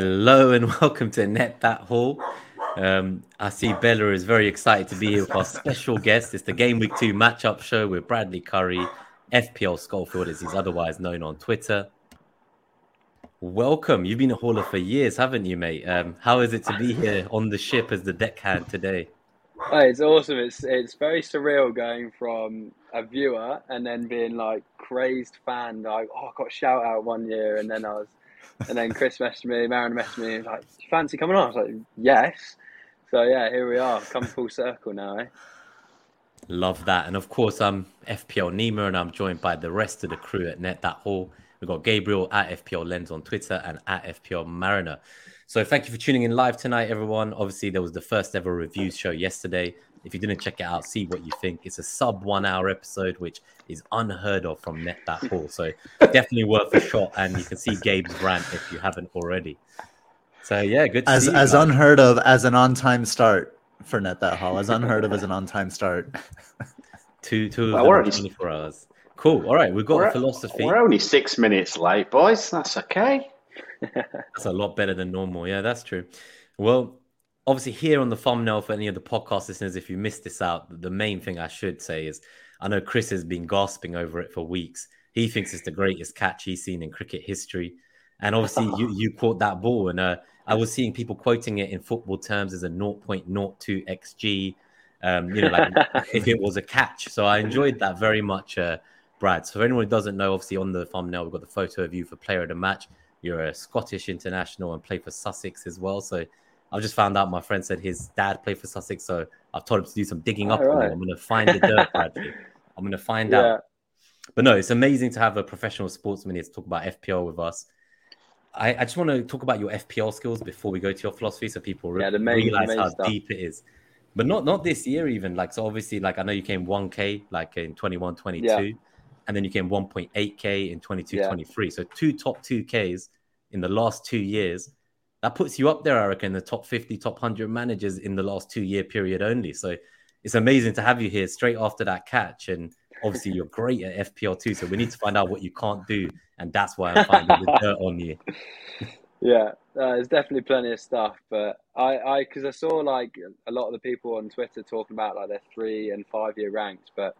Hello and welcome to Net That Haul. Um, I see Bella is very excited to be here with our special guest. It's the Game Week 2 matchup show with Bradley Currie, FPL Scofield, as he's otherwise known on Twitter. Welcome. You've been a hauler for years, haven't you, mate? Um, how is it to be here on the ship as the deckhand today? Oh, it's awesome. It's it's very surreal going from a viewer and then being like crazed fan. Like, oh, I got shout out one year, and then I was, and then Chris messaged me, Marin messaged me, like, fancy coming on? I was like, yes. So yeah, here we are, come full circle now, eh? Love that. And of course, I'm FPL Nima, and I'm joined by the rest of the crew at Net That Haul. We've got Gabriel at FPL Lens on Twitter and at FPL Mariner. So thank you for tuning in live tonight, everyone. Obviously, there was the first ever reviews show yesterday. If you didn't check it out, see what you think. It's a sub one hour episode, which is unheard of from Net That Haul. So definitely worth a shot. And you can see Gabe's rant if you haven't already. So yeah, good. as as unheard of as an on time start for Net That Haul. As unheard of as an on time start. two two well, we're 24 hours. Cool. All right, we've got we're, philosophy. We're only six minutes late, boys. That's okay. that's a lot better than normal. Yeah, that's true. Well, obviously, here on the thumbnail for any of the podcast listeners, if you missed this out, the main thing I should say is I know Chris has been gasping over it for weeks. He thinks it's the greatest catch he's seen in cricket history. And obviously, you, you caught that ball. And uh, I was seeing people quoting it in football terms as a 0.02 XG, um, you know, like if it was a catch. So I enjoyed that very much, uh, Brad. So, for anyone who doesn't know, obviously, on the thumbnail, we've got the photo of you for player of the match. You're a Scottish international and play for Sussex as well. So I've just found out my friend said his dad played for Sussex. So I've told him to do some digging up. Right. I'm going to find the dirt, Bradley. I'm going to find yeah. out. But no, it's amazing to have a professional sportsman here to talk about FPL with us. I, I just want to talk about your FPL skills before we go to your philosophy, so people re- yeah, main, realize how stuff. deep it is. But not not this year even. Like so, obviously, like I know you came 1K like in 21, 22. Yeah and then you came 1.8k in 22 yeah. 23 so two top 2ks in the last two years that puts you up there i reckon in the top 50 top 100 managers in the last two year period only. So it's amazing to have you here straight after that catch. And obviously you're great at fpl too so we need to find out what you can't do. And that's why i'm finding the dirt on you. Yeah uh, there's definitely plenty of stuff but i i because i saw like a lot of the people on twitter talking about like their three and five year ranks but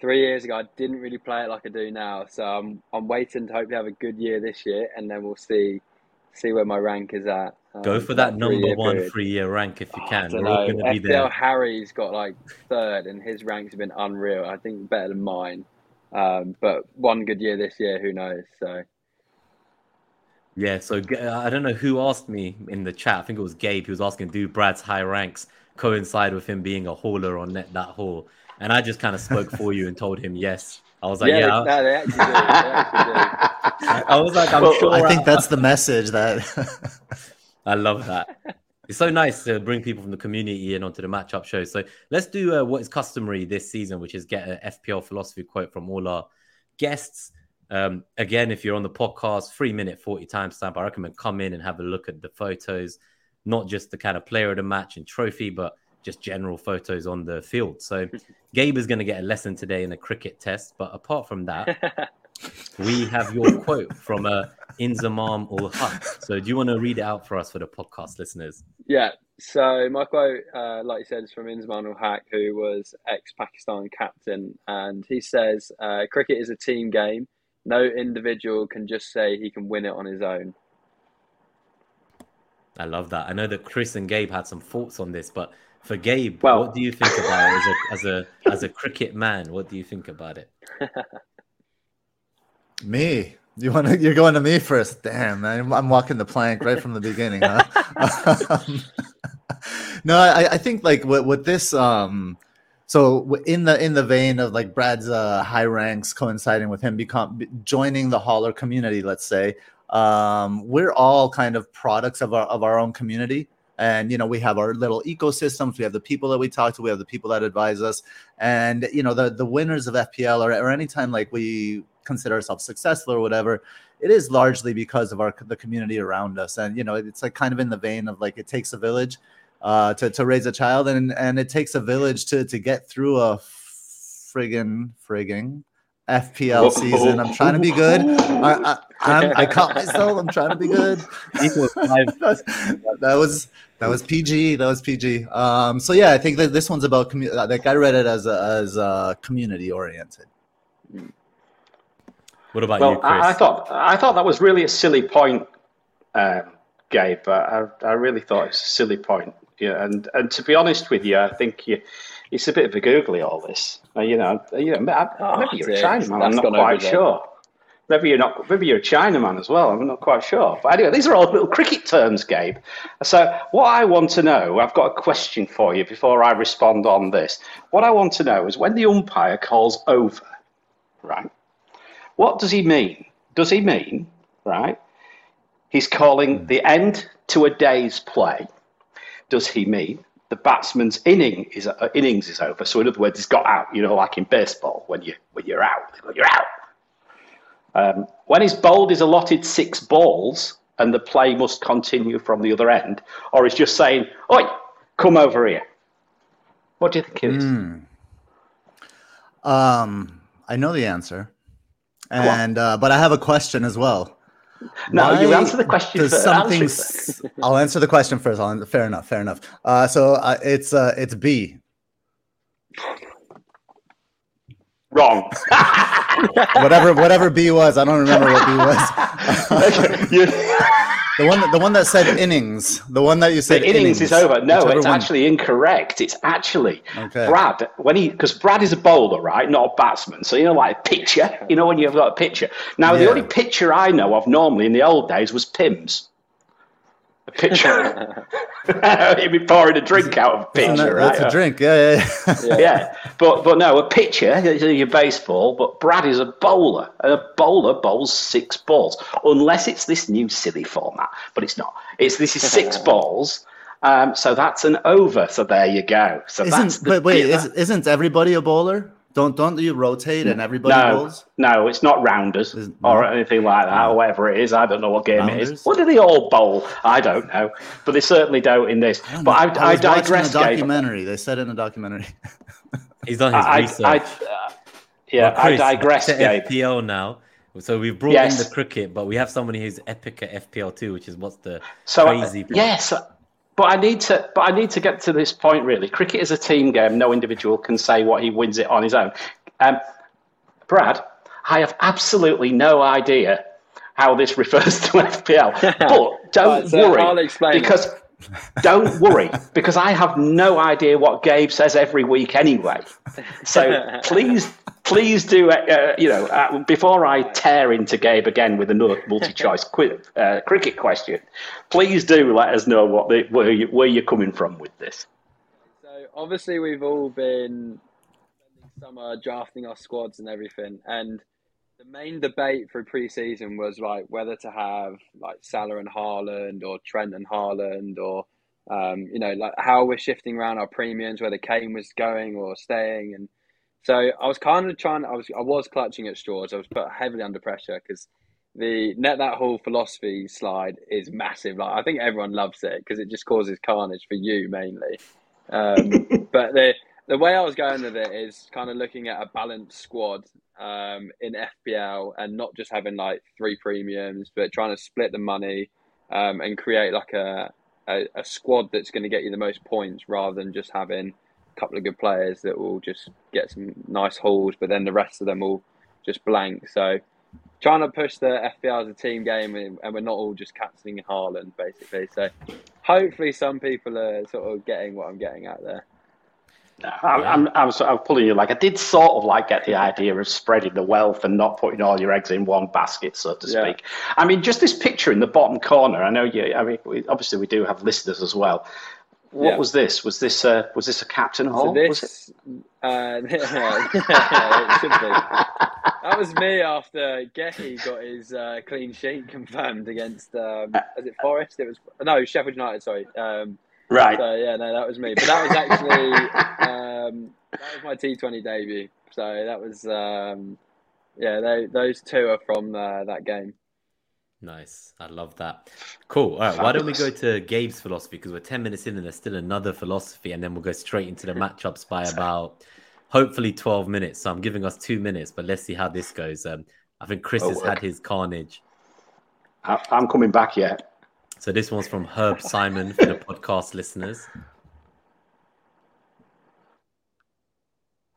three years ago, I didn't really play it like I do now. So I'm I'm waiting to hopefully have a good year this year, and then we'll see see where my rank is at. Um, Go for that, that number one period. three year rank if you oh, can. We're all going to be there. Harry's got like third, and his ranks have been unreal. I think better than mine. Um, but one good year this year, who knows? So. Yeah, so I don't know who asked me in the chat. I think it was Gabe. He was asking, "Do Brad's high ranks coincide with him being a hauler on net that haul?" And I just kind of spoke for you and told him yes. I was like, yeah, yeah. No, they actually do. They actually do. I was like, I'm well, sure. I think that's the message that I love that. It's so nice to bring people from the community in onto the matchup show. So let's do uh, what is customary this season, which is get an FPL philosophy quote from all our guests. Um, again, if you're on the podcast, three minute, 40 timestamp, I recommend come in and have a look at the photos, not just the kind of player of the match and trophy, but just general photos on the field. So Gabe is going to get a lesson today in a cricket test. But apart from that, we have your quote from uh, Inzamam ul Haq. So do you want to read it out for us for the podcast listeners? Yeah. So my quote, uh, like you said, is from Inzamam ul Haq, who was ex-Pakistan captain, and he says, uh, "Cricket is a team game. No individual can just say he can win it on his own." I love that. I know that Chris and Gabe had some thoughts on this, but for Gabe, well, what do you think about it as a as a as a cricket man? What do you think about it? me, you want to? You're going to me first. Damn, man, I'm walking the plank right from the beginning, huh? um, no, I, I think like with, with this, um, so in the in the vein of like Brad's uh, high ranks coinciding with him become joining the hauler community, let's say, um, we're all kind of products of our of our own community and you know we have our little ecosystems we have the people that we talk to we have the people that advise us and you know the the winners of fpl or, or anytime like we consider ourselves successful or whatever it is largely because of our the community around us and you know it's like kind of in the vein of like it takes a village uh, to, to raise a child and and it takes a village to to get through a friggin frigging FPL season. I'm trying to be good. I, I, I caught myself. I'm trying to be good. that was that was PG. That was PG. Um, so yeah, I think that this one's about community. Like I read it as a, as a community oriented. What about well, you, Chris? I, I thought I thought that was really a silly point, um, Gabe. I, I really thought it's a silly point. Yeah, and and to be honest with you, I think you, it's a bit of a googly all this. Uh, you know, you know, I, Oh, maybe you're a dear. Chinaman. I'm not quite over there. sure. Maybe you're not. Maybe you're a Chinaman as well. I'm not quite sure. But anyway, these are all little cricket terms, Gabe. So what I want to know, I've got a question for you before I respond on this. What I want to know is when the umpire calls over, right? What does he mean? Does he mean, right? He's calling the end to a day's play. Does he mean the batsman's inning is uh, innings is over? So in other words, he's got out. You know, like in baseball, when you when you're out, they go, you're out. Um, when his bowled is allotted six balls and the play must continue from the other end, or he's just saying, "Oi, come over here." What do you think it is? Um, I know the answer. And uh, but I have a question as well. No, you answer the question first. Something I'll answer the question first. I'll, fair enough. Fair enough. Uh, so uh, it's uh, it's B. Wrong. Whatever whatever B was, I don't remember what B was. You- the one that, the one that said innings. The one that you said the innings, is over. No, it's one. actually incorrect. It's actually Okay. Brad when he because Brad is a bowler, right? Not a batsman. So you know, like a pitcher. You know when you've got a pitcher. Now the only pitcher I know of normally in the old days was Pims. A pitcher. You'd be pouring a drink out of a pitcher, that- right? That's a drink. Yeah, yeah. yeah. Yeah. But but no, a pitcher is your baseball, but Brad is a bowler, and a bowler bowls six balls, unless it's this new silly format. But it's not. It's this is six balls. Um, so that's an over. So there you go. So that's Isn't the but wait, is, isn't everybody a bowler? Don't don't you rotate and everybody no, bowls? no, it's not rounders Is- or no? anything like that, or whatever it is. I don't know what game it is. What do they all bowl? I don't know, but they certainly don't in this. don't but know. I, I, was watching digress, a Gabe. documentary. They said in a documentary. He's done his I, research. I, uh, yeah, Well, Chris, I digress, to Gabe. FPL now. So we've brought Yes. in the cricket, but we have somebody who's epic at FPL too, which is what's the So uh, crazy. part. yes, but I need to. But I need to get to this point. Really, cricket is a team game. No individual can say what he wins it on his own. Um, Brad, I have absolutely no idea how this refers to FPL. But don't Right, so worry, I'll explain it. because don't worry because I have no idea what Gabe says every week anyway. So please, please do. Uh, uh, you know, uh, before I tear into Gabe again with another multi-choice qu- uh, cricket question, please do let us know what the, where you, where you're coming from with this. So obviously we've all been spending summer drafting our squads and everything, and the main debate for pre-season was like whether to have like Salah and Haaland or Trent and Haaland or um, you know like how we're shifting around our premiums, whether Kane was going or staying, and so I was kind of trying. I was I was clutching at straws. I was put heavily under pressure because the net that haul philosophy slide is massive. Like I think everyone loves it because it just causes carnage for you mainly. Um, but the the way I was going with it is kind of looking at a balanced squad um, in FPL and not just having like three premiums, but trying to split the money um, and create like a, a, a squad that's going to get you the most points rather than just having couple of good players that will just get some nice hauls, but then the rest of them will just blank. So trying to push the FPL as a team game, and and we're not all just cancelling Haaland basically. So hopefully, some people are sort of getting what I'm getting at there. I'm, I'm, I'm, sort of pulling you like I did sort of like get the idea of spreading the wealth and not putting all your eggs in one basket, so to Yeah. speak. I mean, just this picture in the bottom corner. I know you. I mean, we, obviously we do have listeners as well. What Yeah. was this? Was this uh, was this a captain So hole? Was it? this, uh, it be. That was me after Gehi got his uh, clean sheet confirmed against. Um, was it Forest? It was no Sheffield United. Sorry. Um, Right. So yeah, no, that was me. But that was actually um, that was my T Twenty debut. So that was um, yeah. They, those two are from uh, that game. Nice. I love that. Cool. All right. Why don't we go to Gabe's philosophy? Because we're 10 minutes in and there's still another philosophy, and then we'll go straight into the matchups by about hopefully 12 minutes. So I'm giving us two minutes, but let's see how this goes. Um, I think Chris Oh, has work. had his carnage. I, I'm coming back yet. So this one's from Herb Simon for the podcast listeners.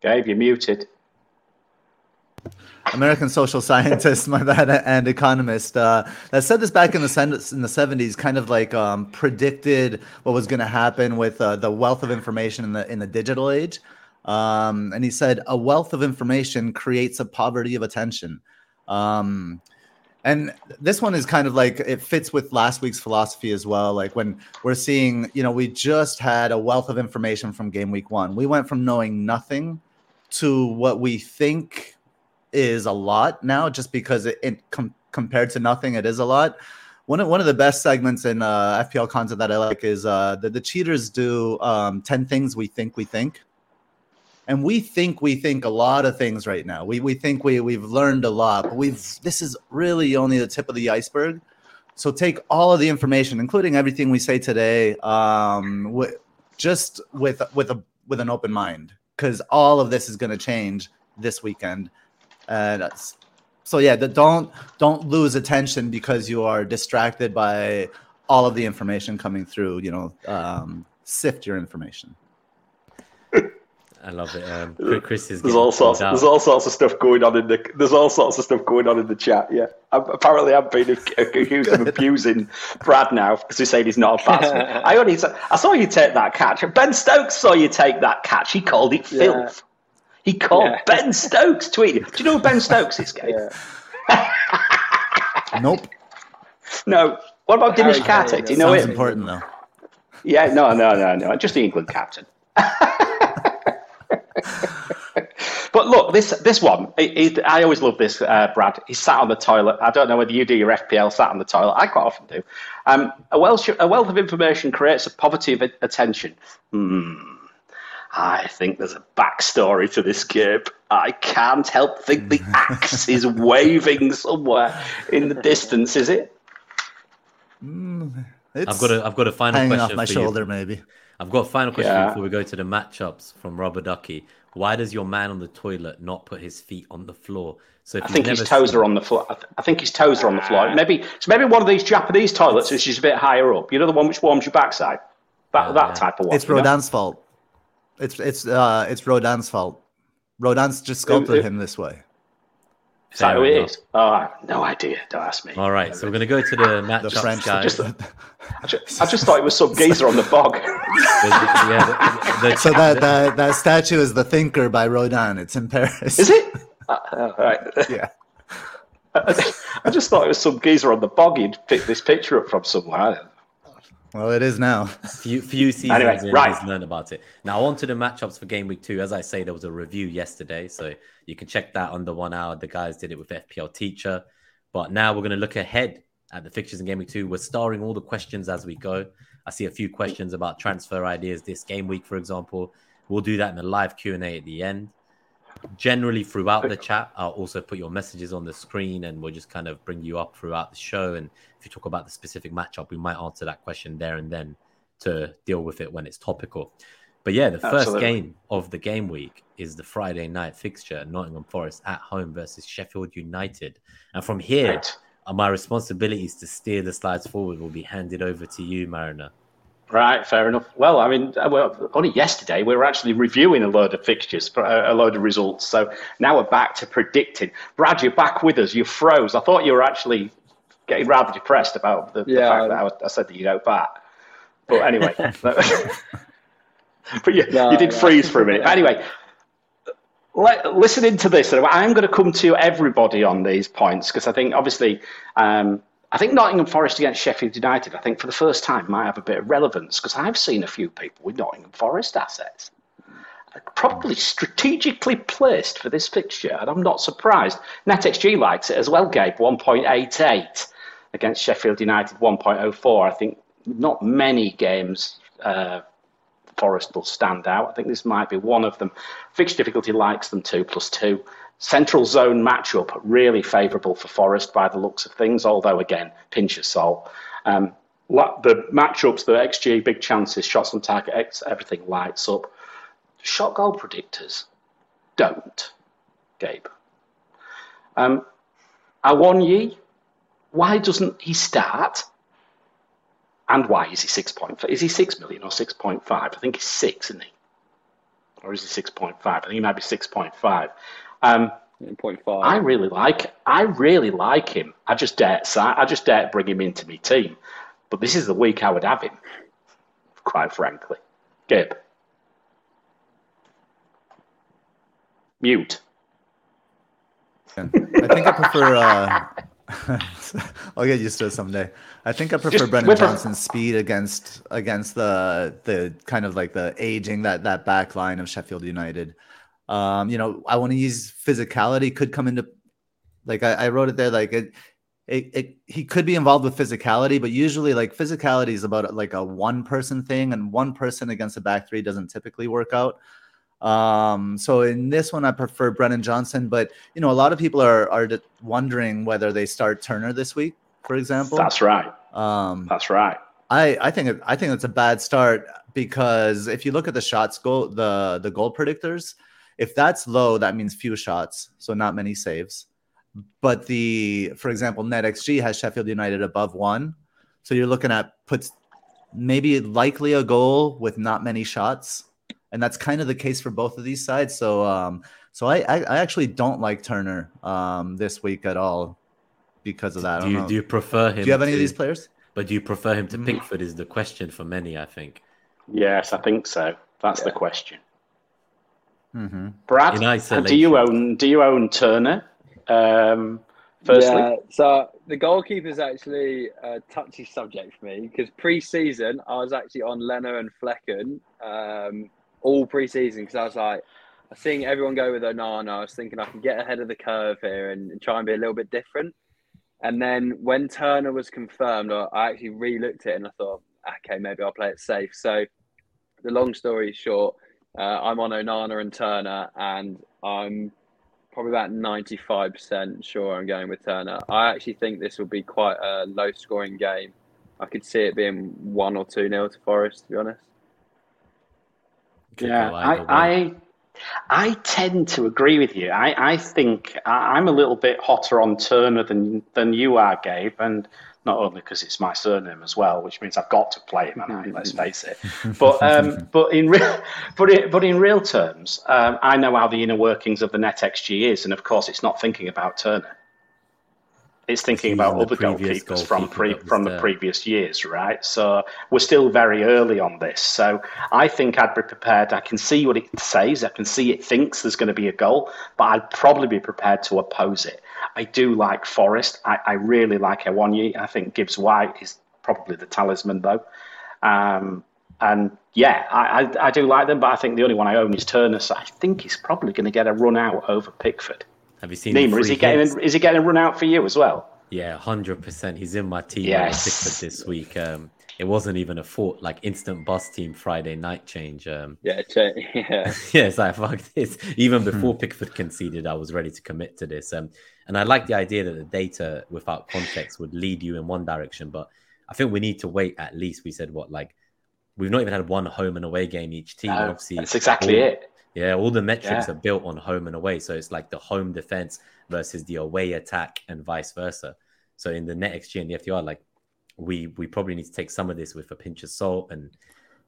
Gabe, you're muted. American social scientist, my bad, and economist uh, that said this back in the in the seventies, kind of like um, predicted what was going to happen with uh, the wealth of information in the in the digital age. Um, and he said, "A wealth of information creates a poverty of attention." Um, and this one is kind of like it fits with last week's philosophy as well. Like when we're seeing, you know, we just had a wealth of information from game week one. We went from knowing nothing to what we think is a lot now just because it, it com- compared to nothing it is a lot. One of, one of the best segments in uh, fpl content that i like is uh, the, the cheaters do um, 10 things we think we think. And we think we think a lot of things right now. We, we think we, we've learned a lot but we've this is really only the tip of the iceberg. So take all of the information including everything we say today um, wi- just with with a with an open mind because all of this is going to change this weekend and that's, so yeah, the, don't don't lose attention because you are distracted by all of the information coming through. You know, um, sift your information. I love it. Um, Chris- Chris is There's all sorts. out. There's all sorts of stuff going on in the. There's all sorts of stuff going on in the chat. Yeah, I'm, apparently I'm being ac- accused of abusing Brad now because he's saying he's not a batsman. I only. I saw you take that catch. Ben Stokes saw you take that catch. He called it Yeah. filth. He called Yeah. Ben Stokes tweeted. Do you know who Ben Stokes is, Gabe? Yeah. Nope. No. What about Dinesh Harry Karthik? Kane, Do you know Sounds him? important though. Yeah, no, no, no, no. Just the England captain. but look, this this one, it, it, I always love this, uh, Brad. He sat on the toilet. I don't know whether you do your FPL sat on the toilet. I quite often do. Um, a, wealth, a wealth of information creates a poverty of attention. Hmm. I think there's a backstory to this, Gabe. I can't help think the axe is waving somewhere in the distance. Is it? Mm, it's I've got a I've got a final hanging question off my for shoulder, you. maybe. I've got a final question Yeah. before we go to the matchups from Robert Ducky. Why does your man on the toilet not put his feet on the floor? So if I think his toes seen- are on the floor. I, th- I think his toes are on the floor. Maybe it's maybe one of these Japanese toilets which is a bit higher up. You know the one which warms your backside. That Oh, that yeah. type of one. It's you know? Fault. It's it's uh it's Rodin's fault. Rodin's just sculpted it- him this way. Is that who it Oh, no idea. Don't ask me. All right, so we're going to go to the The matchups, French. guys. Just- I, just, I just thought it was some geezer on the bog. The- the- yeah, the- the- so that, that that statue is the Thinker by Rodin. It's in Paris. is it? Uh, all right. Yeah. I just thought it was some geezer on the bog. He'd picked this picture up from somewhere. Well, it is now. few few seasons Anyway, in, right. he's learned about it. Now on to the matchups for game week two. As I say, there was a review yesterday, so you can check that under one hour. The guys did it with FPL Teacher, but now we're going to look ahead at the fixtures in game week two. We're starring all the questions as we go. I see a few questions about transfer ideas this game week, for example. We'll do that in the live Q and A at the end. Generally, throughout the chat, I'll also put your messages on the screen, and we'll just kind of bring you up throughout the show. And talk about the specific matchup, we might answer that question there and then to deal with it when it's topical. But yeah, the first Absolutely. game of the game week is the Friday night fixture, Nottingham Forest at home versus Sheffield United. And from here, Right. uh, my responsibilities to steer the slides forward will be handed over to you, Mariner. Right, fair enough. Well, I mean, uh, well, only yesterday we were actually reviewing a load of fixtures, a a load of results. So now we're back to predicting. Brad, you're back with us. You froze. I thought you were actually getting rather depressed about the, the Yeah. fact that I, was, I said that you don't bat. But anyway, but you, No, you did no. freeze for a minute. But Anyway, let, listening to this, I'm going to come to everybody on these points because I think obviously, um, I think Nottingham Forest against Sheffield United, I think for the first time might have a bit of relevance because I've seen a few people with Nottingham Forest assets. Probably strategically placed for this fixture, and I'm not surprised. NetXG likes it as well, Gabe, 1.88 against Sheffield United, 1.04. I think not many games uh, Forest will stand out. I think this might be one of them. Fixture difficulty likes them two plus two. Central zone matchup really favourable for Forest by the looks of things, although again, pinch of salt. Um, the matchups, the XG, big chances, shots on target, X, everything lights up. Shot goal predictors. don't, Gabe. Um, Awoniyi, why doesn't he start? And why is he six point five? Is he six million or six point five? I think he's six, isn't he? Or is he six point five? I think he might be six point five. Um, Point five. I really like. I really like him. I just dare. I just dare bring him into my team. But this is the week I would have him. Quite frankly, Gabe. Mute. I think I prefer. Uh, I'll get used to it someday. I think I prefer Just a- Johnson's speed against against the the kind of like the aging that that back line of Sheffield United. Um, you know, I want to use physicality could come into like I, I wrote it there like it, it it he could be involved with physicality, but usually like physicality is about like a one person thing, and one person against a back three doesn't typically work out. Um, so in this one, I prefer Brennan Johnson, but you know, a lot of people are are wondering whether they start Turner this week, for example. That's right. um, That's right. I I think it, I think it's a bad start because if you look at the shots goal the the goal predictors, if that's low, that means few shots, so not many saves. But the for example, net XG has Sheffield United above one, so you're looking at puts maybe likely a goal with not many shots, and that's kind of the case for both of these sides. So um, so I I, I actually don't like Turner um this week at all because of that. I Do don't you know. do you prefer him? Do you have any of these players? But do you prefer him to Mm. Pickford? Is the question for many, I think. Yes, I think so. That's the question. Mm-hmm. Brad, In isolation. do you own do you own Turner? Um, firstly, Yeah, so the goalkeeper is actually a touchy subject for me because pre-season I was actually on Leno and Flekken um, all pre-season because I was like, I seeing everyone go with Onana. I was thinking I can get ahead of the curve here and, and try and be a little bit different. And then when Turner was confirmed, I, actually re-looked it and I thought, okay, maybe I'll play it safe. So the long story short, uh, I'm on Onana and Turner, and I'm probably about 95% sure I'm going with Turner. I actually think this will be quite a low scoring game. I could see it being 1 or 2 nil to Forest, to be honest. Yeah, go either way. I, I I tend to agree with you. I, I think I, I'm a little bit hotter on Turner than than you are, Gabe, and not only because it's my surname as well, which means I've got to play him, I, let's face it. But um, but in real but in, but in real terms, um, I know how the inner workings of the net XG is, and of course, it's not thinking about Turner. It's thinking about other previous goalkeepers from pre, from the there. previous years, right? So we're still very early on this. So I think I'd be prepared. I can see what it says. I can see it thinks there's going to be a goal, but I'd probably be prepared to oppose it. I do like Forest. I, I really like Awoniyi. I think Gibbs White is probably the talisman, though. Um, and yeah, I, I, I do like them, but I think the only one I own is Turner. So I think he's probably going to get a run out over Pickford. Have you seen the Nima, is he getting hits? a, is he getting a run out for you as well? Yeah, hundred percent. He's in my team. Yes. Yes. Pickford this week. Um, it wasn't even a thought like instant bus team Friday night change. Um, Yeah, cha- yeah. yeah, it's like fuck this. Even before Pickford conceded, I was ready to commit to this. Um, and I like the idea that the data without context would lead you in one direction, but I think we need to wait at least. We said what like we've not even had one home and away game each team. No, Obviously, that's exactly all- it. Yeah, all the metrics Yeah. are built on home and away. So it's like the home defense versus the away attack and vice versa. So in the net XG and the FDR, like we we probably need to take some of this with a pinch of salt and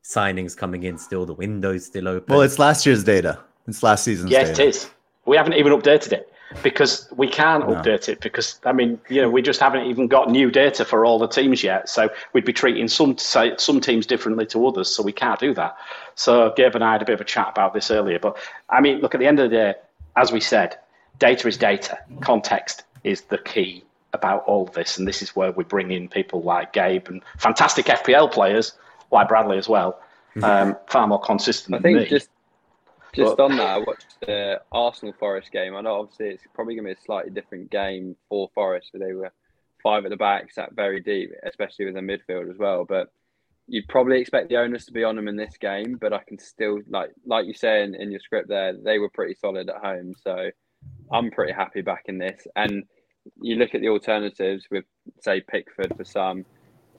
signings coming in still, the window's still open. Well, it's last year's data. It's last season's Yes, data. it is. We haven't even updated it because we can't No. update it because I mean, you know, we just haven't even got new data for all the teams yet. So we'd be treating some say, some teams differently to others. So we can't do that. So Gabe and I had a bit of a chat about this earlier. But I mean, look at the end of the day, as we said, data is data. Context is the key about all of this, and this is where we bring in people like Gabe and fantastic FPL players like Bradley as well. Um, far more consistent I than think me. just just But- on that, I watched the Arsenal Forest game. I know obviously it's probably going to be a slightly different game for Forest, where they were five at the back, sat very deep, especially with the midfield as well. But you'd probably expect the owners to be on them in this game. But I can still like like you say in, in your script there, they were pretty solid at home. So I'm pretty happy back in this. And you look at the alternatives with say Pickford for some.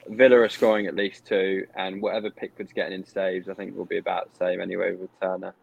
Villa are scoring at least two, and whatever Pickford's getting in saves, I think will be about the same anyway with Turner.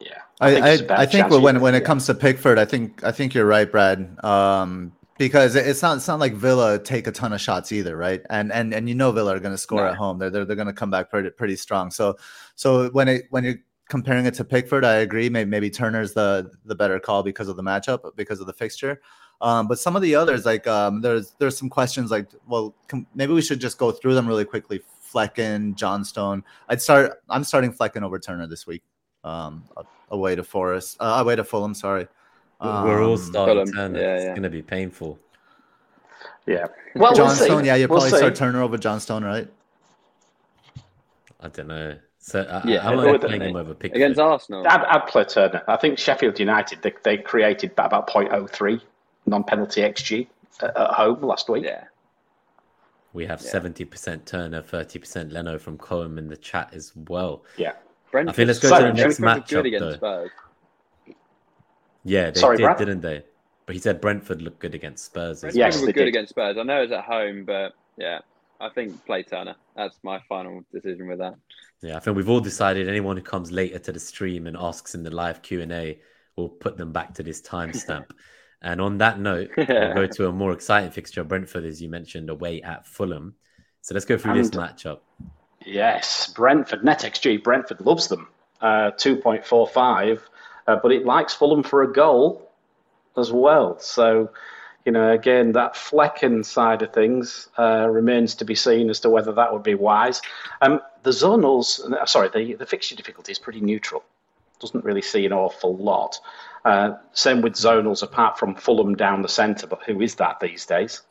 Yeah, I think I, I think when when it yeah. comes to Pickford, I think I think you're right, Brad. Um, because it's not it's not like Villa take a ton of shots either, right? And and and you know Villa are going to score No. at home. They're they're, they're going to come back pretty pretty strong. So so when it when you're comparing it to Pickford, I agree. Maybe maybe Turner's the the better call because of the matchup, because of the fixture. Um, but some of the others, like um, there's there's some questions like, well, com- maybe we should just go through them really quickly. Flekken, Johnstone. I'd start. I'm starting Flekken over Turner this week. Um, away to Forest, uh, away to Fulham. Sorry. We're all Um, starting Fulham, Turner. yeah, it's going to be painful. Yeah. Well, we'll see. Johnstone. Yeah, you We'll probably see. start Turner over Johnstone, right? I don't know. So I, Yeah, I'm well, not the- playing him over Pickford. against Arsenal. I'd, I'd play Turner. I think Sheffield United they, they created about 0.03 non-penalty xG at, at home last week. Yeah, We have Yeah. 70% Turner, 30% Leno from Cohen in the chat as well. Yeah. Brentford. I think let's go to the next Brentford were matchup, good against though. Spurs. Yeah, they Sorry, did, Brad? didn't they? But he said Brentford looked good against Spurs. As Brentford Yes, were good did. against Spurs. I know it's at home, but yeah, I think play Turner. That's my final decision with that. Yeah, I think we've all decided anyone who comes later to the stream and asks in the live Q and A, we'll put them back to this timestamp. and on that note, we'll go to a more exciting fixture. Brentford, as you mentioned, away at Fulham. So let's go through this And- matchup. Yes, Brentford net xG. Brentford loves them, uh, two point four five, uh, but it likes Fulham for a goal as well. So, you know, again, that Flekken side of things uh, remains to be seen as to whether that would be wise. Um, the zonals, uh, sorry, the the fixture difficulty is pretty neutral. Doesn't really see an awful lot. Uh, same with zonals, apart from Fulham down the centre, but who is that these days?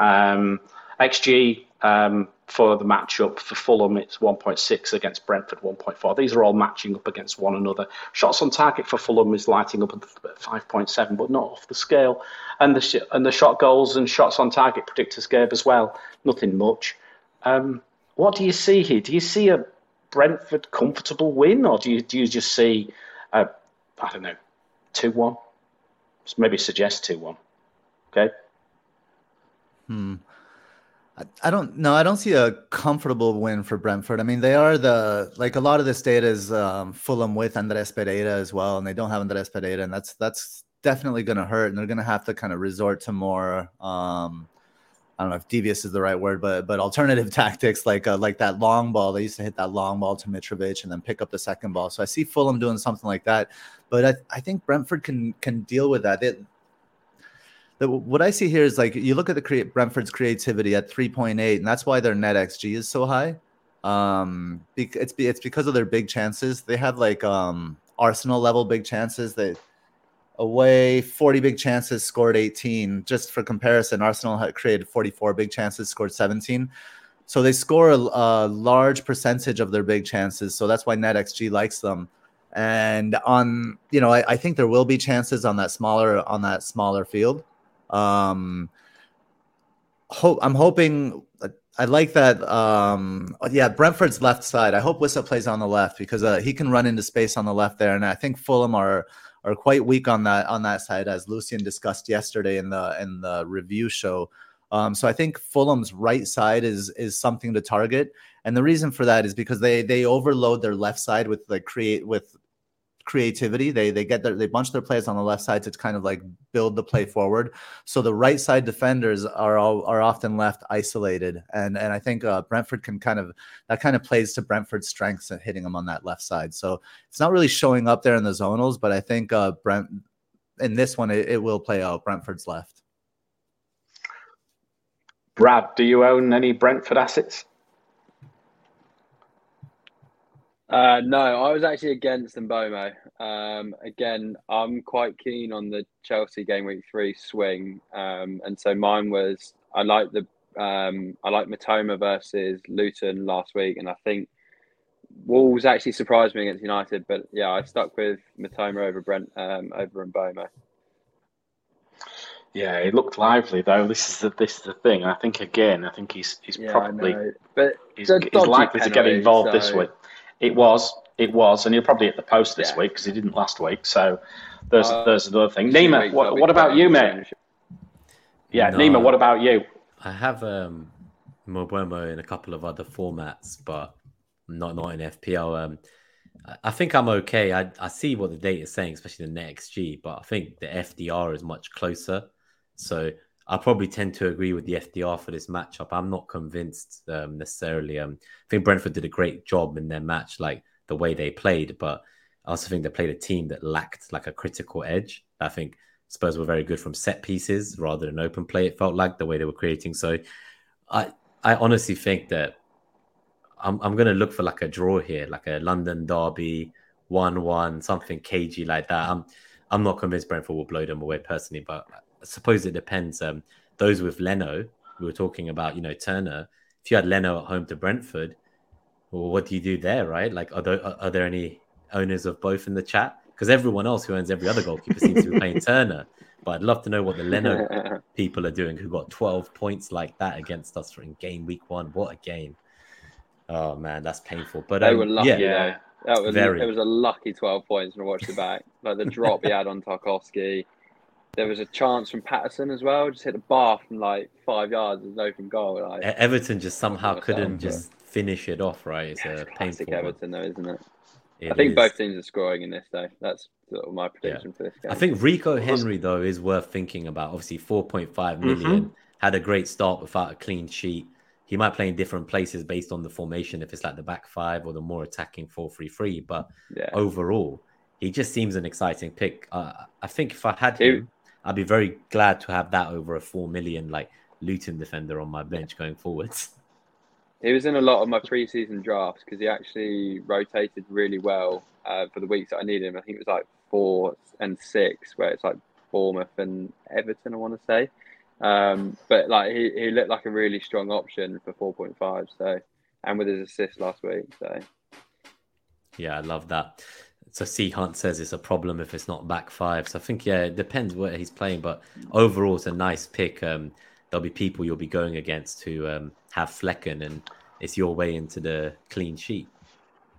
Um, XG um, for the matchup for Fulham, it's 1.6 against Brentford, 1.4. These are all matching up against one another. Shots on target for Fulham is lighting up at 5.7, but not off the scale. And the sh- and the shot goals and shots on target predictors gave as well. Nothing much. Um, what do you see here? Do you see a Brentford comfortable win, or do you do you just see a I don't know two one? Maybe suggest two one. Okay. Hmm. I- I don't know. I don't see a comfortable win for Brentford. I mean, they are the like a lot of this data is um, Fulham with Andreas Pereira as well, and they don't have Andreas Pereira, and that's that's definitely going to hurt, and they're going to have to kind of resort to more. Um, I don't know if devious is the right word, but but alternative tactics like uh, like that long ball. They used to hit that long ball to Mitrovic and then pick up the second ball. So I see Fulham doing something like that, but I, I think Brentford can can deal with that. What I see here is like you look at the Brentford's creativity at 3.8, and that's why their net XG is so high. Um, it's it's because of their big chances. They have like um Arsenal level big chances. They away 40 big chances, scored 18. Just for comparison, Arsenal had created 44 big chances, scored 17. So they score a, a large percentage of their big chances. So that's why net XG likes them. And on, you know, I, I think there will be chances on that smaller on that smaller field. Um, hope I'm hoping. I like that. Um, yeah, Brentford's left side. I hope Wissa plays on the left because uh, he can run into space on the left there, and I think Fulham are are quite weak on that on that side, as Lucian discussed yesterday in the in the review show. Um, so I think Fulham's right side is is something to target, and the reason for that is because they they overload their left side with like create with creativity. They they get their they bunch their players on the left side to kind of like build the play forward. So the right side defenders are all, are often left isolated, and and I think uh, Brentford can kind of that kind of plays to Brentford's strengths at hitting them on that left side. So it's not really showing up there in the zonals, but I think uh, Brent in this one it, it will play out. Brentford's left. Brad, do you own any Brentford assets? Uh, no, I was actually against Mbeumo. Um, again, I'm quite keen on the Chelsea game week three swing, um, and so mine was I like the um, I like Mitoma versus Luton last week, and I think Wolves actually surprised me against United, but yeah, I stuck with Mitoma over Brent um, over Mbeumo. Yeah, it looked lively though. This is the this is the thing. I think again, I think he's he's Yeah, probably but he's, he's likely to get penalty, involved this so- week. It was, it was, and he'll probably hit the post this Yeah. week because he didn't last week. So there's Uh, there's another thing. Nima, what, what about you, the mate? Yeah, No. Nima, what about you? I have um Mbeumo in a couple of other formats, but not not in FPL. Um, I think I'm okay. I, I see what the data is saying, especially the net XG, but I think the FDR is much closer. So I probably tend to agree with the FDR for this matchup. I'm not convinced um, necessarily. Um, I think Brentford did a great job in their match, like the way they played, but I also think they played a team that lacked like a critical edge. I think Spurs were very good from set pieces rather than open play. It felt like the way they were creating. So I I honestly think that I'm I'm gonna look for like a draw here, like a London derby, one one, something cagey like that. I'm I'm not convinced Brentford will blow them away personally, but suppose it depends. Um, those with Leno, we were talking about, you know, Turner. If you had Leno at home to Brentford, well, what do you do there, right? Like, are there, are there any owners of both in the chat? Because everyone else who owns every other goalkeeper seems to be playing Turner. But I'd love to know what the Leno people are doing who got 12 points like that against us in game week one. What a game. Oh man, that's painful. But They um, were lucky. yeah, Yeah. That was Very. it was a lucky twelve points when I watched it back. Like the drop he had on Tarkowski. There was a chance from Patterson as well, just hit the bar from like five yards as an open goal. Like Everton just somehow couldn't yeah. just finish it off, right? It's a classic painful. one. Everton though, isn't it? It I think is. both teams are scoring in this though. That's sort of my prediction for this game. I think Rico Henry though is worth thinking about. Obviously, four point five million had a great start without a clean sheet. He might play in different places based on the formation, if it's like the back five or the more attacking four three three. But yeah. overall, he just seems an exciting pick. Uh, I think if I had him, I'd be very glad to have that over a four million like Luton defender on my bench going forwards. He was in a lot of my preseason drafts because he actually rotated really well uh, for the weeks that I needed him. I think it was like four and six, where it's like Bournemouth and Everton, I want to say. Um, but like he, he looked like a really strong option for four point five. So and with his assist last week, so Yeah, I love that. So C Hunt says it's a problem if it's not back five. So I think yeah, it depends where he's playing, but overall it's a nice pick. Um, there'll be people you'll be going against who um, have Flekken, and it's your way into the clean sheet.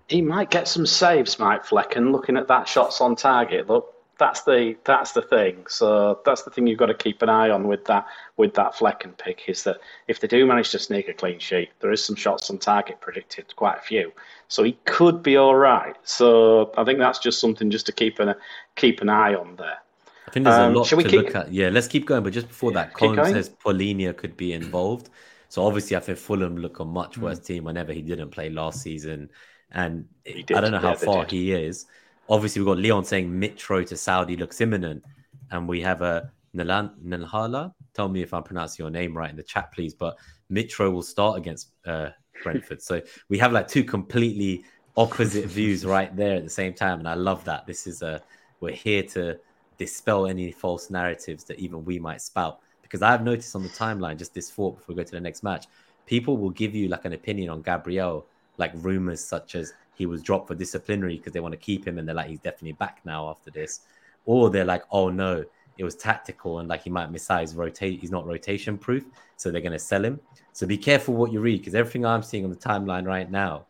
He might get some saves, Mike Flekken. Looking at that shots on target, look, that's the that's the thing. So that's the thing you've got to keep an eye on with that with that Flekken pick is that if they do manage to sneak a clean sheet, there is some shots on target predicted, quite a few. So he could be all right. So I think that's just something just to keep an keep an eye on there. I think there's Um, a lot to we keep- look at. Yeah, let's keep going. But just before that, Colin says Palhinha could be involved. So obviously, I think Fulham look a much Hmm. worse team whenever he didn't play last season, and I don't know how yeah, far he is. Obviously, we've got Leon saying Mitro to Saudi looks imminent, and we have a Nalan Nalhala. Tell me if I'm pronouncing your name right in the chat, please. But Mitro will start against uh, Brentford. so we have like two completely opposite views right there at the same time, and I love that. This is a we're here to dispel any false narratives that even we might spout. Because I have noticed on the timeline, just this thought before we go to the next match, people will give you like an opinion on Gabriel, like rumors such as he was dropped for disciplinary because they want to keep him and they're like, he's definitely back now after this. Or they're like, oh no, it was tactical and like he might miss out. He's rotate, he's not rotation proof, so they're gonna sell him. So be careful what you read because everything I'm seeing on the timeline right now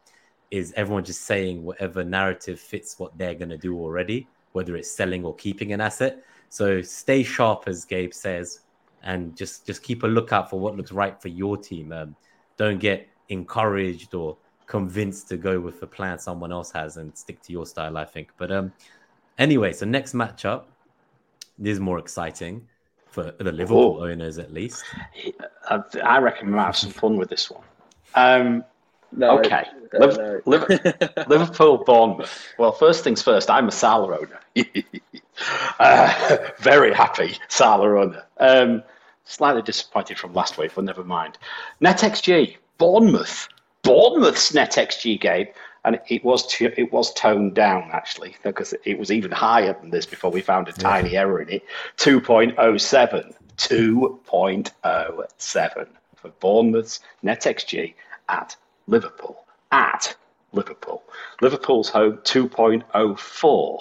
is everyone just saying whatever narrative fits what they're gonna do already, whether it's selling or keeping an asset. So stay sharp, as Gabe says, and just just keep a lookout for what looks right for your team. Um, don't get encouraged or convinced to go with the plan someone else has and stick to your style. I think. But um, anyway, so next matchup this is more exciting for the Liverpool Oh. owners, at least. I, I reckon we might have some fun with this one. Um, no, Okay. uh, Liv- no. Liverpool, Bournemouth. Well, first things first, I'm a Salah owner. uh, very happy Salah owner. Um, slightly disappointed from last week, but never mind. Net XG, Bournemouth. Bournemouth's net XG, Gabe, and it was it was toned down actually because it was even higher than this before we found a tiny error in it. 2.07. 2.07 for Bournemouth's net XG at Liverpool. At Liverpool. Liverpool's home 2.04.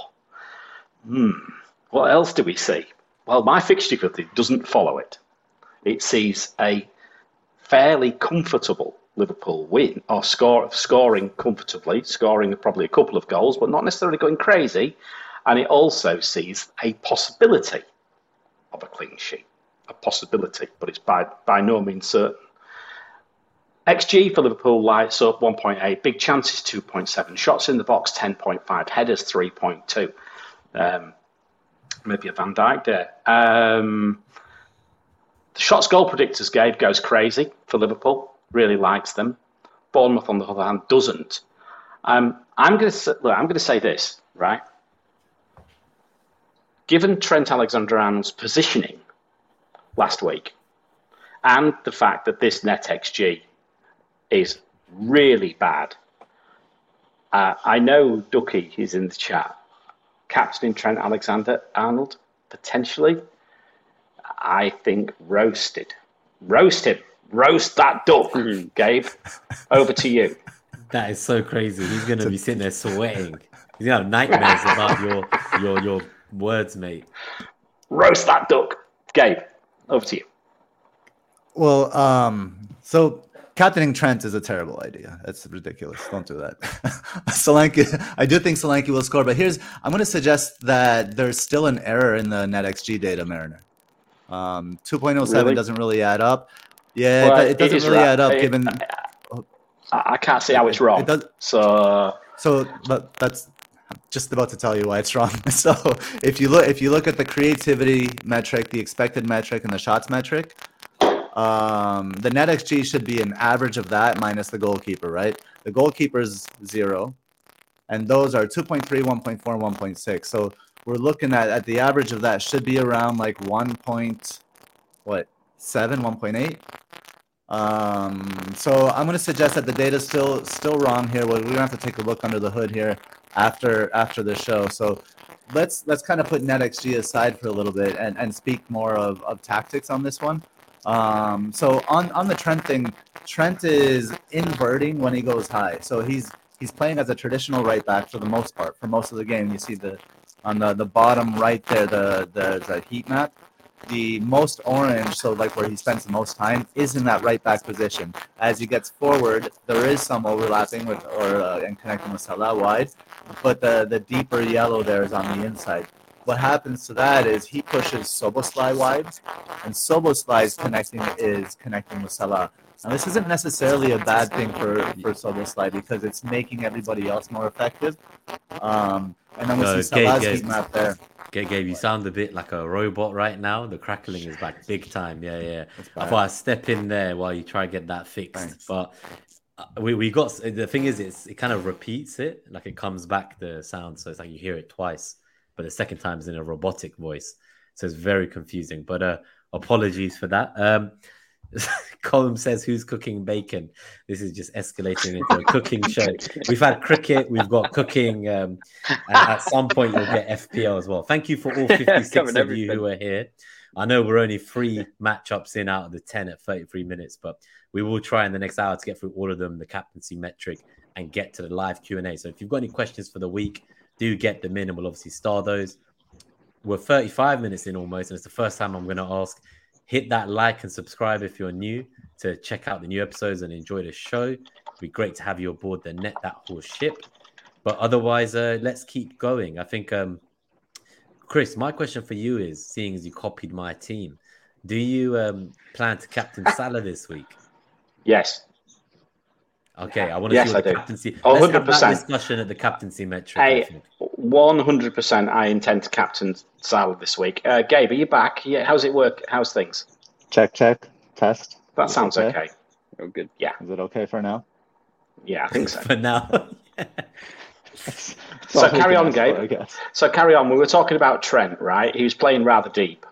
Hmm. What else do we see? Well, my fixture doesn't follow it. It sees a fairly comfortable Liverpool win or score scoring comfortably, scoring probably a couple of goals, but not necessarily going crazy. And it also sees a possibility of a clean sheet. A possibility, but it's by by no means certain. XG for Liverpool lights up 1.8, big chances 2.7, shots in the box 10.5, headers 3.2. Um, maybe a Van Dijk there. Um, the shots goal predictors, gave goes crazy for Liverpool, really likes them. Bournemouth, on the other hand, doesn't. Um, I'm going to I'm going to say this, right? Given Trent Alexander-Arnold's positioning last week, and the fact that this net XG is really bad. Uh, I know Ducky is in the chat. Captaining Trent Alexander Arnold, potentially. I think roasted. Roast him. Roast that duck, mm-hmm. Gabe. Over to you. That is so crazy. He's going to be sitting there sweating. He's going to have nightmares about your, your, your words, mate. Roast that duck. Gabe, over to you. Well, um, so captaining Trent is a terrible idea. That's ridiculous. Don't do that. Solanke, I do think Solanke will score, but here's I'm going to suggest that there's still an error in the NetXG data, Mariner. Um, 2.07 really? doesn't really add up. Yeah, well, it, it, doesn't it really right. add up. It, given I, I, can't see how it's wrong. Does, so so, but that's just about to tell you why it's wrong. So if you look if you look at the creativity metric, the expected metric, and the shots metric, um, the net XG should be an average of that minus the goalkeeper, right? The goalkeeper is zero, and those are 2.3, 1.4, 1.6. So we're looking at at the average of that should be around like 1. Point, what 7, 1.8. Um, so I'm going to suggest that the data is still still wrong here. We're going to have to take a look under the hood here after after the show. So let's let's kind of put NetXG aside for a little bit and, and speak more of, of tactics on this one. Um, so on on the Trent thing, Trent is inverting when he goes high. So he's he's playing as a traditional right back for the most part. For most of the game, you see the on the, the bottom right there, the, the the heat map. The most orange, so like where he spends the most time, is in that right back position. As he gets forward, there is some overlapping with or uh, and connecting with Salah wide, but the the deeper yellow there is on the inside what happens to that is he pushes Szoboszlai wide, and Szoboszlai's connecting is connecting with Salah. Now, this isn't necessarily a bad thing for for Szoboszlai because it's making everybody else more effective. Um, and then we no, see Salah's heat map there. Gabe, Gabe, you sound a bit like a robot right now. The crackling is back big time. Yeah, yeah. I thought I'd step in there while you try to get that fixed. Thanks. But uh, we, we got the thing is it's it kind of repeats it like it comes back the sound so it's like you hear it twice but the second time is in a robotic voice. So it's very confusing. But uh, apologies for that. Um, Column says, "Who's cooking bacon?" This is just escalating into a cooking show. We've had cricket, we've got cooking, um, and at some point you'll get FPL as well. Thank you for all fifty-six of everything. you who are here. I know we're only three matchups in out of the ten at thirty-three minutes, but we will try in the next hour to get through all of them, the captaincy metric, and get to the live Q and A. So if you've got any questions for the week, do get them in and we'll obviously star those. We're 35 minutes in almost, and it's the first time I'm going to ask hit that like and subscribe if you're new to check out the new episodes and enjoy the show. It'd be great to have you aboard the Net That Haul ship. But otherwise, uh, let's keep going. I think, um, Chris, my question for you is seeing as you copied my team, do you um, plan to captain Salah this week? Yes. Okay, I want to yes, see what the captaincy. Oh, 100 percent discussion at the captaincy metric. One hundred percent. I intend to captain Sal this week. Uh, Gabe, are you back? Yeah. How's it work? How's things? Check, check, test. That Is sounds okay? okay. Oh, good. Yeah. Is it okay for now? Yeah, I think so. for now. so carry on, Gabe. For, so carry on. We were talking about Trent, right? He was playing rather deep.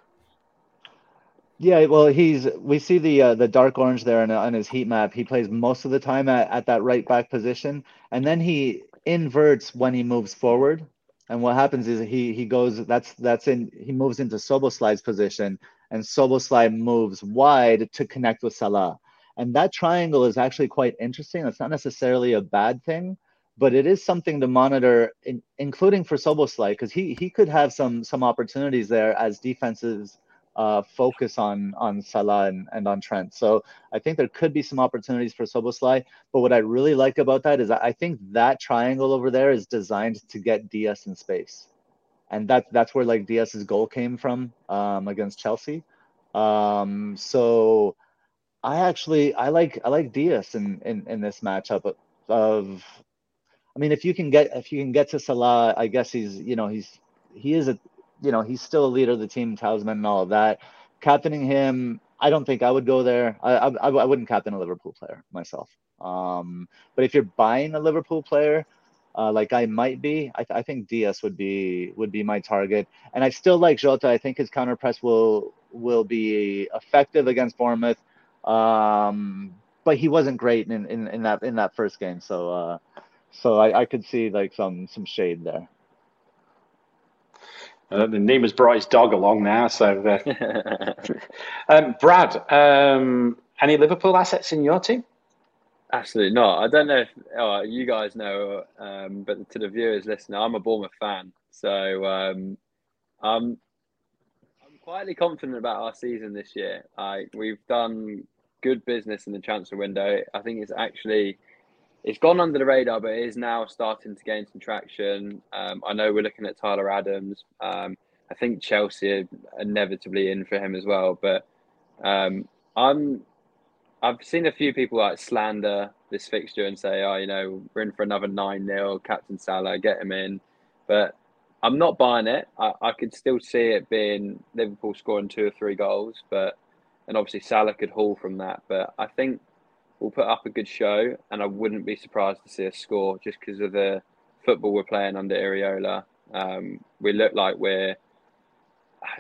Yeah, well, he's we see the uh, the dark orange there on, on his heat map. He plays most of the time at, at that right back position, and then he inverts when he moves forward. And what happens is he he goes that's that's in he moves into Szoboszlai's position, and Szoboszlai moves wide to connect with Salah. And that triangle is actually quite interesting. It's not necessarily a bad thing, but it is something to monitor, in, including for Szoboszlai, because he he could have some some opportunities there as defenses uh, focus on on Salah and, and on Trent. So I think there could be some opportunities for Szoboszlai. But what I really like about that is I think that triangle over there is designed to get Diaz in space, and that that's where like Diaz's goal came from um, against Chelsea. Um, so I actually I like I like Diaz in, in, in this matchup of I mean if you can get if you can get to Salah, I guess he's you know he's he is a you know he's still a leader of the team, talisman and all of that. Captaining him, I don't think I would go there. I I, I wouldn't captain a Liverpool player myself. Um, but if you're buying a Liverpool player, uh, like I might be, I, th- I think Diaz would be would be my target. And I still like Jota. I think his counter press will will be effective against Bournemouth. Um, but he wasn't great in, in, in that in that first game. So uh, so I, I could see like some some shade there. Uh, the Nima's brought his dog along now, so uh, um, Brad, um, any Liverpool assets in your team? Absolutely not. I don't know if oh, you guys know, um, but to the viewers listening, I'm a Bournemouth fan, so um, I'm I'm quietly confident about our season this year. Like we've done good business in the transfer window. I think it's actually it's gone under the radar, but it is now starting to gain some traction. Um, I know we're looking at Tyler Adams. Um, I think Chelsea are inevitably in for him as well, but um, I'm I've seen a few people like slander this fixture and say, "Oh, you know, we're in for another nine 0 Captain Salah, get him in." But I'm not buying it. I, I could still see it being Liverpool scoring two or three goals, but and obviously Salah could haul from that. But I think we'll put up a good show, and I wouldn't be surprised to see a score just because of the football we're playing under Iraola. Um, we look like we're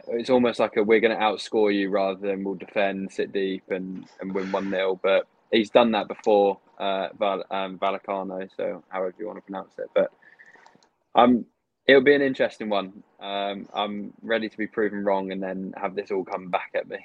it's almost like a we're going to outscore you rather than we'll defend, sit deep, and, and win 1 0. But he's done that before, uh, Val, um, so however you want to pronounce it. But um, it'll be an interesting one. Um, I'm ready to be proven wrong and then have this all come back at me.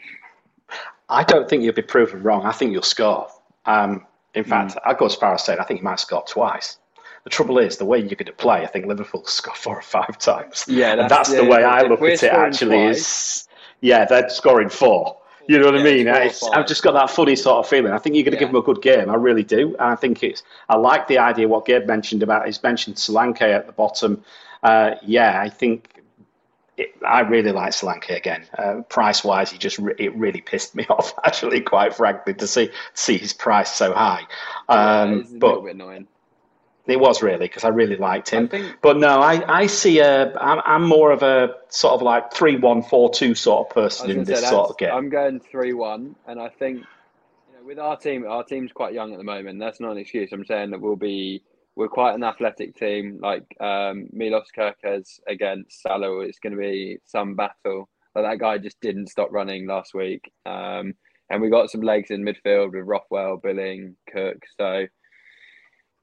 I don't think you'll be proven wrong. I think you'll score. Um, in fact, mm. I'd go as far as saying I think he might score twice. The trouble is, the way you're going to play, I think Liverpool score four or five times. Yeah, that's, that's the way I look at it. Actually, twice, is yeah, they're scoring four. You know what yeah, I mean? I've just got that funny sort of feeling. I think you're going to yeah. give them a good game. I really do. And I think it's. I like the idea what Gabe mentioned about. He's mentioned Solanke at the bottom. Uh, yeah, I think it, I really like Solanke again. Uh, price wise, he just re- it really pissed me off. Actually, quite frankly, to see see his price so high. Um, yeah, but annoying. It was really because I really liked him. Think, but no, I, I see a. I'm, I'm more of a sort of like three one four two sort of person in this sort of game. I'm going three one, and I think you know with our team, our team's quite young at the moment. That's not an excuse. I'm saying that we'll be we're quite an athletic team. Like um, Milos Kerkez against Salah, it's going to be some battle. But that guy just didn't stop running last week, um, and we got some legs in midfield with Rothwell, Billing, Cook. So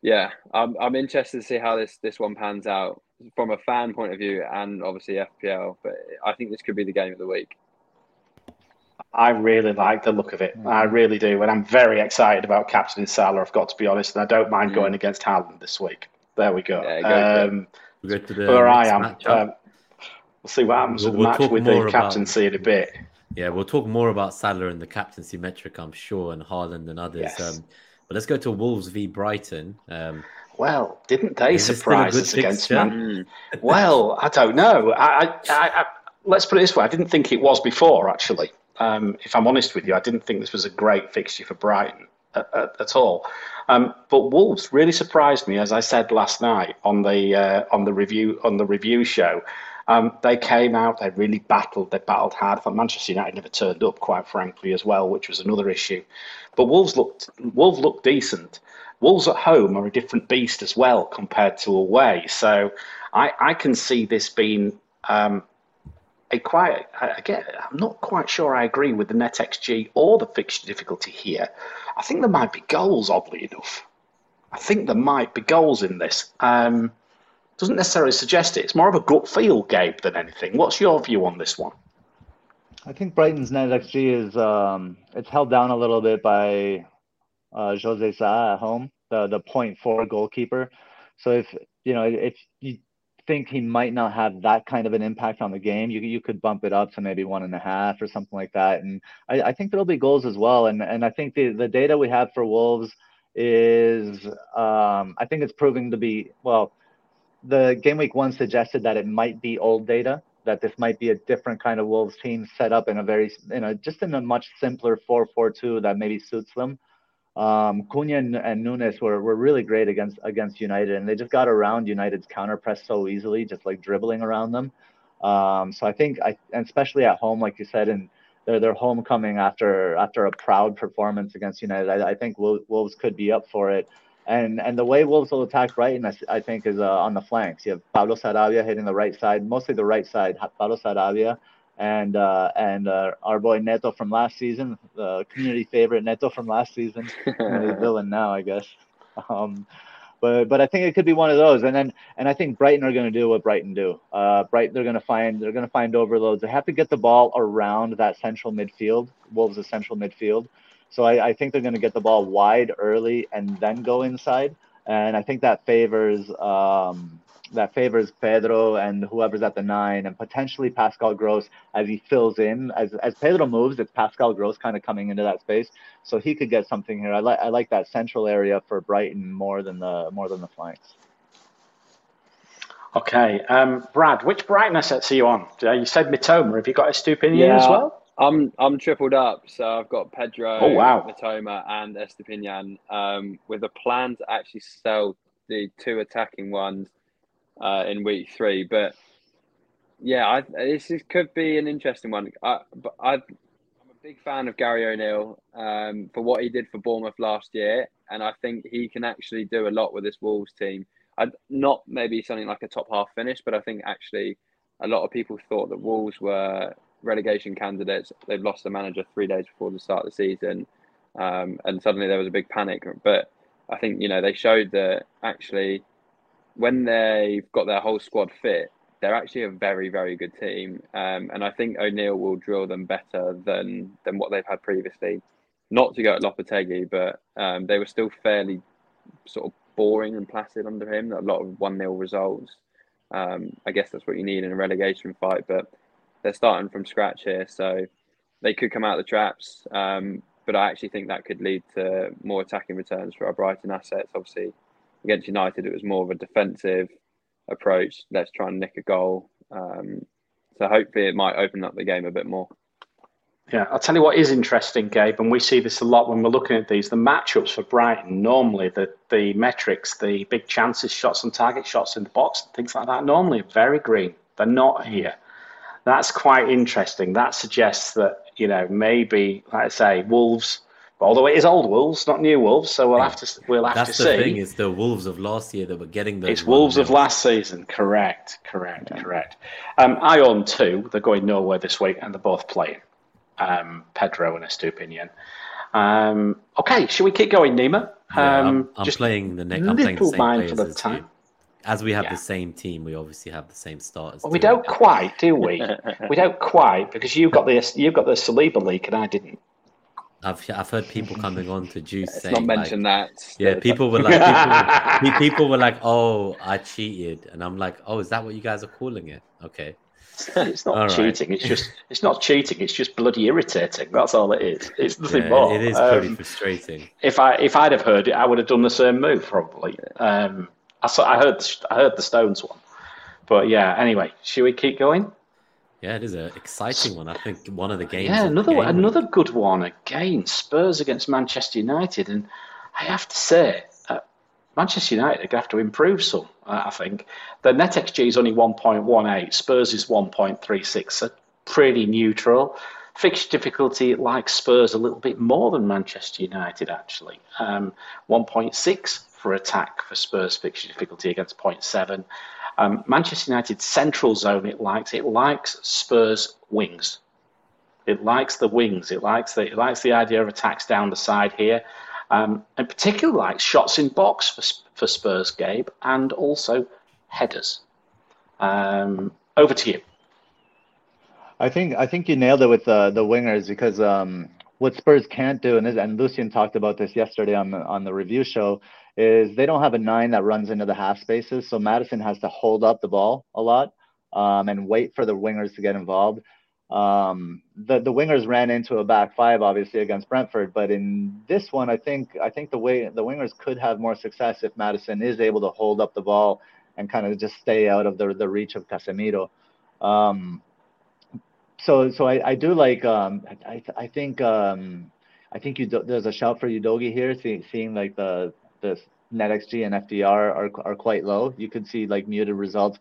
yeah, I'm I'm interested to see how this this one pans out from a fan point of view and obviously FPL. But I think this could be the game of the week. I really like the look of it. I mm. really do, and I'm very excited about captaining Salah. I've got to be honest, and I don't mind mm. going against Haaland this week. There we go. Yeah, go um, go where I am. Um, we'll see what happens we'll, with the we'll match with the captaincy about, in a bit. Yeah, we'll talk more about Salah and the captaincy metric, I'm sure, and Haaland and others. Yes. Um, but let's go to Wolves v Brighton. Um, well, didn't they surprise us against Man? well, I don't know. I, I, I, let's put it this way: I didn't think it was before. Actually, um, if I'm honest with you, I didn't think this was a great fixture for Brighton at, at, at all. Um, but Wolves really surprised me, as I said last night on the uh, on the review on the review show. Um, they came out, they really battled, they battled hard. I thought Manchester United never turned up, quite frankly, as well, which was another issue. But Wolves looked Wolves looked decent. Wolves at home are a different beast as well compared to away. So I, I can see this being um, quite again. I'm not quite sure I agree with the net XG or the fixture difficulty here. I think there might be goals, oddly enough. I think there might be goals in this. Um, doesn't necessarily suggest it. It's more of a gut feel, Gabe, than anything. What's your view on this one? I think Brighton's net XG is um, it's held down a little bit by uh, Jose Sa at home, the the point four goalkeeper. So if you know if you think he might not have that kind of an impact on the game, you you could bump it up to maybe one and a half or something like that. And I, I think there'll be goals as well. And and I think the the data we have for Wolves is um, I think it's proving to be well. The game week one suggested that it might be old data, that this might be a different kind of Wolves team set up in a very in a just in a much simpler 4-4-2 that maybe suits them. Um, Cunha and, and Nunes were, were really great against against United, and they just got around United's counter press so easily, just like dribbling around them. Um, so I think I, especially at home, like you said, and their their homecoming after after a proud performance against United, I, I think Wolves could be up for it. And and the way Wolves will attack Brighton, I, I think, is uh, on the flanks. You have Pablo Sarabia hitting the right side, mostly the right side. Pablo Sarabia and uh, and uh, our boy Neto from last season, the community favorite Neto from last season, villain now, I guess. Um, but but I think it could be one of those. And then and I think Brighton are going to do what Brighton do. Uh, Brighton they're going to find they're going to find overloads. They have to get the ball around that central midfield, Wolves' central midfield. So I, I think they're going to get the ball wide early and then go inside. And I think that favors um, that favors Pedro and whoever's at the nine, and potentially Pascal Gross as he fills in. As as Pedro moves, it's Pascal Gross kind of coming into that space, so he could get something here. I like I like that central area for Brighton more than the more than the flanks. Okay, um, Brad, which Brighton assets are you on? Uh, you said Mitoma. Have you got a Estupiñán yeah, as well? I'm I'm tripled up, so I've got Pedro, oh, wow. Mitoma, and Estupiñán, um, with a plan to actually sell the two attacking ones uh, in week three. But yeah, I, this is, could be an interesting one. I, I, am a big fan of Gary O'Neil um, for what he did for Bournemouth last year, and I think he can actually do a lot with this Wolves team. i not maybe something like a top half finish, but I think actually a lot of people thought that Wolves were relegation candidates. They've lost the manager three days before the start of the season, um, and suddenly there was a big panic. But I think you know they showed that actually when they've got their whole squad fit, they're actually a very, very good team. Um, and I think O'Neil will drill them better than than what they've had previously. Not to go at Lopetegui, but um, they were still fairly sort of boring and placid under him. A lot of one 0 results. Um, I guess that's what you need in a relegation fight. But they're starting from scratch here, so they could come out of the traps. Um, but I actually think that could lead to more attacking returns for our Brighton assets. Obviously, against United, it was more of a defensive approach. Let's try and nick a goal. Um, so hopefully, it might open up the game a bit more. Yeah, I'll tell you what is interesting, Gabe, and we see this a lot when we're looking at these. The matchups for Brighton, normally the, the metrics, the big chances, shots on target, shots in the box, things like that, normally are very green. They're not here. That's quite interesting. That suggests that, you know, maybe, like I say, Wolves Although it is old wolves, not new wolves, so we'll have to we'll have That's to the see. thing. It's the wolves of last year that were getting those. It's wolves of last season. Correct, correct, yeah. correct. Um, I own two. They're going nowhere this week, and they're both playing. Um, Pedro and Estupiñán. Um, okay, should we keep going, Nima? Yeah, I'm, um, I'm playing the next. I'm playing the same players the time. As we have yeah. the same team, we obviously have the same starters. Well, we don't quite, do we? we don't quite because you got the you got the Saliba leak and I didn't. I've I've heard people coming on to Juice Let's saying not mention like, that. Yeah, people were like people, people were like, "Oh, I cheated," and I'm like, "Oh, is that what you guys are calling it?" Okay. It's not all cheating. Right. It's just it's not cheating. It's just bloody irritating. That's all it is. It's nothing yeah, more. It is pretty um, frustrating. If I if I'd have heard it, I would have done the same move probably. Um, I saw I heard I heard the Stones one, but yeah. Anyway, should we keep going? Yeah, it is an exciting one. I think one of the games. Yeah, another one, another good one again. Spurs against Manchester United, and I have to say, uh, Manchester United are going to have to improve some. Uh, I think the net xG is only one point one eight. Spurs is one point three six. So pretty neutral. Fixture difficulty like Spurs a little bit more than Manchester United actually. Um, one point six for attack for Spurs fixture difficulty against 0.7. Um, Manchester United central zone it likes. It likes Spurs wings. It likes the wings. It likes the it likes the idea of attacks down the side here, um, and particularly likes shots in box for for Spurs, Gabe, and also headers. Um, over to you. I think I think you nailed it with the the wingers because um, what Spurs can't do, and, and Lucian talked about this yesterday on the on the review show, is they don't have a nine that runs into the half spaces. So Maddison has to hold up the ball a lot um, and wait for the wingers to get involved. Um, the the wingers ran into a back five obviously against Brentford, but in this one, I think I think the way the wingers could have more success if Maddison is able to hold up the ball and kind of just stay out of the the reach of Casemiro. Um, so so I, I do like um I I think um I think you do, there's a shout for Udogie here, seeing, seeing like the the net XG and FDR are are quite low. You could see like muted results,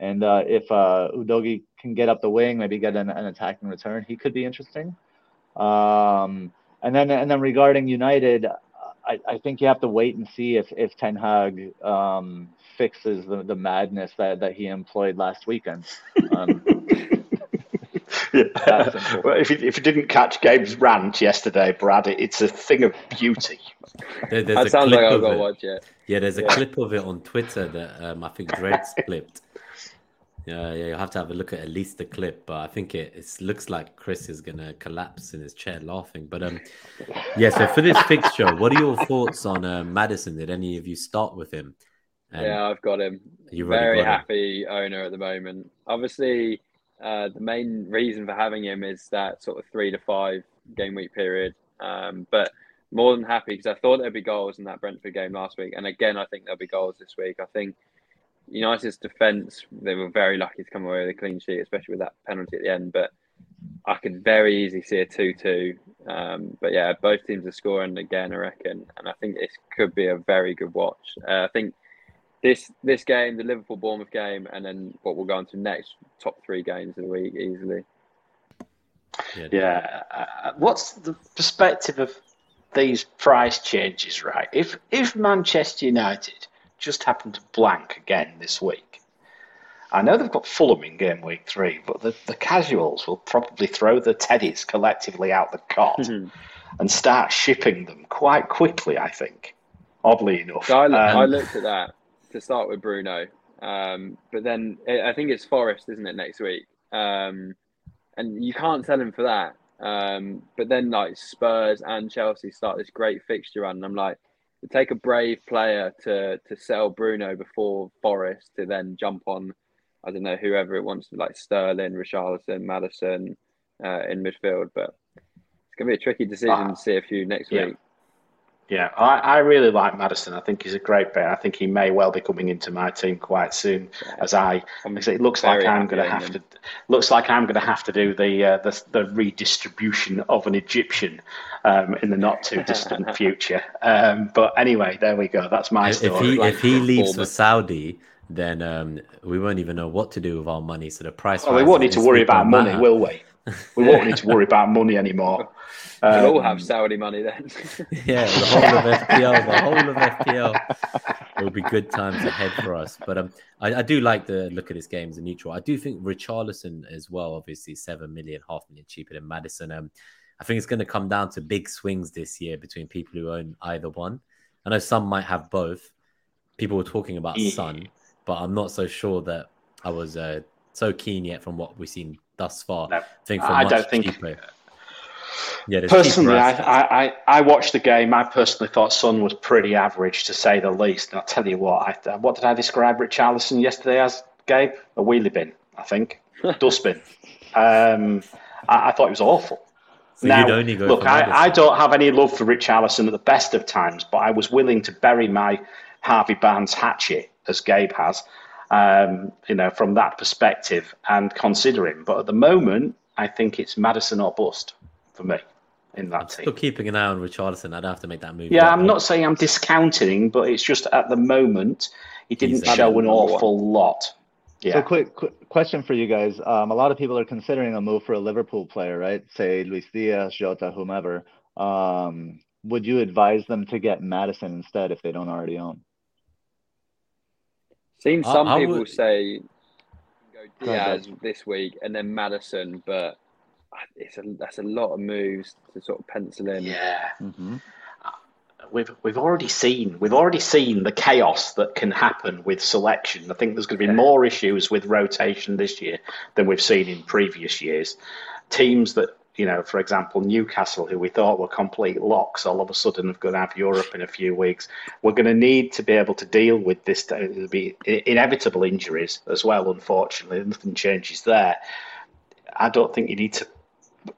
and uh, if uh, Udogie can get up the wing, maybe get an, an attacking return, he could be interesting. Um, and then and then regarding United, I, I think you have to wait and see if if Ten Hag um, fixes the, the madness that, that he employed last weekend. Um, well, if you, if you didn't catch Gabe's rant yesterday, Brad, it's a thing of beauty. There, that sounds like I'll go watch it. Yeah, there's a yeah. clip of it on Twitter that um, I think Dread's clipped. Yeah, yeah, you'll have to have a look at at least the clip, but I think it, it looks like Chris is gonna collapse in his chair laughing. But um, yeah. So for this fixture, what are your thoughts on uh, Maddison? Did any of you start with him? And yeah, I've got him. You Very got happy him. owner at the moment. Obviously, uh, the main reason for having him is that sort of three to five game week period. Um, but more than happy because I thought there'd be goals in that Brentford game last week, and again I think there'll be goals this week. I think United's defence they were very lucky to come away with a clean sheet, especially with that penalty at the end. But I could very easily see a two-two. Um, but yeah, both teams are scoring again, I reckon, and I think this could be a very good watch. Uh, I think this this game, the Liverpool Bournemouth game, and then what we'll go on to next top three games of the week easily. Yeah. yeah. Uh, what's the perspective of these price changes, right? If if Manchester United just happen to blank again this week, I know they've got Fulham in game week three, but the, the casuals will probably throw the teddies collectively out the cot mm-hmm. and start shipping them quite quickly. I think, oddly enough. So I, um, I looked at that to start with Bruno, um, but then I think it's Forest, isn't it, next week? Um, and you can't sell him for that. Um, but then like Spurs and Chelsea start this great fixture run, and I'm like, take a brave player to to sell Bruno before Forest to then jump on, I don't know whoever it wants to like Sterling, Richarlison, Maddison uh, in midfield, but it's gonna be a tricky decision to see a few next yeah. week. Yeah, I, I really like Maddison. I think he's a great bet. I think he may well be coming into my team quite soon. Yeah. As I, because it looks like I'm going to have to, looks like I'm going to have to do the uh, the, the, redistribution of an Egyptian um, in the not too distant future. Um, but anyway, there we go. That's my story. If he if he leaves for Saudi, then um, we won't even know what to do with our money. So the price. Well, we won't need to worry about money, matter. will we? We won't need to worry about money anymore. Um, we'll all have Saudi money then. yeah, the whole of FPL, the whole of FPL. It will be good times ahead for us. But um, I, I, do like the look at this game as a neutral. I do think Richarlison as well, obviously seven million, half million cheaper than Maddison. Um, I think it's going to come down to big swings this year between people who own either one. I know some might have both. People were talking about yeah. Son, but I'm not so sure that I was uh, so keen yet from what we've seen thus far. No, I think for I don't think. Cheaper, yeah, personally, I, I, I watched the game. I personally thought Son was pretty average, to say the least. And I'll tell you what, I, what did I describe Richarlison yesterday as, Gabe? A wheelie bin, I think. Dustbin. Um, I, I, thought it was awful. So now, look, I, I don't have any love for Richarlison at the best of times, but I was willing to bury my Harvey Barnes hatchet, as Gabe has, um, you know, from that perspective and consider him. But at the moment, I think it's Maddison or bust for me in that I'm team. Still keeping an eye on Richarlison. I'd have to make that move. Yeah, I'm not saying I'm discounting, but it's just at the moment he didn't show an awful one. lot. Yeah. So, quick, quick, question for you guys. Um, a lot of people are considering a move for a Liverpool player, right? Say Luis Diaz, Jota, whomever. Um, would you advise them to get Maddison instead if they don't already own? Seen some I, I people would... say go Diaz this week and then Maddison, but it's a that's a lot of moves to sort of pencil in. Yeah. Mm-hmm. We've we've already seen we've already seen the chaos that can happen with selection. I think there's going to be yeah. more issues with rotation this year than we've seen in previous years. Teams that you know, for example, Newcastle, who we thought were complete locks, all of a sudden have going to have Europe in a few weeks. We're going to need to be able to deal with this. There'll be inevitable injuries as well, unfortunately. Nothing changes there. I don't think you need to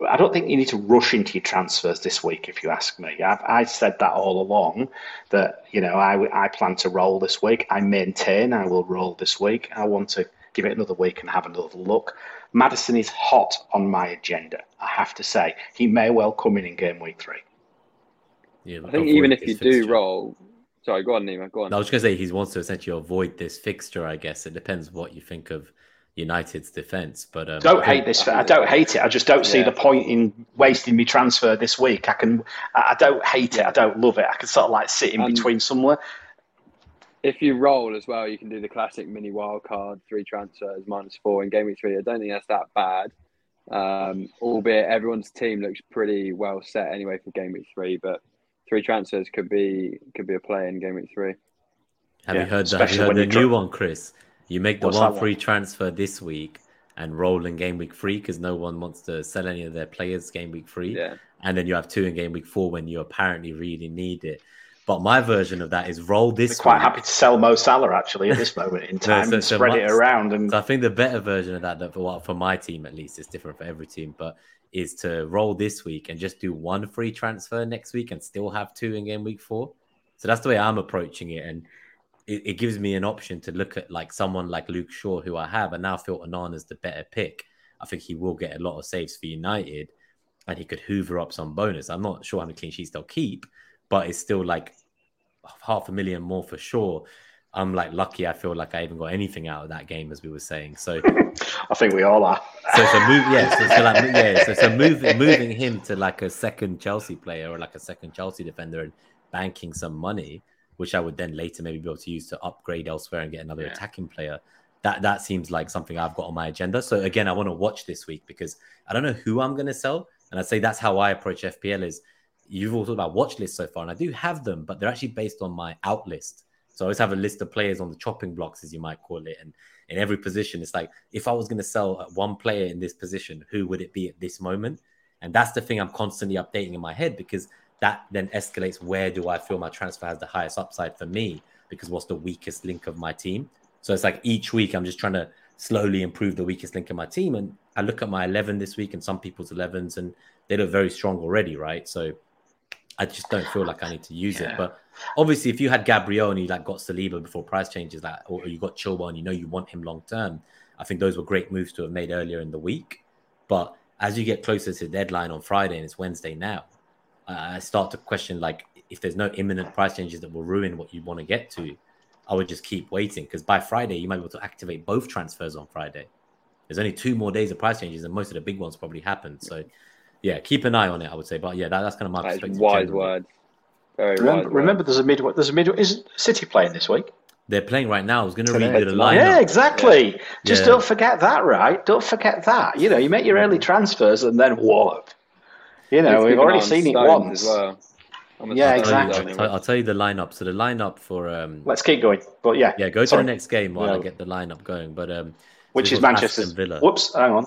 I don't think you need to rush into your transfers this week, if you ask me. I've I said that all along that you know I I plan to roll this week. I maintain I will roll this week. I want to give it another week and have another look. Maddison is hot on my agenda. I have to say, he may well come in in game week three. Yeah, I think even if you fixture. do roll, sorry, go on, Nima, go on. I was going to say he wants to essentially avoid this fixture. I guess it depends what you think of United's defense. But um, don't hate this. I don't hate it. I just don't yeah. see the point in wasting me transfer this week. I can. I don't hate it. I don't love it. I can sort of like sit in um, between somewhere. If you roll as well, you can do the classic mini wild card, three transfers, minus four in game week three. I don't think that's that bad. Um, albeit everyone's team looks pretty well set anyway for game week three, but three transfers could be could be a play in game week three. Have yeah, you heard, that? have you heard the new one, Chris? You make the What's one free one? transfer this week and roll in game week three because no one wants to sell any of their players game week three. Yeah. And then you have two in game week four when you apparently really need it. But my version of that is roll this. I'm quite week. happy to sell Mo Salah actually at this moment in time no, so, so spread my, it around. And so I think the better version of that, that for, for my team at least, it's different for every team, but is to roll this week and just do one free transfer next week and still have two in game week four. So that's the way I'm approaching it. And it, it, gives me an option to look at like someone like Luke Shaw, who I have, and now feel is the better pick. I think he will get a lot of saves for United, and he could hoover up some bonus. I'm not sure how many clean sheets they'll keep, but it's still like half a million more for sure. I'm like lucky. I feel like I even got anything out of that game, as we were saying. So I think we all are. So, so move, yeah. So, so like, yeah. So, so moving moving him to like a second Chelsea player or like a second Chelsea defender and banking some money which I would then later maybe be able to use to upgrade elsewhere and get another yeah. attacking player. That that seems like something I've got on my agenda. So again, I want to watch this week because I don't know who I'm going to sell, and I'd say that's how I approach FPL. Is you've all talked about watch lists so far, and I do have them, but they're actually based on my out list. So I always have a list of players on the chopping blocks, as you might call it, and in every position, it's like if I was going to sell one player in this position, who would it be at this moment? And that's the thing I'm constantly updating in my head because that then escalates where do I feel my transfer has the highest upside for me because what's the weakest link of my team. So it's like each week I'm just trying to slowly improve the weakest link of my team. And I look at my 11 this week and some people's 11s and they look very strong already, right? So I just don't feel like I need to use yeah. it. But obviously, if you had Gabriel and you like got Saliba before price changes, like or you got Chilwell and you know you want him long term, I think those were great moves to have made earlier in the week. But as you get closer to deadline on Friday and it's Wednesday now, I start to question like if there's no imminent price changes that will ruin what you want to get to, I would just keep waiting because by Friday you might be able to activate both transfers on Friday. There's only two more days of price changes, and most of the big ones probably happened. So, yeah, keep an eye on it. I would say, but yeah, that, that's kind of my that perspective. Wise word. Very remember, remember, there's a mid. There's a mid. Is City playing this week? They're playing right now. I was going to read the line. Yeah, exactly. Yeah. Just yeah. don't forget that, right? Don't forget that. You know, you make your early transfers and then wallop. You know, we've already seen it once. As well. Yeah, exactly. I'll, I'll, tell you the lineup. So the lineup for um, let's keep going. But yeah, yeah, go Sorry. to the next game while yeah. I get the lineup going. But um, which is Manchester Villa. Whoops, hang on.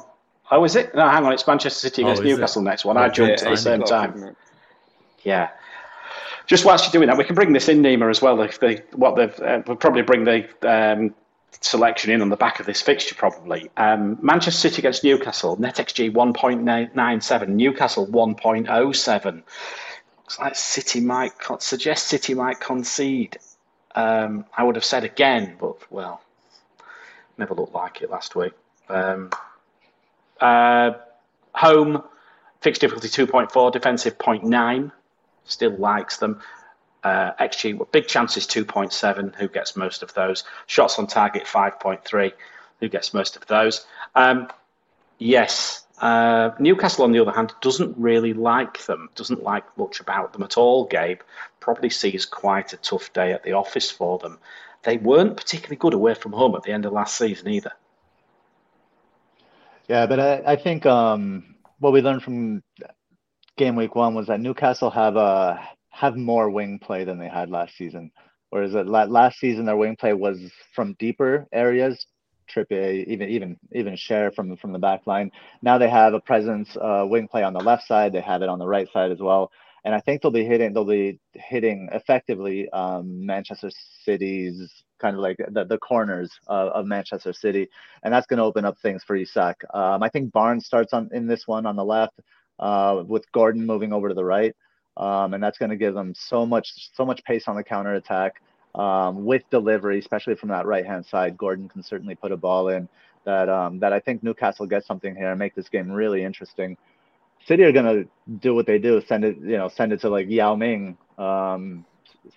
Oh, is it? No, hang on. It's Manchester City against oh, Newcastle it? next one. Oh, I jumped yeah, at the same time. Yeah. Just whilst you're doing that, we can bring this in, Nima, as well. If they what they've, uh, we'll probably bring the um, selection in on the back of this fixture probably. Um, Manchester City against Newcastle, net XG 1.97, Newcastle 1.07. Looks like City might suggest City might concede. Um, I would have said again, but well, never looked like it last week. Um, uh, home fixed difficulty 2.4, defensive 0.9. Still likes them. Uh, XG, big chances 2.7. Who gets most of those? Shots on target 5.3. Who gets most of those? Um, yes. Uh, Newcastle, on the other hand, doesn't really like them, doesn't like much about them at all, Gabe. Probably sees quite a tough day at the office for them. They weren't particularly good away from home at the end of last season either. Yeah, but I, I think um, what we learned from game week one was that Newcastle have a have more wing play than they had last season. Whereas last season their wing play was from deeper areas, Trippier, even even even Schär from from the back line. Now they have a presence, uh, wing play on the left side. They have it on the right side as well. And I think they'll be hitting they'll be hitting effectively um, Manchester City's kind of like the, the corners of Manchester City, and that's going to open up things for Isak. Um, I think Barnes starts on in this one on the left, uh, with Gordon moving over to the right um, and that's going to give them so much so much pace on the counter attack. um, with delivery, especially from that right hand side. Gordon can certainly put a ball in that um, that I think Newcastle gets something here and make this game really interesting. City are gonna do what they do, send it, you know, send it to like Yao Ming, um,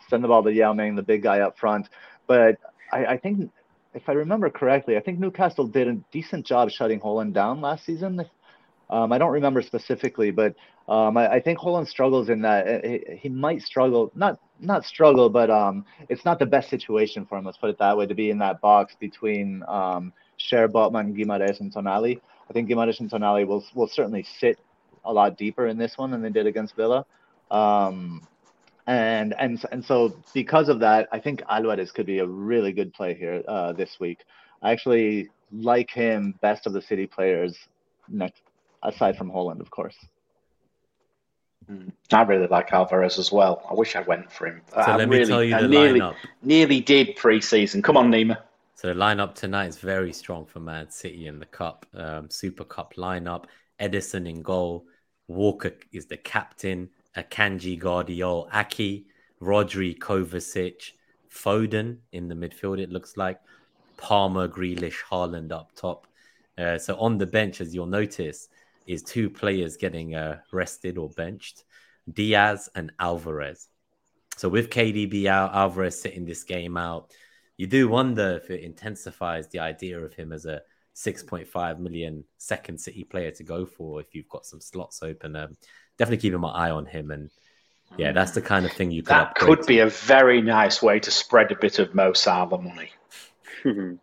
send the ball to Yao Ming, the big guy up front. But I, I think, if I remember correctly, I think Newcastle did a decent job shutting Haaland down last season. Um, I don't remember specifically, but um, I, I, think Haaland struggles in that he, he, might struggle, not not struggle, but um, it's not the best situation for him. Let's put it that way, to be in that box between um, Schär, Botman, Guimaraes, and Tonali. I think Guimaraes and Tonali will will certainly sit a lot deeper in this one than they did against Villa. Um, and and and so because of that, I think Alvarez could be a really good play here uh, this week. I actually like him best of the City players next, aside from Haaland, of course. Mm. I really like Alvarez as well. I wish I went for him. So I let me tell you I the nearly, lineup. nearly did pre-season. Come on, Nima. So the lineup tonight is very strong for Man City in the Cup, um, Super Cup lineup. Ederson in goal. Walker is the captain. Akanji, Gvardiol, Aké, Rodri, Kovacic, Foden in the midfield. It looks like Palmer, Grealish, Haaland up top. Uh, so on the bench, as you'll notice, is two players getting uh, rested or benched: Dias and Alvarez. So with KDB out, Alvarez sitting this game out, you do wonder if it intensifies the idea of him as a 6.5 million second City player to go for if you've got some slots open. Um, definitely keeping my eye on him. And yeah, that's the kind of thing you could. That could be a very nice way to spread a bit of Mo Salah money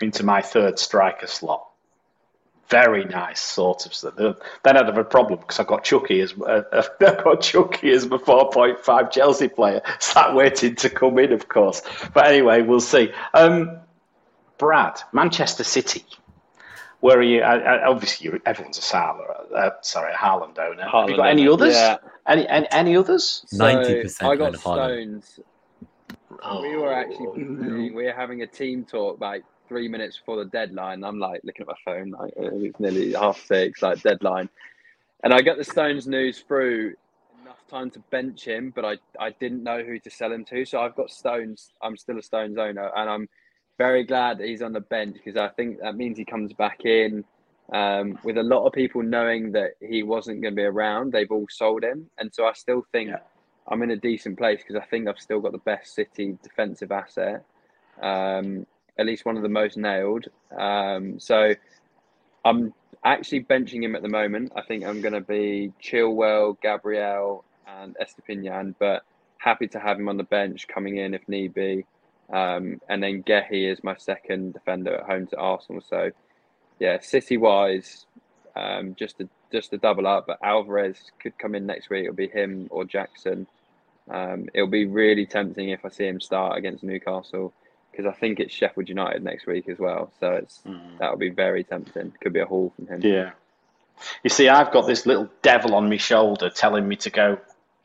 into my third striker slot. Very nice sort of. Stuff. Then I'd have a problem because I've got Chucky as uh, I've got Chucky as my four point five Chelsea player, sat waiting to come in, of course. But anyway, we'll see. Um, Brad, Manchester City. Where are you? I, I, obviously, you, everyone's a Salah. Uh, sorry, a Haaland owner. Haaland Have you got any owner. others? Yeah. Any, any, any others? Ninety percent. I got Stones. Oh. We were actually we were having a team talk like three minutes before the deadline. I'm like looking at my phone, like it's nearly half six, like deadline, and I got the Stones news through enough time to bench him, but I I didn't know who to sell him to, so I've got Stones. I'm still a Stones owner, and I'm very glad that he's on the bench because I think that means he comes back in. Um, with a lot of people knowing that he wasn't going to be around, they've all sold him, and so I still think yeah. I'm in a decent place because I think I've still got the best City defensive asset, um, at least one of the most nailed. Um, so I'm actually benching him at the moment. I think I'm going to be Chilwell, Gabriel, and Estupiñán, but happy to have him on the bench coming in if need be. Um, and then Gehi is my second defender at home to Arsenal. So, yeah, City wise, um, just to just to double up. But Alvarez could come in next week. It'll be him or Jackson. Um, it'll be really tempting if I see him start against Newcastle because I think it's Sheffield United next week as well. So it's mm. that'll be very tempting. Could be a haul from him. Yeah. You see, I've got this little devil on my shoulder telling me to go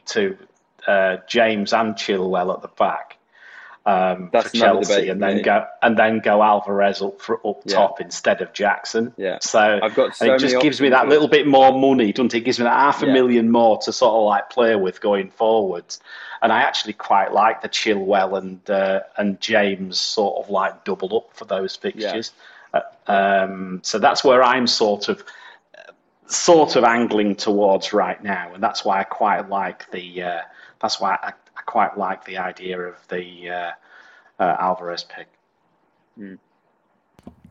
to uh, James and Chilwell at the back um, for Chelsea, and then go and then go Alvarez up for, up yeah. top instead of Jackson. Yeah. So, I've got so it just gives me that little bit more money, doesn't it? it? Gives me that half a yeah. million more to sort of like play with going forwards. And I actually quite like the Chilwell and uh, and James sort of like double up for those fixtures. Yeah. Uh, um, so that's where I'm sort of sort of angling towards right now, and that's why I quite like the. Uh, that's why I quite like the idea of the uh, uh, Alvarez pick. Mm.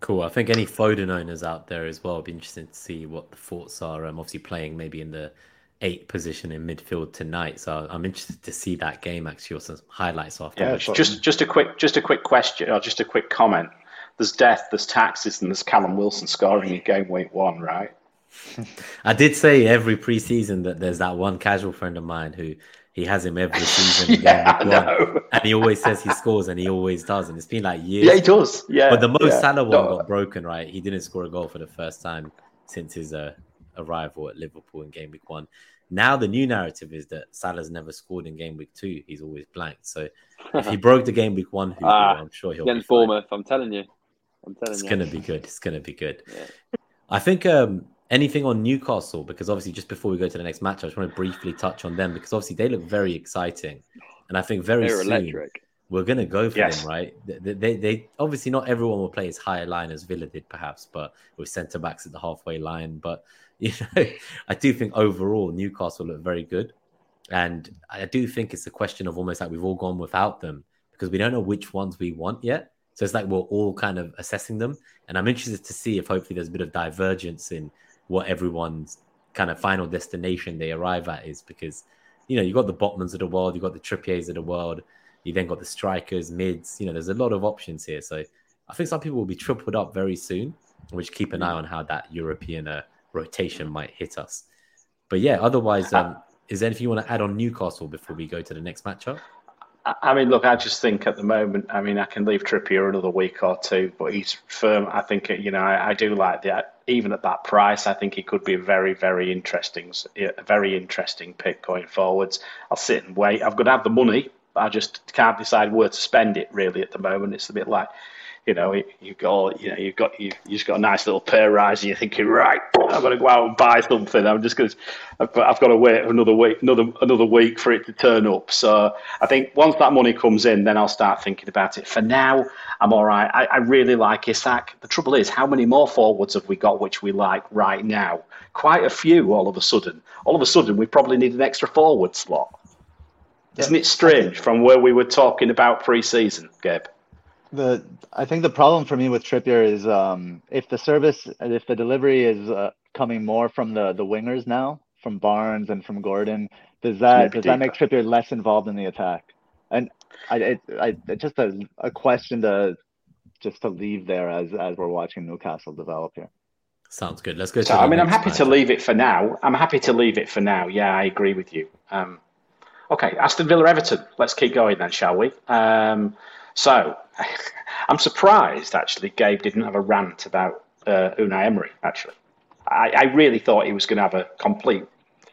Cool. I think any Foden owners out there as well would be interested to see what the thoughts are. I'm obviously playing maybe in the eight position in midfield tonight, so I'm interested to see that game actually or some highlights after. Yeah, just just a quick just a quick question or just a quick comment. There's death, there's taxes, and there's Callum Wilson scoring in game week one, right? I did say every preseason that there's that one casual friend of mine who he has him every season. yeah, and he always says he scores, and he always does. And it's been like years. Yeah, he does. Yeah. But the most yeah. Salah one no. got broken, right? He didn't score a goal for the first time since his uh, arrival at Liverpool in game week one. Now the new narrative is that Salah's never scored in game week two. He's always blanked. So if he broke the game week one, who ah, I'm sure he'll against Bournemouth. I'm telling you. I'm telling it's you. It's gonna be good. It's gonna be good. Yeah. I think um, anything on Newcastle? Because obviously, just before we go to the next match, I just want to briefly touch on them because obviously they look very exciting, and I think very They're soon electric. we're going to go for Yes. them, right? They, they, they obviously not everyone will play as high a line as Villa did, perhaps, but with centre backs at the halfway line. But you know, I do think overall Newcastle look very good, and I do think it's a question of almost like we've all gone without them because we don't know which ones we want yet. So it's like we're all kind of assessing them, and I'm interested to see if hopefully there's a bit of divergence in what everyone's kind of final destination they arrive at is because you know you've got the Botmans of the world, you've got the Trippiers of the world, you then got the strikers, mids. You know, there's a lot of options here. So I think some people will be tripled up very soon. We should keep an eye on how that European uh, rotation might hit us. But yeah, otherwise, um, is there anything you want to add on Newcastle before we go to the next matchup? I- mean, look, I just think at the moment, I mean, I can leave Trippier another week or two, but he's firm. I think, you know, I, I do like that. Even at that price, I think he could be a very, very interesting, a very interesting pick going forwards. I'll sit and wait. I've got to have the money. I just can't decide where to spend it really at the moment. It's a bit like, you know, you've got, you know, you've got, you, you've just got a nice little pay rise, and you're thinking, right, I'm going to go out and buy something. I'm just going to, I've got, I've got to wait another week, another another week for it to turn up. So I think once that money comes in, then I'll start thinking about it. For now, I'm all right. I, I really like Isak. The trouble is, how many more forwards have we got which we like right now? Quite a few. All of a sudden, all of a sudden, we probably need an extra forward slot. Isn't it strange from where we were talking about pre-season, Gabe? The I think the problem for me with Trippier is um, if the service, if the delivery is uh, coming more from the the wingers now, from Barnes and from Gordon, does that Maybe does that make Trippier less involved in the attack? And I, it, I it's just a, a question to just to leave there as as we're watching Newcastle develop here. Sounds good. Let's go. So, to I mean, I'm next happy to leave it for now. I'm happy to leave it for now. Yeah, I agree with you. Um, okay, Aston Villa Everton. Let's keep going then, shall we? Um, so, I'm surprised actually. Gabe didn't have a rant about uh, Unai Emery. Actually, I, I really thought he was going to have a complete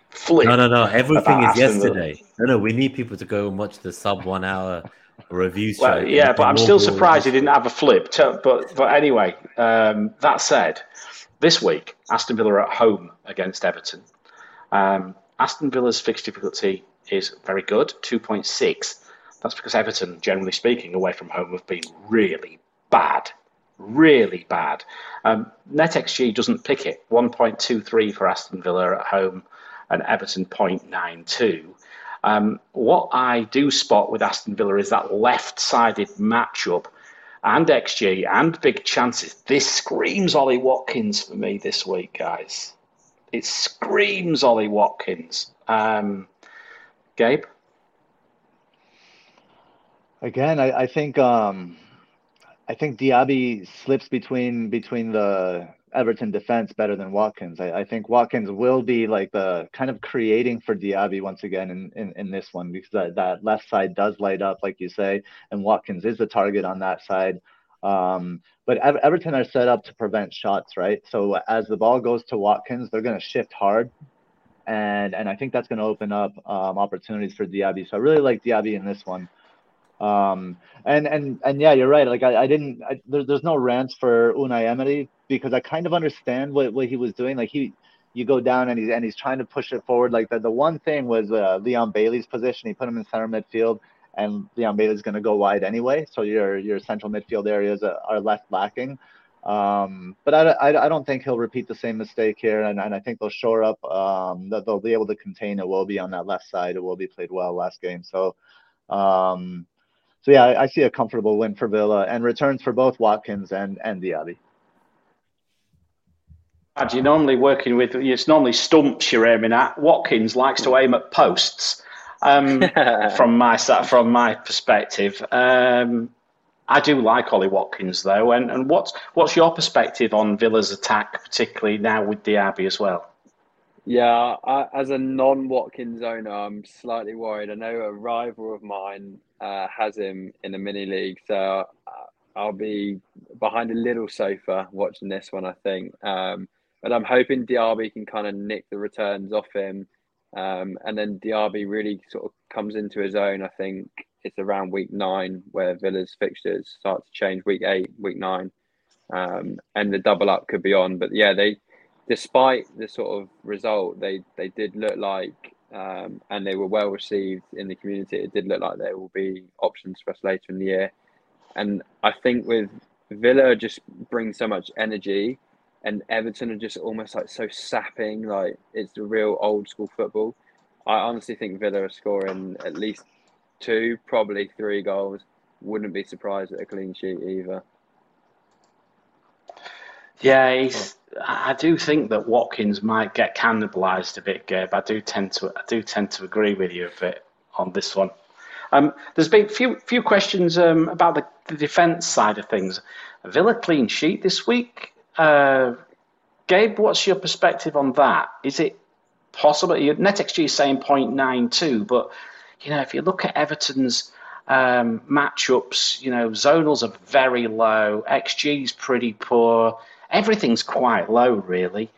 flip. No, no, no. Everything is Aston Villa. yesterday. No, no. We need people to go and watch the sub one hour review show. Well, yeah, but I'm still surprised he didn't have a flip. But but anyway, um, that said, this week Aston Villa are at home against Everton. Um, Aston Villa's fixture difficulty is very good, 2.6. That's because Everton, generally speaking, away from home have been really bad. Really bad. Um, NetXG doesn't pick it. 1.23 for Aston Villa at home and Everton 0.92. Um, what I do spot with Aston Villa is that left sided matchup and XG and big chances. This screams Ollie Watkins for me this week, guys. It screams Ollie Watkins. Um, Gabe? Again, I, I think um, I think Diaby slips between between the Everton defense better than Watkins. I, I think Watkins will be like the kind of creating for Diaby once again in, in, in this one because that, that left side does light up, like you say, and Watkins is the target on that side. Um, but Ever- Everton are set up to prevent shots, right? So as the ball goes to Watkins, they're going to shift hard, and and I think that's going to open up um, opportunities for Diaby. So I really like Diaby in this one. Um, and and and yeah, you're right. Like I, I didn't. I, there, there's no rants for Unai Emery because I kind of understand what, what he was doing. Like he, you go down and he's and he's trying to push it forward. Like the, the one thing was uh, Leon Bailey's position. He put him in center midfield, and Leon Bailey's going to go wide anyway. So your your central midfield areas are, left lacking. Um, but I, I, I don't think he'll repeat the same mistake here, and, and I think they'll shore up. Um, that they'll be able to contain it. Will be on that left side. It will be played well last game. So, um, so yeah, I, I see a comfortable win for Villa and returns for both Watkins and and Diaby. Brad, You're normally working with, it's normally stumps you're aiming at. Watkins likes to aim at posts. Um, from my from my perspective, um, I do like Ollie Watkins though. And, and what's what's your perspective on Villa's attack, particularly now with Diaby as well? Yeah, I, as a non-Watkins owner, I'm slightly worried. I know a rival of mine uh, has him in a mini league, so uh, I'll be behind a little sofa watching this one. I think, um, but I'm hoping Diaby can kind of nick the returns off him, um, and then Diaby really sort of comes into his own. I think it's around week nine where Villa's fixtures start to change. Week eight, week nine, um, and the double up could be on. But yeah, they despite the sort of result, they they did look like um, and they were well received in the community. It did look like there will be options for us later in the year, and I think with Villa just brings so much energy, and Everton are just almost like so sapping. Like it's the real old school football. I honestly think Villa are scoring at least two, probably three goals. Wouldn't be surprised at a clean sheet either. Yeah, he's, I do think that Watkins might get cannibalised a bit, Gabe. I do tend to I do tend to agree with you a bit on this one. Um, there's been few few questions um, about the, the defence side of things. Villa clean sheet this week. Uh, Gabe, what's your perspective on that? Is it possible? Net XG is saying 0.92, but you know if you look at Everton's um, matchups, you know zonals are very low, XG is pretty poor everything's quite low, really.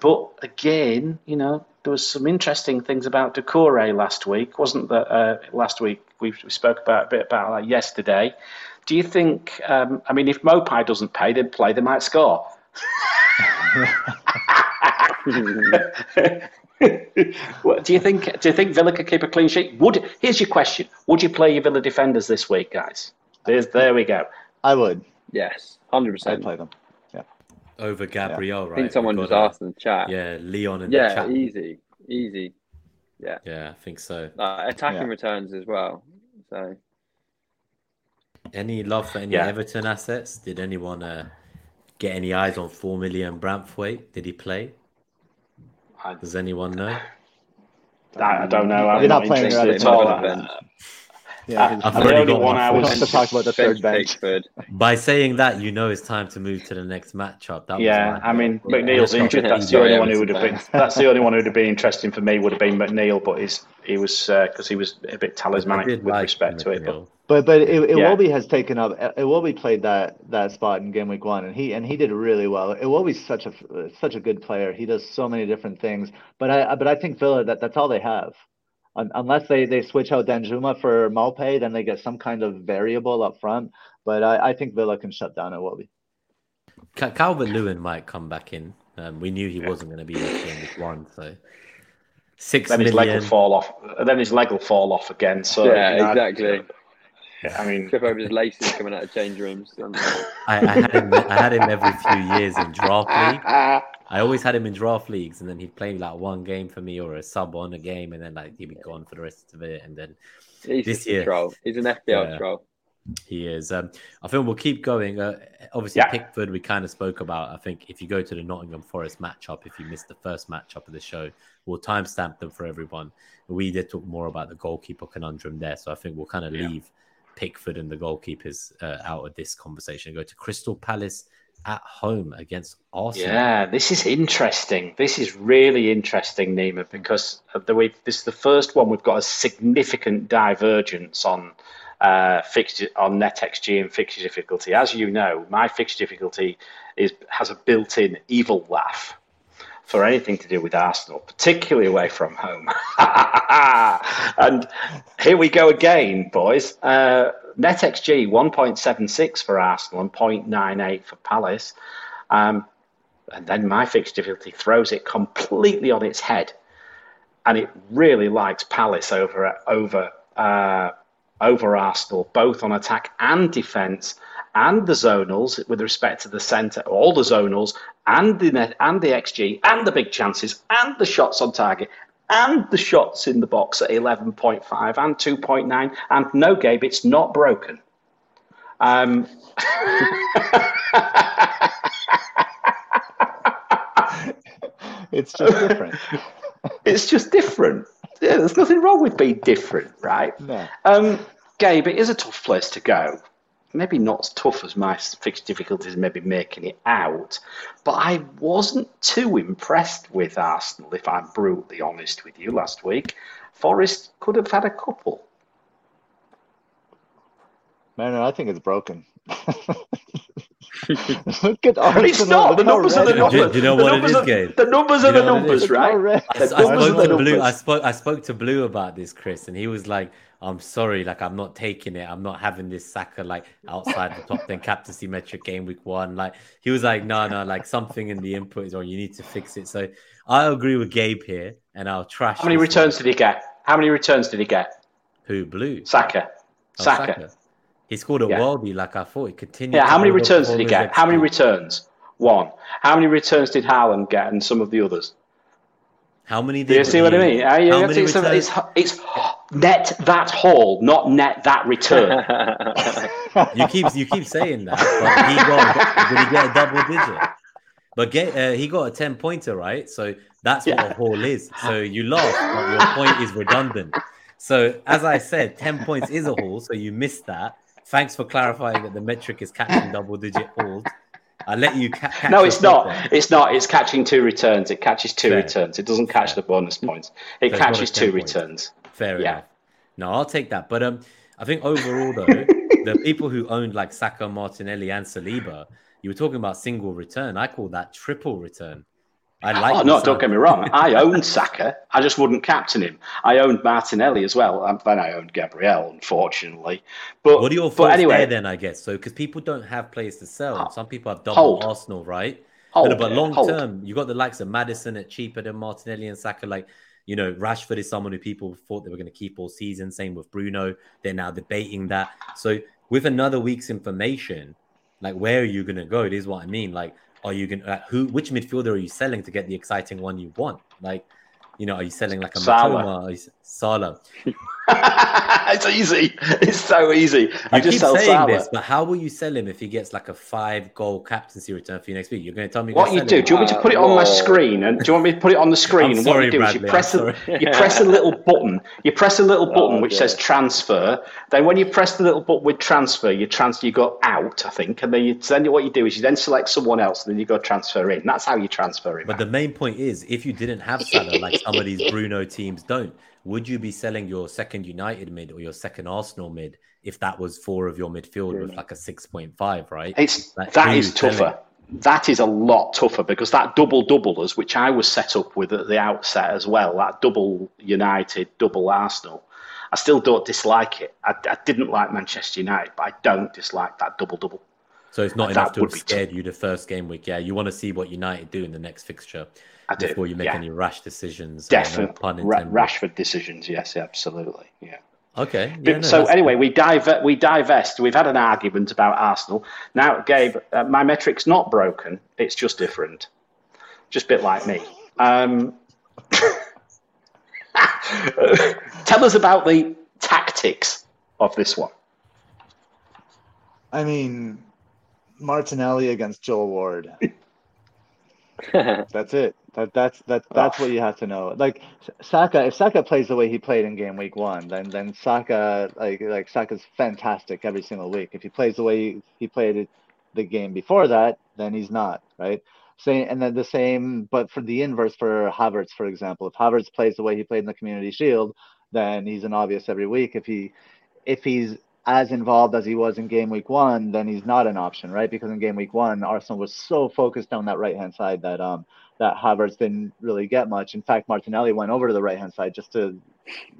But again, you know, there was some interesting things about Doucouré last week, wasn't there? Uh, last week we, we spoke about a bit about that yesterday. Do you think? Um, I mean, if Maupay doesn't pay, they play. They might score. what, do you think? Do you think Villa could keep a clean sheet? Would here's your question: Would you play your Villa defenders this week, guys? There's, there we go. I would. Yes, hundred I'd percent. play them. Over Gabriel, I right? think someone We've just got, uh, asked in the chat. Yeah, Leon in the chat. Yeah, easy, easy. Yeah, Yeah, I think so. Uh, attacking Yeah. returns as well. So Any love for any Yeah. Everton assets? Did anyone uh, get any eyes on four million Branthwaite? Did he play? I, Does anyone know? I don't know. I'm You're not not playing interested at all. Development. Yeah, Uh, I've the already only got one my I was to talk about the third bench. Pickford. By saying that, you know it's time to move to the next matchup. That Yeah, my I mean thought. McNeil's Yeah. injured. That's the only one who would have been. That's the only one who would have been interesting for me. Would have been McNeil, but he's he was because he was a bit talismanic with like respect to it. But McNeil. But but it, Yeah. Iwobi has taken up. Iwobi played that that spot in game week one, and he and he did really well. Iwobi's such a such a good player. He does so many different things. But I but I think Villa that that's all they have. Un- Unless they, they switch out Danjuma for Maupay, then they get some kind of variable up front. But I, I think Villa can shut down Iwobi. Ca- Calvert Lewin might come back in. Um, we knew he wasn't going to be there in week one, so six then his leg will fall off. Then his leg will fall off again. So yeah, you know, exactly. yeah, I mean, Trip over his laces coming out of change rooms. I, I had him. I had him every few years in draft league. I always had him in draft leagues, and then he'd play like one game for me or a sub on a game, and then like he'd be gone for the rest of it. And then He's This just a year. troll. He's an FPL Yeah. troll. he is. Um, I think we'll keep going. Uh, obviously, Yeah. Pickford we kind of spoke about. I think if you go to the Nottingham Forest matchup, if you missed the first matchup of the show, we'll timestamp them for everyone. We did talk more about the goalkeeper conundrum there, so I think we'll kind of Yeah. leave Pickford and the goalkeepers uh, out of this conversation. Go to Crystal Palace at home against Arsenal. Yeah, this is interesting. This is really interesting, Nima, because the way this is the first one we've got a significant divergence on uh, fixture on net XG and fixture difficulty. As you know, my fixture difficulty is has a built-in evil laugh for anything to do with Arsenal, particularly away from home. and here we go again, boys. Uh, net XG 1.76 for Arsenal and 0.98 for Palace. Um, and then my fixture difficulty throws it completely on its head, and it really likes Palace over over uh, over Arsenal, both on attack and defence, and the zonals with respect to the centre, all the zonals, and the net, and the xG, and the big chances, and the shots on target, and the shots in the box at eleven point five and two point nine, and no, Gabe, it's not broken. Um, It's just different. it's just different. Yeah, there's nothing wrong with being different, right? No. Um, Gabe, it is a tough place to go. Maybe not as tough as my fixed difficulties, maybe making it out. But I wasn't too impressed with Arsenal, if I'm brutally honest with you, last week. Forest could have had a couple. Man, I think it's broken. Look at Arsenal. It's not. The numbers are the red Do you- numbers. do you know The what it numbers Gabe? The numbers are the know what it numbers, right? I, The I numbers spoke to Blue. I spoke. I spoke to Blue about this, Chris, and he was like, "I'm sorry, like I'm not taking it. I'm not having this Saka like outside the top ten captaincy metric game week one." Like he was like, "No, no, like something in the input is, wrong. you need to fix it." So I agree with Gabe here, and I'll trash. How many returns one. did he get? How many returns did he get? Who Blue? Saka. Oh, Saka. He scored a Yeah. worldie like I thought. He continued. Yeah, how many returns did he get? How many returns? One. How many returns did Haaland get and some of the others? How many? Do you see what I mean? Uh, you how many it's, returns? it's, it's net that haul, not net that return. You keep you keep saying that, but he got did he get a double digit? But get uh, he got a ten pointer, right? So that's what a haul is. So you laugh, but your point is redundant. So as I said, ten points is a haul. So you missed that. Thanks for clarifying that the metric is catching double digit hauls. I let you ca- catch. no, it's not. there. It's not. It's catching two returns. It catches two Fair. returns. It doesn't catch Fair. the bonus points. It So it's not a catches two points. returns. Fair Yeah. enough. No, I'll take that. But um, I think overall though, the people who owned like Saka, Martinelli, and Saliba, you were talking about single return. I call that triple return. I oh, like. oh no, sound- don't get me wrong. I owned Saka. I just wouldn't captain him. I owned Martinelli as well, and then I owned Gabriel, unfortunately. But What are your thoughts anyway, there then? I guess so because people don't have players to sell. Hold- Some people have double hold. Arsenal, right? hold, but long hold. term, you got the likes of Maddison at cheaper than Martinelli and Saka. Like, you know, Rashford is someone who people thought they were going to keep all season. Same with Bruno. They're now debating that. So, with another week's information, like, where are you going to go? It is what I mean. Like, are you going to, like, who, which midfielder are you selling to get the exciting one you want? Like, you know, are you selling like a Salah. Mitoma? Salah. it's easy. It's so easy. I You just keep sell saying Salah. this, but how will you sell him if he gets like a five goal captaincy return for you next week? You're going to tell me What gonna you do? him? Do you want me to put it on my screen? And do you want me to put it on the screen? I'm and what you do Bradley, is you press a you press a little button. You press a little oh, button Oh, which dear. says transfer. Then when you press the little button with transfer, you transfer. You go out, I think, and then you then what you do is you then select someone else, and then you go transfer in. That's how you transfer him. But the main point is, if you didn't have Salah, like some of these Bruno teams don't, would you be selling your second United mid or your second Arsenal mid if that was four of your midfield with like a six point five, right? It's that is you selling? tougher. That is a lot tougher because that double doublers, which I was set up with at the outset as well, that double United, double Arsenal. I still don't dislike it. I, I didn't like Manchester United, but I don't dislike that double double. So it's not That enough to have scared you the first game week. Yeah, you want to see what United do in the next fixture I do. before you make yeah. any rash decisions. no Definitely. pun Ra- Rashford decisions, yes, absolutely. Yeah. Okay. But- Yeah, no, so anyway, we dive we divest. We've had an argument about Arsenal. Now, Gabe, uh, my metric's not broken. It's just different. Just a bit like me. Um, tell us about the tactics of this one. I mean, Martinelli against Joel Ward. That's it. That that's that that's what you have to know. Like Saka, if Saka plays the way he played in game week one, then then Saka like like Saka's fantastic every single week. If he plays the way he, he played the game before that, then he's not right. Same and then the same, but for the inverse for Havertz, for example, if Havertz plays the way he played in the Community Shield, then he's an obvious every week. If he if he's as involved as he was in game week one, then he's not an option, right? Because in game week one, Arsenal was so focused on that right hand side that um that Havertz didn't really get much. In fact, Martinelli went over to the right hand side just to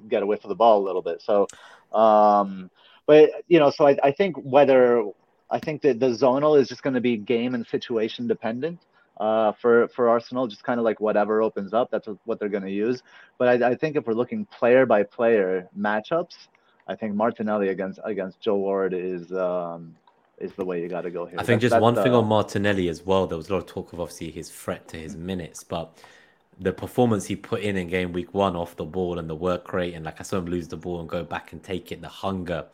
get a whiff of the ball a little bit. So, um, but you know, so I, I think whether I think that the zonal is just going to be game and situation dependent uh, for for Arsenal, just kind of like whatever opens up, that's what they're going to use. But I, I think if we're looking player by player matchups, I think Martinelli against against Joel Ward is um, is the way you got to go here. I think That's- just that's one thing on Martinelli as well. There was a lot of talk of obviously his threat to his minutes, but the performance he put in in game week one off the ball and the work rate, and like I saw him lose the ball and go back and take it, the hunger.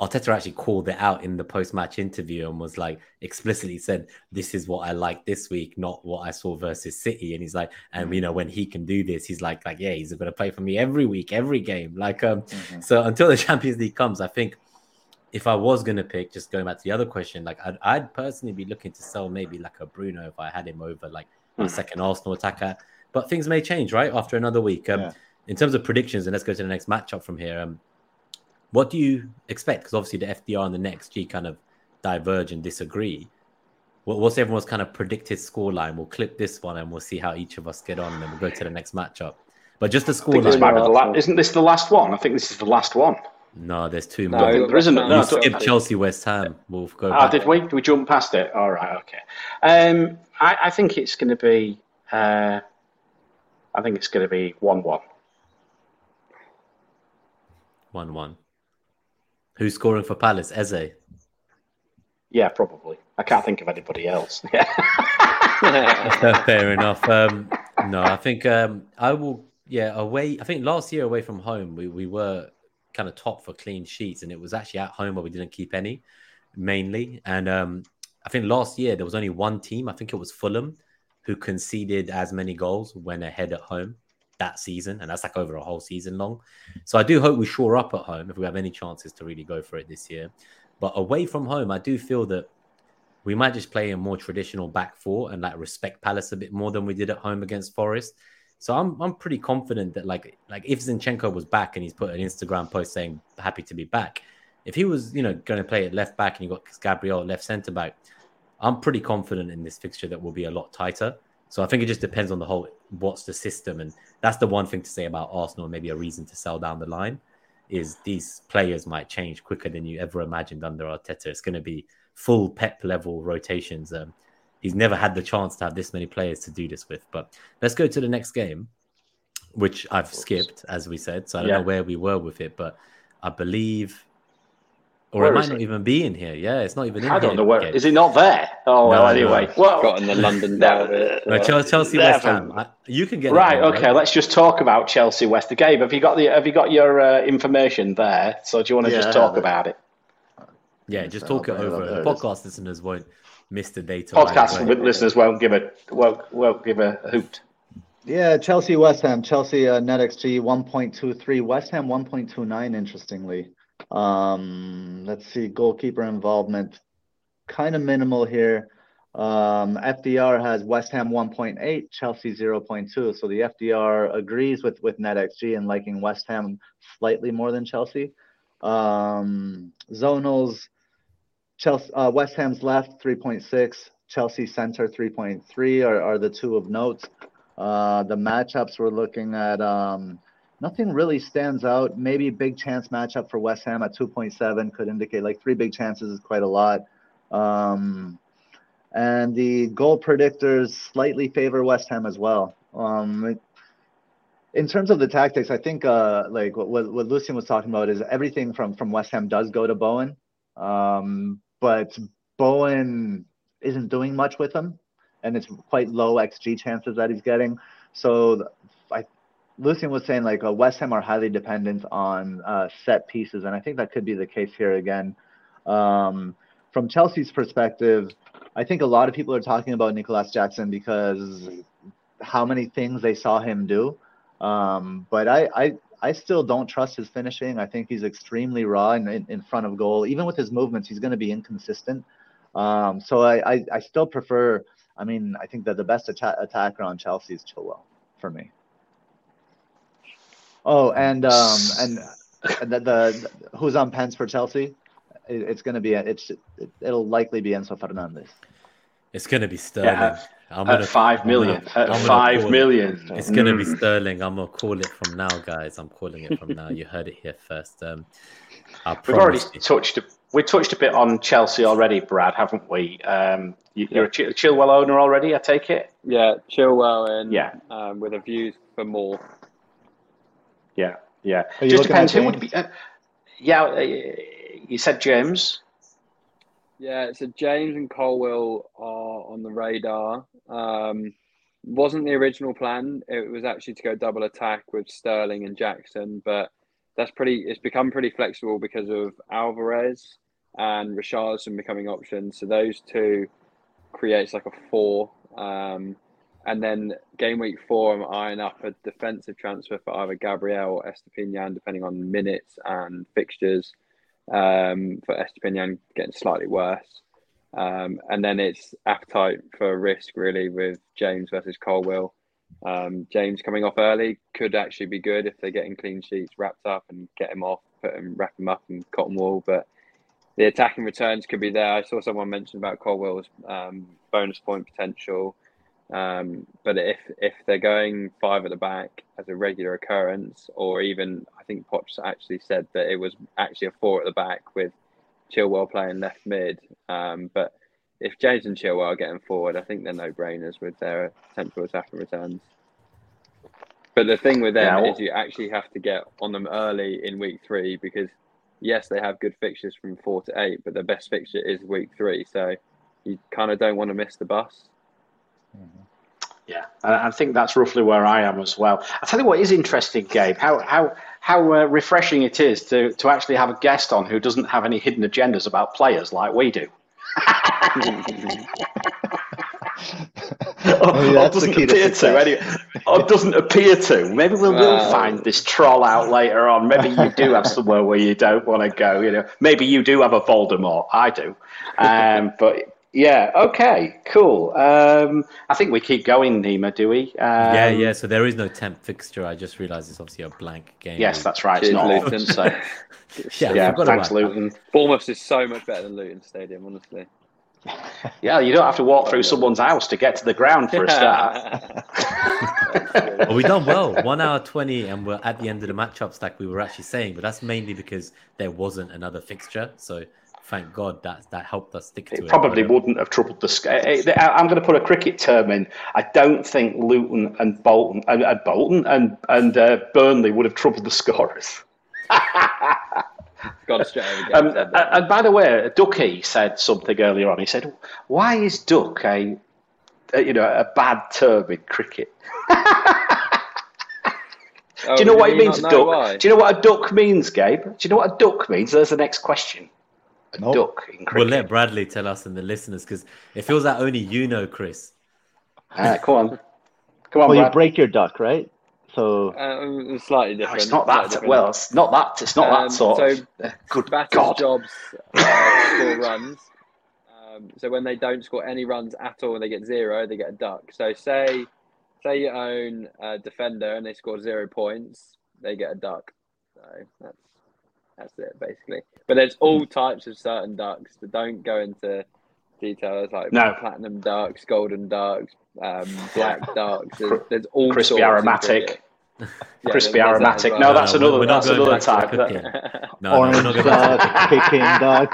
Arteta actually called it out in the post-match interview and was like explicitly said, "This is what I like this week, not what I saw versus City." And he's like, and you know, when he can do this, he's like, like yeah, he's going to play for me every week, every game. Like, um, Mhm. so until the Champions League comes, I think if I was going to pick, just going back to the other question, like I'd, I'd personally be looking to sell maybe like a Bruno if I had him over like a Mhm. second Arsenal attacker. But things may change, right? After another week. Um, Yeah. In terms of predictions, and let's go to the next matchup from here. Um, what do you expect? Because obviously the FDR and the net XG kind of diverge and disagree. what, what's everyone's kind of predicted scoreline? We'll clip this one and we'll see how each of us get on, and then we'll go to the next matchup. But just the scoreline. la- isn't this the last one? I think this is the last one. No, there's two No, more. there isn't- no, we I thought- skipped Chelsea, West Ham. We'll go. Ah, did we? Did we jump past it? All right, okay. Um, I, I think it's going to be. Uh, I think it's going to be one-one. One-one. Who's scoring for Palace? Eze. Yeah, probably. I can't think of anybody else. Yeah. Fair enough. Um, no, I think um, I will. Yeah, away. I think last year away from home, we, we were kind of top for clean sheets, and it was actually at home where we didn't keep any, mainly. And um, I think last year there was only one team. I think it was Fulham, who conceded as many goals when ahead at home that season, and that's like over a whole season long. So I do hope we shore up at home if we have any chances to really go for it this year. But away from home, I do feel that we might just play a more traditional back four and like respect Palace a bit more than we did at home against Forest. So I'm I'm pretty confident that like like if Zinchenko was back and he's put an Instagram post saying happy to be back, if he was you know going to play at left back and you got Gabriel left centre back, I'm pretty confident in this fixture that will be a lot tighter. So I think it just depends on the whole what's the system, and that's the one thing to say about Arsenal. Maybe a reason to sell down the line is these players might change quicker than you ever imagined under Arteta. It's going to be full Pep level rotations. Um, he's never had the chance to have this many players to do this with. But let's go to the next game, which I've skipped, as we said. So I don't Yeah. know where we were with it, but I believe, or Where it might not it? even be in here. Yeah, it's not even in I here. don't know where. Gabe. Is it not there? Oh, well, anyway. no. Well, Got in the London No, derby. No, Chelsea, Chelsea West Ham. I, you can get Right. on, Okay. Let's just talk about Chelsea West. Gabe, have you got the have you got your uh, information there? So do you want to Yeah, just talk about it? Yeah, just I'll talk it bring it up. over. The it is. podcast listeners won't miss the data. either Podcast way. listeners won't give a won't, won't give a hoot. Yeah, Chelsea, West Ham. Chelsea uh, net XG 1.23. West Ham 1.29. Interestingly, um, let's see. Goalkeeper involvement, kind of minimal here. Um, FDR has West Ham 1.8, Chelsea 0.2. So the FDR agrees with with net XG and liking West Ham slightly more than Chelsea. Um, zonals, Chelsea, uh, West Ham's left 3.6, Chelsea center 3.3 are, are the two of note. Uh, the matchups we're looking at, um, nothing really stands out. Maybe big chance matchup for West Ham at 2.7 could indicate like three big chances is quite a lot. Um, and the goal predictors slightly favor West Ham as well. Um, in terms of the tactics, I think uh, like what, what what Lucian was talking about is everything from from West Ham does go to Bowen, um, but Bowen isn't doing much with him, and it's quite low xG chances that he's getting. So Lucian was saying like uh, West Ham are highly dependent on uh, set pieces, and I think that could be the case here again. Um, from Chelsea's perspective, I think a lot of people are talking about Nicolas Jackson because how many things they saw him do. Um, but I, I, I still don't trust his finishing. I think he's extremely raw in, in, in front of goal. Even with his movements, he's going to be inconsistent. Um, so I, I, I still prefer. I mean, I think that the best atta- attacker on Chelsea is Chilwell for me. Oh, and um, and the, the who's on pens for Chelsea? It, it's going to be it's it, it'll likely be Enzo Fernandez. It's going to be Sterling. Yeah, I'm At gonna- five I'm gonna- At I'm gonna five call it. million. It's going to be. Sterling. I'm going to call it from now, guys. I'm calling it from now. You heard it here first. Um, We've already promise you. touched. We touched a bit on Chelsea already, Brad, haven't we? Um, you, you're a Ch- Chilwell owner already, I take it. Yeah, Chilwell and Yeah. um, with a view for more. Yeah, yeah. Are you Just depends who would be. Uh, yeah, uh, you said James. Yeah, so James and Colwill are on the radar. Um, wasn't the original plan. It was actually to go double attack with Sterling and Jackson, but that's pretty. It's become pretty flexible because of Alvarez and Richarlison becoming options. So those two creates like a four. Um, and then game week four, I'm eyeing up a defensive transfer for either Gabriel or Estupiñán, depending on minutes and fixtures. Um, for Estupiñán getting slightly worse. Um, and then it's appetite for risk really with James versus Colwill. Um, James coming off early could actually be good if they're getting clean sheets wrapped up and get him off, put him, wrap him up in cotton wool. But the attacking returns could be there. I saw someone mention about Colwill's um, bonus point potential. Um, but if if they're going five at the back as a regular occurrence, or even I think Potts actually said that it was actually a four at the back with Chilwell playing left mid. Um, but if James and Chilwell are getting forward, I think they're no brainers with their potential attacking returns. But the thing with them Yeah, is you actually have to get on them early in week three because yes, they have good fixtures from four to eight, but their best fixture is week three. So you kind of don't want to miss the bus. Yeah, I I think that's roughly where I am as well. I tell you what is interesting, Gabe. How how how uh, refreshing it is to to actually have a guest on who doesn't have any hidden agendas about players like we do. or, Maybe or doesn't key to appear to, anyway. Or doesn't appear to. Maybe we'll, we'll Well- find this troll out later on. Maybe you do have somewhere where you don't want to go. You know, maybe you do have a Voldemort. I do. Um, but yeah, okay, cool. Um, I think we keep going, Nima. Do we? Um, yeah, yeah. So there is no temp fixture. I just realised it's obviously a blank game. Yes, that's right. It's Cheers, not on, Luton. so yeah. Yeah. forgot Thanks, about that. Luton. Bournemouth is so much better than Luton Stadium, honestly. Yeah, you don't have to walk through someone's house to get to the ground for a start. Well, we done well. One hour twenty, and we're at the end of the matchups, like we were actually saying. But that's mainly because there wasn't another fixture. So thank God that that helped us stick to it. It probably But, um, wouldn't have troubled the sky. I'm going to put a cricket term in. I don't think Luton and Bolton and, and Bolton and and uh, Burnley would have troubled the scorers. Gone straight over Um, and and by the way, Ducky said something earlier on. He said, "Why is duck a, a you know a bad term in cricket?" Oh, Do you know did what it means, a duck? why? Do you know what a duck means, Gabe? Do you know what a duck means? There's the next question. A Nope. duck in We'll let Bradley tell us and the listeners because it feels that only you know, Chris. Uh, come on, come on, Well, you break your duck, right? So Um, slightly No, different. it's not that. different. Well, it's not that. It's not Um, that sort. so of, uh, good batters' God. jobs uh, score runs. Um, so when they don't score any runs at all, and they get zero. They get a duck. So say, say you own a defender and they score zero points, they get a duck. So that's that's it basically. But there's all types of certain ducks that don't go into details like No. platinum ducks, golden ducks, um, black ducks. There's, there's all Crispy sorts aromatic. cricket. Yeah, Crispy there's- there's that aromatic. well. No, that's No, no, another. That's another back to the type. That- cooking. No, no, we're orange not going duck, the Peking duck.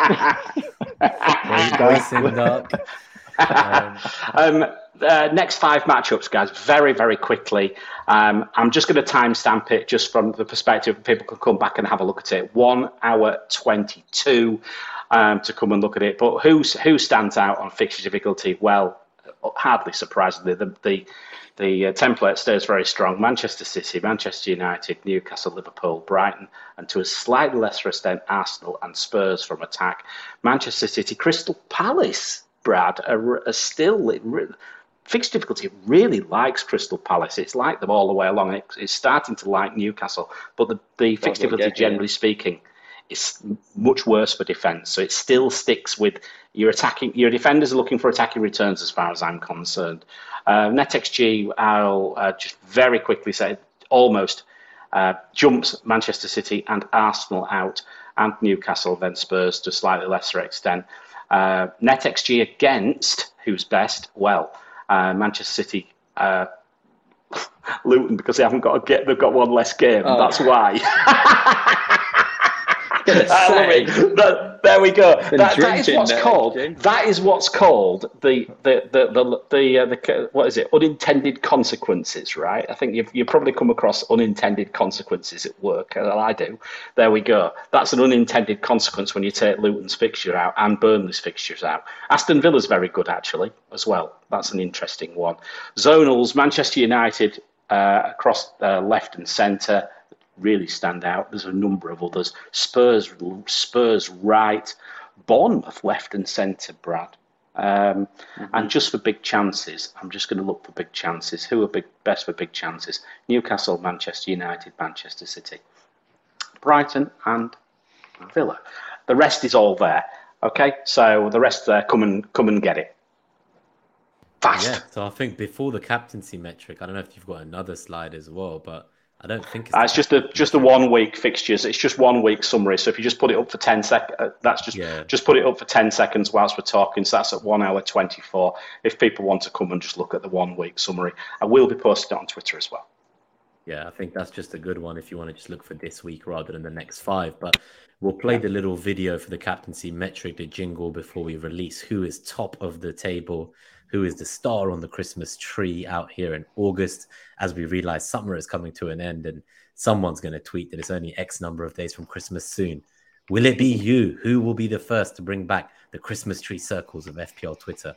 Great racing duck. Um, um, uh, next five matchups, guys, very, very quickly. Um, I'm just going to timestamp it just from the perspective of people can come back and have a look at it. One hour 22 um, to come and look at it. But who's, who stands out on fixture difficulty? Well, hardly surprisingly, the, the, the uh, template stays very strong. Manchester City, Manchester United, Newcastle, Liverpool, Brighton, and to a slightly lesser extent, Arsenal and Spurs from attack. Manchester City, Crystal Palace, Brad, are, are still. Fixed difficulty really likes Crystal Palace. It's like them all the way along. It, it's starting to like Newcastle, but the, the fixed difficulty, get generally speaking, is much worse for defence. So it still sticks with your attacking. Your defenders are looking for attacking returns, as far as I'm concerned. Uh, NetXG, I'll uh, just very quickly say, almost uh, jumps Manchester City and Arsenal out, and Newcastle, then Spurs to a slightly lesser extent. Uh, NetXG against who's best? Well, uh, Manchester City. Uh, Luton because they haven't got a get. They've got one less game. Oh. That's why. Gonna I love say. it. That- there we go. That, that is what's there, called. That is what's called the the the the, the, uh, the what is it? Unintended consequences, right? I think you've you probably come across unintended consequences at work, and I do. There we go. That's an unintended consequence when you take Luton's fixture out and Burnley's fixtures out. Aston Villa's very good actually as well. That's an interesting one. Zonals, Manchester United uh, across uh, left and centre really stand out. There's a number of others. Spurs, Spurs right, Bournemouth left and centre. Brad. Um, And just for big chances, I'm just going to look for big chances. Who are big best for big chances? Newcastle, Manchester United, Manchester City, Brighton, and Villa. The rest is all there. Okay, so the rest there, come and come and get it. Fast. Yeah, so I think before the captaincy metric, I don't know if you've got another slide as well, but I don't think it's. Uh, it's just a just the one week fixtures. It's just one week summary. So if you just put it up for ten sec, uh, that's just yeah. just put it up for ten seconds whilst we're talking. So that's at one hour twenty four. If people want to come and just look at the one week summary, I will be posting it on Twitter as well. Yeah, I think that's just a good one if you want to just look for this week rather than the next five. But we'll play the little video for the captaincy metric, the jingle before we release who is top of the table who is the star on the Christmas tree out here in August as we realize summer is coming to an end and someone's going to tweet that it's only X number of days from Christmas soon. Will it be you? Who will be the first to bring back the Christmas tree circles of FPL Twitter?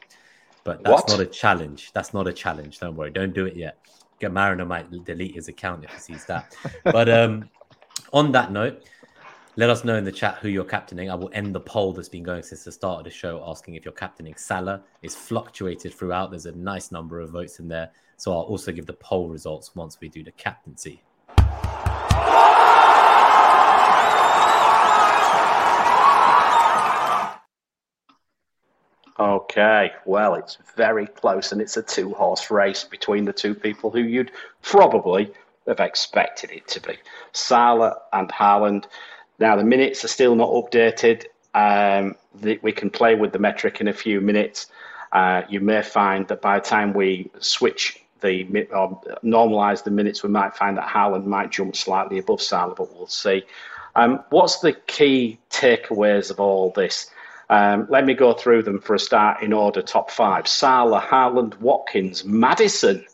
But that's what? not a challenge. That's not a challenge. Don't worry. Don't do it yet. Get Mariner might delete his account if he sees that. but um, on that note, let us know in the chat who you're captaining. I will end the poll that's been going since the start of the show, asking if you're captaining Salah. It's fluctuated throughout. There's a nice number of votes in there. So I'll also give the poll results once we do the captaincy. Okay, well, it's very close and it's a two horse race between the two people who you'd probably have expected it to be Salah and Haaland. Now, the minutes are still not updated. Um, the, we can play with the metric in a few minutes. Uh, you may find that by the time we switch the or normalise the minutes, we might find that Haaland might jump slightly above Salah, but we'll see. Um, what's the key takeaways of all this? Um, let me go through them for a start in order. Top five: Salah, Haaland, Watkins, Maddison.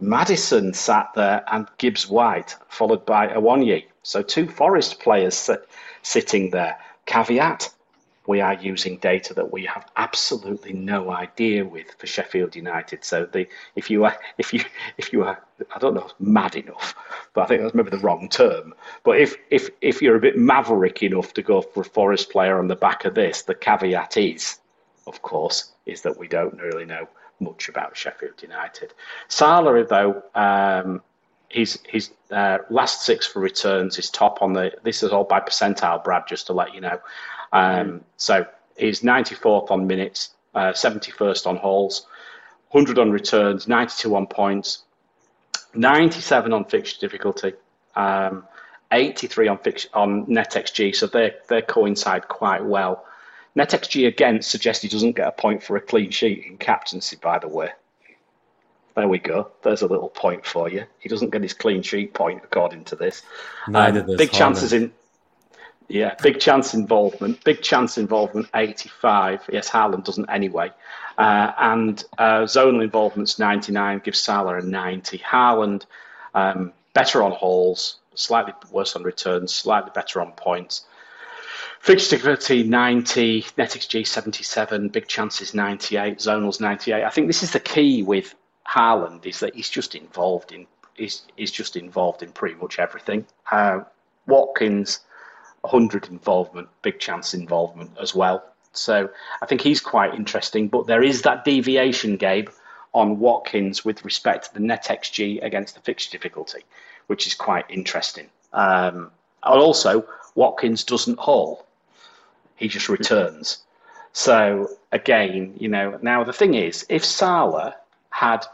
Maddison sat there, and Gibbs White, followed by Awoniyi. So two Forest players sitting there. Caveat: we are using data that we have absolutely no idea with for Sheffield United. So the if you are if you if you are I don't know mad enough, but I think that's maybe the wrong term. But if if if you're a bit maverick enough to go for a Forest player on the back of this, the caveat is, of course, is that we don't really know much about Sheffield United. Salah, though, um, his his uh, last six for returns is top on the. This is all by percentile, Brad. Just to let you know. Um, mm. So he's 94th on minutes, uh, 71st on hauls, 100 on returns, 92 on points, 97 on fixture difficulty, um, 83 on fix, on net xG. So they they coincide quite well. Net xG again suggests he doesn't get a point for a clean sheet in captaincy. By the way, there we go. There's a little point for you. He doesn't get his clean sheet point according to this. Neither um, does big chances in. Yeah, big chance involvement. Big chance involvement, 85. Yes, Haaland doesn't anyway. Uh, and uh, zonal involvement's 99, gives Salah a 90. Haaland, um, better on hauls, slightly worse on returns, slightly better on points. Fixture difficulty 90, net XG 77, big chances 98, zonals 98. I think this is the key with Haaland is that he's just involved in he's, he's just involved in pretty much everything. Uh, Watkins, 100 involvement, big chance involvement as well. So I think he's quite interesting. But there is that deviation, Gabe, on Watkins with respect to the net XG against the fixture difficulty, which is quite interesting. Um, and also, Watkins doesn't haul; he just returns. So again, you know, now the thing is, if Salah had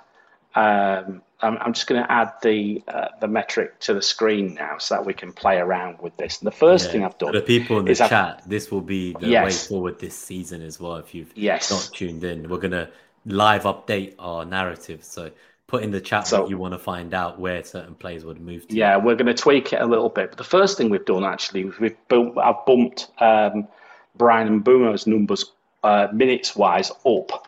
um, I'm, I'm, just going to add the uh, the metric to the screen now so that we can play around with this. And the first yeah. thing I've done for the people in the chat, I've, this will be the yes. way forward this season as well. If you've yes. not tuned in, we're going to live update our narrative. So put in the chat so, what you want to find out where certain players would move to. Yeah, we're going to tweak it a little bit. But the first thing we've done actually, we've bumped, I've bumped um, Bryan Mbeumo's numbers uh, minutes wise up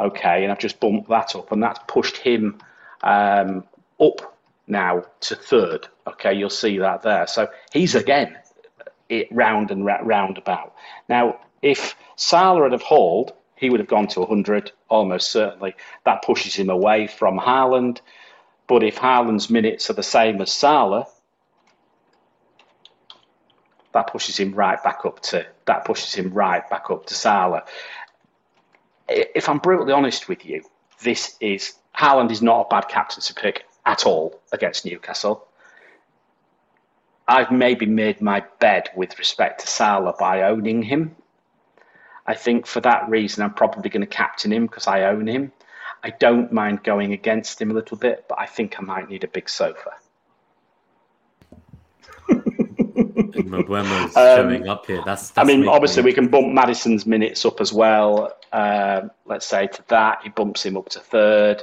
Okay, and I've just bumped that up, and that's pushed him um, up now to third. Okay, you'll see that there. So he's again it round and round about. Now, if Salah had have hauled, he would have gone to 100 almost certainly. That pushes him away from Haaland. But if Haaland's minutes are the same as Salah, that pushes him right back up to that pushes him right back up to Salah if I'm brutally honest with you, this is Haaland is not a bad captain to pick at all against Newcastle. I've maybe made my bed with respect to Salah by owning him. I think for that reason, I'm probably going to captain him because I own him. I don't mind going against him a little bit, but I think I might need a big sofa. Um, showing up here. That's, I mean, obviously, we can bump Maddison's minutes up as well. Uh, let's say to that, he bumps him up to third.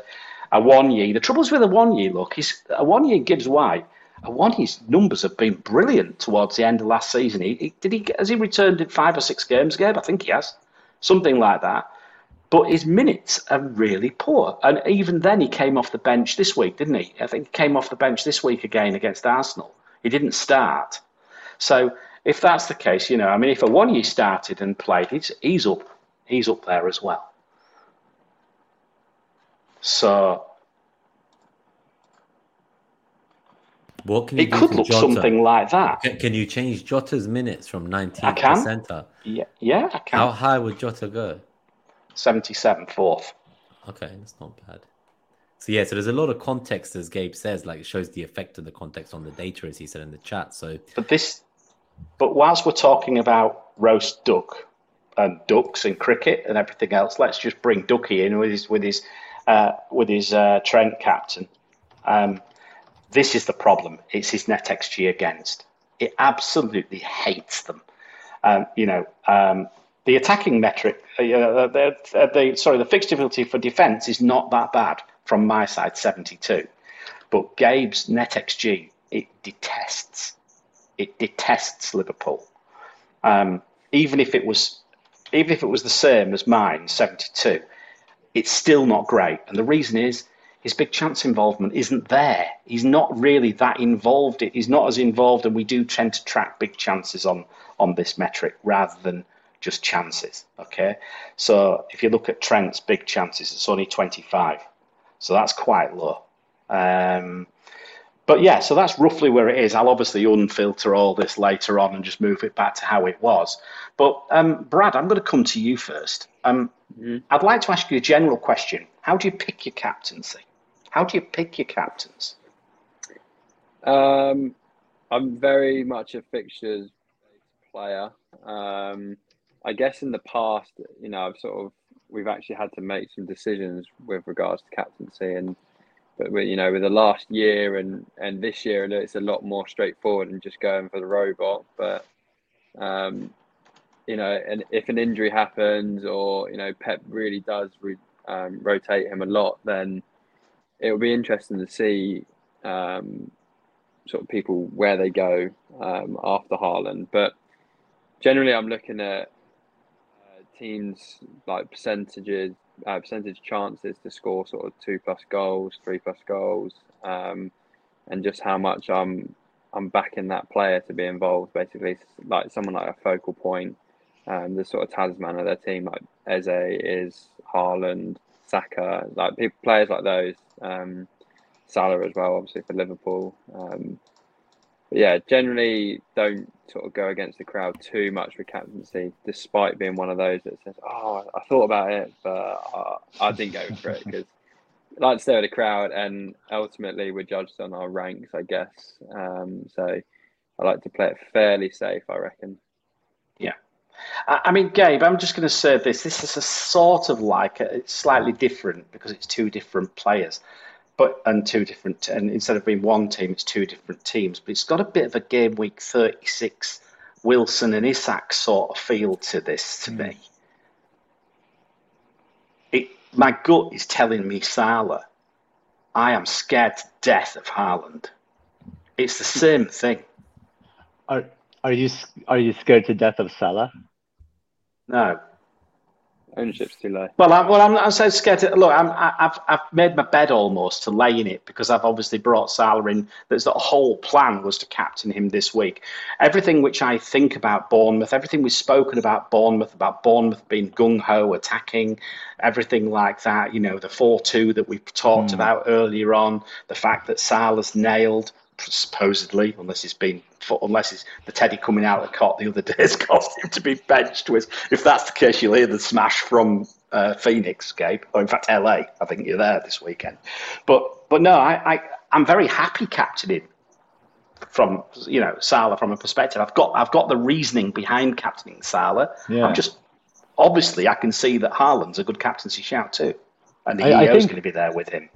Awoniyi. The troubles with Awoniyi look is Awoniyi Gibbs White. Awoniyi's numbers have been brilliant towards the end of last season. He, he- did he has he returned in five or six games, Gabe? I think he has, something like that. But his minutes are really poor, and even then, he came off the bench this week, didn't he? I think he came off the bench this week again against Arsenal. He didn't start. So if that's the case, you know, I mean, if Awoniyi started and played, he's, he's up, he's up there as well. So what can you it could look Jota? something like that. Can, can you change Jota's minutes from 19 I can. to center? Yeah, yeah, I can. How high would Jota go? 77 fourth. Okay, that's not bad. So yeah, so there's a lot of context, as Gabe says, like it shows the effect of the context on the data, as he said in the chat. So But this, but whilst we're talking about roast duck and ducks and cricket and everything else, let's just bring Ducky in with his with his uh, with his uh, Trent captain. Um, this is the problem. It's his net XG against. It absolutely hates them. Um, you know, um, the attacking metric, uh, uh, the, uh, the sorry, the fixed difficulty for defence is not that bad from my side, 72. But Gabe's net XG, it detests. It detests Liverpool. Um, even if it was, even if it was the same as mine, 72, it's still not great. And the reason is his big chance involvement isn't there. He's not really that involved. He's not as involved, and we do tend to track big chances on on this metric rather than just chances. Okay, so if you look at Trent's big chances, it's only 25, so that's quite low. Um, but yeah, so that's roughly where it is. I'll obviously unfilter all this later on and just move it back to how it was. But um, Brad, I'm going to come to you first. Um, Mhm. I'd like to ask you a general question. How do you pick your captaincy? How do you pick your captains? Um, I'm very much a fixtures player. Um, I guess in the past, you know, I've sort of we've actually had to make some decisions with regards to captaincy, and but you know, with the last year and and this year, it's a lot more straightforward and just going for the robot. But um, you know, and if an injury happens or you know Pep really does re, um, rotate him a lot, then it will be interesting to see um, sort of people where they go um, after Haaland. But generally, I'm looking at uh, teams like percentages, uh, percentage chances to score sort of two plus goals, three plus goals, um, and just how much I'm I'm backing that player to be involved. Basically, like someone like a focal point, um, the sort of talisman of their team, like Eze is Haaland, Saka, like people, players like those. Um, Salah as well, obviously for Liverpool. Um, yeah, generally don't sort of go against the crowd too much with captaincy, despite being one of those that says, "Oh, I thought about it, but I, I didn't go for it because like to stay with the crowd, and ultimately we're judged on our ranks, I guess. Um, so I like to play it fairly safe, I reckon. Yeah. I mean, Gabe, I'm just going to say this. This is a sort of like a, it's slightly different because it's two different players, but and two different and instead of being one team, it's two different teams. But it's got a bit of a game week 36 Wilson and Isak sort of feel to this to hmm. me. It, my gut is telling me Salah. I am scared to death of Haaland. It's the same thing. Are are you are you scared to death of Salah? No, Ownership's too low. Well, I'm, well, I'm, I'm so scared. To, look, I'm, I- I've, I've made my bed almost to lay in it because I've obviously brought Salah in. That's the whole plan was to captain him this week. Everything which I think about Bournemouth, everything we've spoken about Bournemouth, about Bournemouth being gung ho, attacking, everything like that. You know, the four-two that we talked Mm. about earlier on, the fact that Salah's nailed supposedly, unless it's been unless it's the Teddy coming out of the cot the other day has caused him to be benched. With if that's the case, you'll hear the smash from uh, Phoenix, Gabe, or in fact LA. I think you're there this weekend. But but no, I, I I'm very happy captaining from you know Salah from a perspective. I've got I've got the reasoning behind captaining Salah. Yeah. I'm just obviously I can see that Haaland's a good captaincy shout too, and the I- I EO's think- going to be there with him.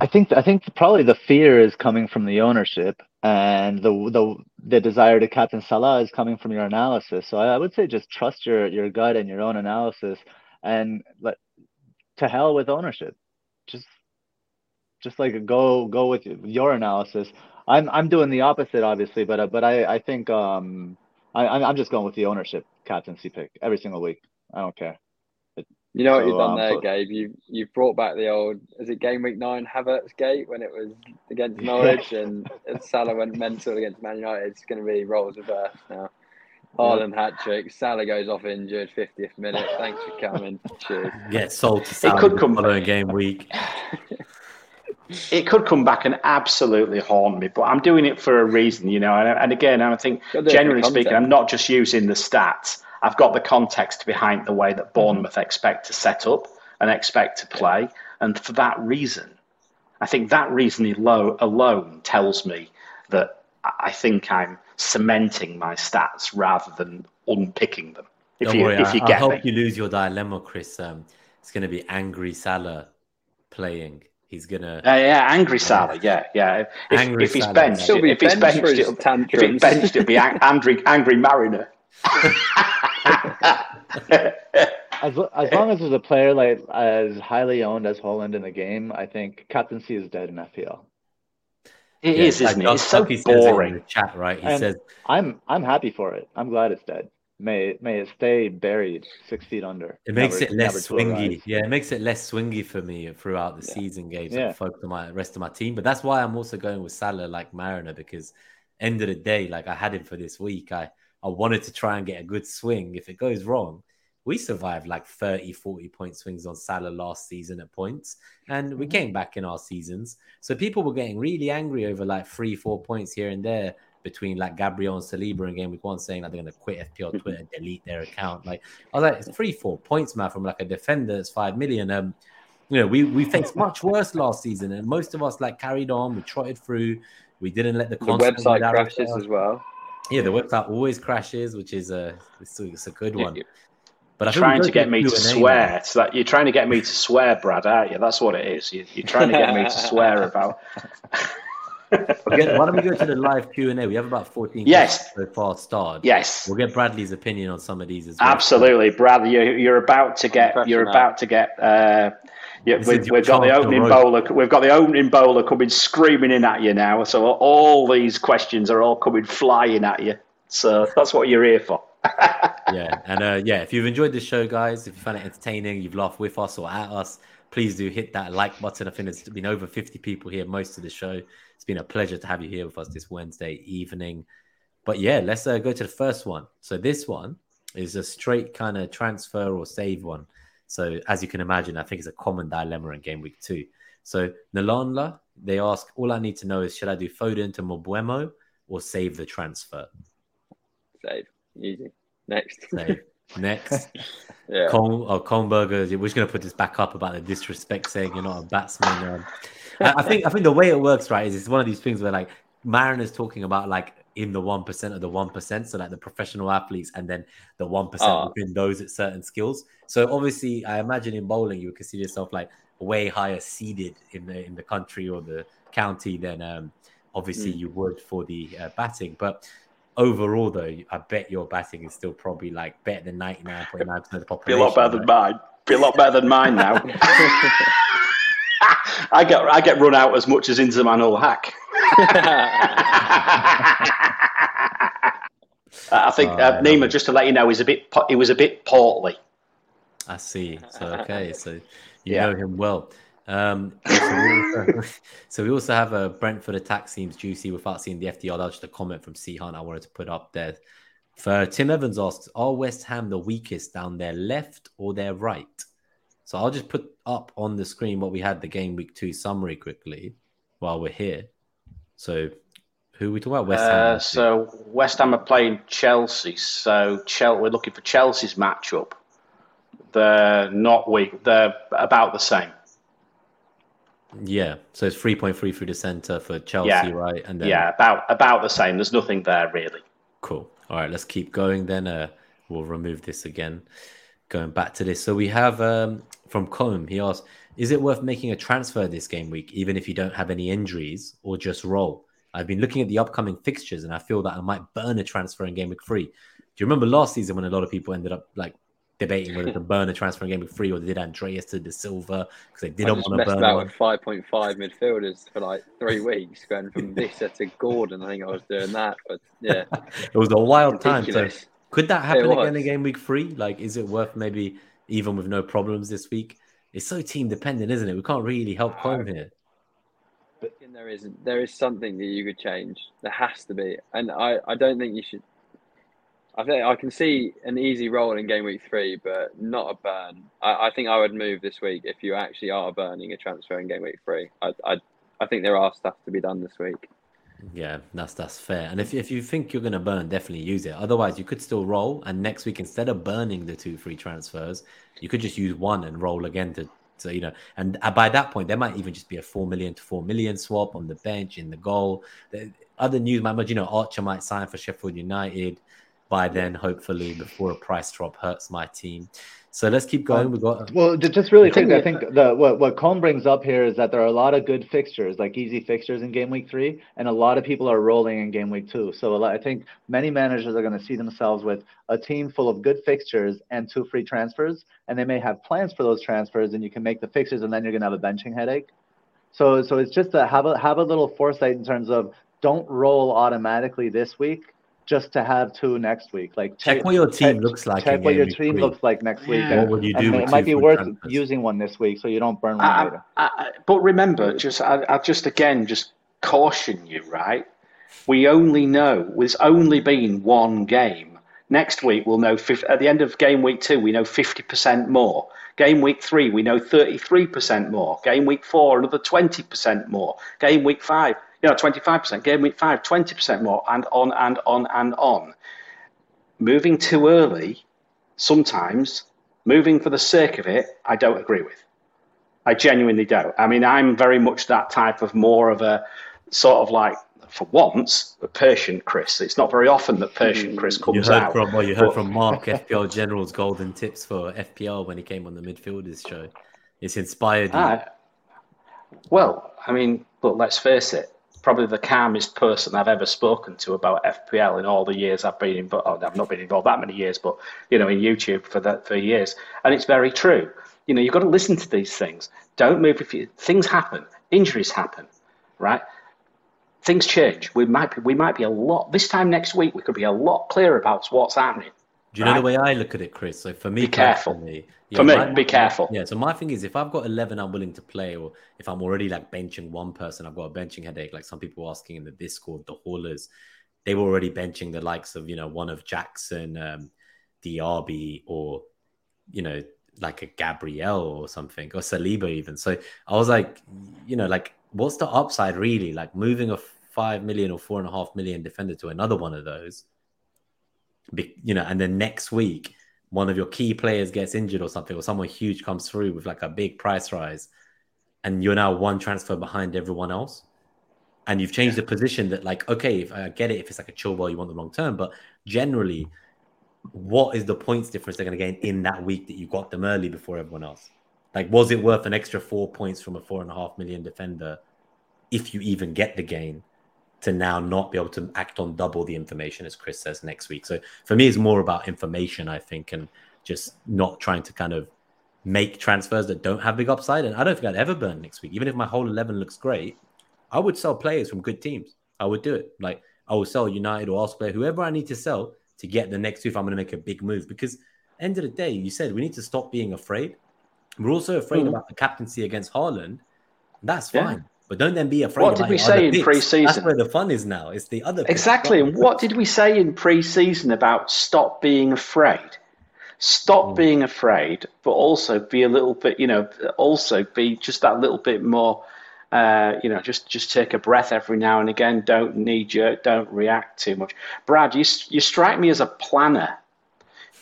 I think I think probably the fear is coming from the ownership, and the the the desire to captain Salah is coming from your analysis. So I, I would say just trust your your gut and your own analysis, and let to hell with ownership. Just just like go go with your analysis. I'm I'm doing the opposite, obviously, but uh, but I I think um I I'm just going with the ownership captaincy pick every single week. I don't care. You know what so, you've done um, there, Gabe? You you've brought back the old is it game week nine Havertz gate when it was against Norwich and, Salah went mental against Man United. It's going to be roles reverse now. Haaland hat trick. Salah goes off injured, 50th minute. Thanks for coming. Cheers. Get sold to Salah. It could come following game week. it could come back and absolutely haunt me, but I'm doing it for a reason, you know. And, and again, I think generally speaking, I'm not just using the stats. I've got the context behind the way that Bournemouth expect to set up and expect to play. And for that reason, I think that reason alone tells me that I think I'm cementing my stats rather than unpicking them. If Don't you, worry, if you I, get I hope me. you lose your dilemma, Chris. Um, it's going to be angry Salah playing. He's gonna. Uh, yeah, angry Salah. Yeah, yeah. If, angry if he's benched, if he's benched, it'll, if he's benched, it'll be angry, angry Mariner. as, as long as there's a player like as highly owned as Haaland in the game, I think captaincy is dead in FPL. It yeah, is, isn't it? It's so boring. It chat, right? He and says, "I'm I'm happy for it. I'm glad it's dead. May may it stay buried six feet under. It makes never, it less swingy. Yeah, it makes it less swingy for me throughout the yeah. season games. Yeah. focus on my rest of my team. But that's why I'm also going with Salah like Mariner because end of the day, like I had him for this week. I I wanted to try and get a good swing. If it goes wrong, we survived like 30, 40 point swings on Salah last season at points, and we mm-hmm. came back in our seasons. So people were getting really angry over like three, four points here and there between like Gabriel and Saliba in game week one saying that they're going to quit FPL mm-hmm. Twitter, delete their account. Like, I was like, it's three, four points, man, from like a defender that's five million. Um, you know, we, we faced much worse last season, and most of us like carried on, we trotted through, we didn't let the, the website crashes as well. Yeah, the website always crashes, which is a it's, it's a good one. But I'm trying to get me to swear. So that you're trying to get me to swear, Brad, aren't you? That's what it is. You, are trying to get me to swear about. okay, why don't we go to the live Q and A? We have about 14 yes so far started. Yes, we'll get Bradley's opinion on some of these as well. Absolutely, Brad. You're, you're about to get. You're about to get. Uh, yeah, we've, we've got the opening bowler. We've got the opening bowler coming screaming in at you now. So all these questions are all coming flying at you. So that's what you're here for. yeah, and uh, yeah, if you've enjoyed this show, guys, if you found it entertaining, you've laughed with us or at us, please do hit that like button. I think there's been over 50 people here most of the show. It's been a pleasure to have you here with us this Wednesday evening. But yeah, let's uh, go to the first one. So this one is a straight kind of transfer or save one. So as you can imagine, I think it's a common dilemma in game week two. So Nalanla, they ask, all I need to know is should I do Foden to Mbeumo or save the transfer? Save. Easy. Next. Save. Next. yeah. Col- oh, Kohnberger, we're just going to put this back up about the disrespect saying you're not a batsman. Um, I, I, think I think the way it works, right, is it's one of these things where like Mariner's talking about like in the one percent of the one percent, so like the professional athletes, and then the one percent oh. within those at certain skills. So obviously, I imagine in bowling, you would consider yourself like way higher seeded in the in the country or the county than um, obviously mm. you would for the uh, batting. But overall, though, I bet your batting is still probably like better than ninety nine point nine percent of the population. Be a lot better than mine. Be a lot better than mine now. I get I get run out as much as Inzamam ul Haq. I think oh, uh, Nima, just to let you know, he's a bit he was a bit portly. I see. So okay, so you yeah. know him well. Um, so, we also, so, we also, have a Brentford attack seems juicy without seeing the FDR. That's just a comment from C Hunt I wanted to put up there. For Tim Evans asks, are West Ham the weakest down their left or their right? So I'll just put up on the screen what we had the game week two summary quickly while we're here. So who are we talking about? West Ham. Uh, so West Ham are playing Chelsea. So Chel- we're looking for Chelsea's matchup. They're not weak. They're about the same. Yeah, so it's three point three through the center for Chelsea, yeah. right? And then... yeah, about about the same. There's nothing there really. Cool. All right, let's keep going. Then uh, we'll remove this again. going back to this. So we have um, from Combe. He asked, "Is it worth making a transfer this game week, even if you don't have any injuries, or just roll?" I've been looking at the upcoming fixtures, and I feel that I might burn a transfer in game week three. Do you remember last season when a lot of people ended up like debating whether to burn a transfer in game week three or they did Andreas to De Silva because they didn't want to burn about one. with five point five midfielders for like three weeks, going from Wissa to Gordon. I think I was doing that, but yeah, it was a wild time. So could that happen again in game week three? Like, is it worth maybe even with no problems this week? It's so team dependent, isn't it? We can't really help home here. But there is there is something that you could change. There has to be, and I, I don't think you should. I think I can see an easy roll in game week three, but not a burn. I, I think I would move this week if you actually are burning a transfer in game week three. I, I I think there are stuff to be done this week. Yeah, that's that's fair. And if if you think you're gonna burn, definitely use it. Otherwise, you could still roll. And next week, instead of burning the two free transfers, you could just use one and roll again to. So you know, and uh, by that point, there might even just be a four million to four million swap on the bench in the goal. The other news might, you know, Archer might sign for Sheffield United by then, hopefully, before a price drop hurts my team. So let's keep going. Um, we got well, just really quick. I think the what what Colm brings up here is that there are a lot of good fixtures, like easy fixtures in game week three, and a lot of people are rolling in game week two. So lot, I think many managers are going to see themselves with a team full of good fixtures and two free transfers, and they may have plans for those transfers, and you can make the fixtures, and then you're going to have a benching headache. So so it's just to have a have a little foresight in terms of don't roll automatically this week just to have two next week. Like check, check what your team check, looks like. Check what your team looks like next week. Yeah. What would you do? it might be worth transfers? using one this week so you don't burn one I, later. I, but remember, just I, I just again just caution you, right? We only know there's only been one game. Next week we'll know at the end of game week two we know 50% more. Game week three we know 33% more. Game week four another 20% more. Game week five you know, 25%, game week five, 20% more, and on and on and on. Moving too early, sometimes, moving for the sake of it, I don't agree with. I genuinely don't. I mean, I'm very much that type of more of a sort of like, for once, a patient Chris. It's not very often that patient Chris comes you heard out. From, well, you heard but... from Mark, FPL General's golden tips for FPL when he came on the midfielders show. It's inspired you. Ah, well, I mean, but let's face it, probably the calmest person I've ever spoken to about FPL in all the years I've been involved. Oh, I've not been involved that many years, but you know, in YouTube for that for years, and it's very true. You know, you've got to listen to these things. Don't move if you, things happen, injuries happen, right? Things change. We might be, we might be a lot this time next week. We could be a lot clearer about what's happening. Do you right? know the way I look at it, Chris? So for me, be careful. Yeah, for me, my, be careful. Yeah. So my thing is, if I've got eleven, I'm willing to play, or if I'm already like benching one person, I've got a benching headache. Like some people asking in the Discord, the haulers, they were already benching the likes of you know one of Jackson, um, Diaby, or you know like a Gabriel or something, or Saliba even. So I was like, you know, like what's the upside really? Like moving a five million or four and a half million defender to another one of those you know, and then next week one of your key players gets injured or something, or someone huge comes through with like a big price rise, and you're now one transfer behind everyone else, and you've changed yeah. the position that like, okay, if I get it, if it's like a Chilwell, you want the long term, but generally, what is the points difference they're going to gain in that week that you got them early before everyone else? Like, was it worth an extra four points from a four and a half million defender if you even get the gain? To now not be able to act on double the information, as Chris says next week. So for me, it's more about information, I think, and just not trying to kind of make transfers that don't have big upside. And I don't think I'd ever burn next week. Even if my whole 11 looks great, I would sell players from good teams. I would do it. Like I would sell United or Arsenal whoever I need to sell to get the next two if I'm going to make a big move. Because end of the day, you said we need to stop being afraid. We're also afraid mm-hmm. about the captaincy against Haaland. That's fine. Yeah. But don't then be afraid. What did we say in pre-season? That's where the fun is now. It's the other exactly. And what did we say in pre-season about stop being afraid? Stop mm. being afraid, but also be a little bit, you know, also be just that little bit more. Uh, you know, just just take a breath every now and again. Don't knee jerk. Don't react too much. Brad, you you strike me as a planner.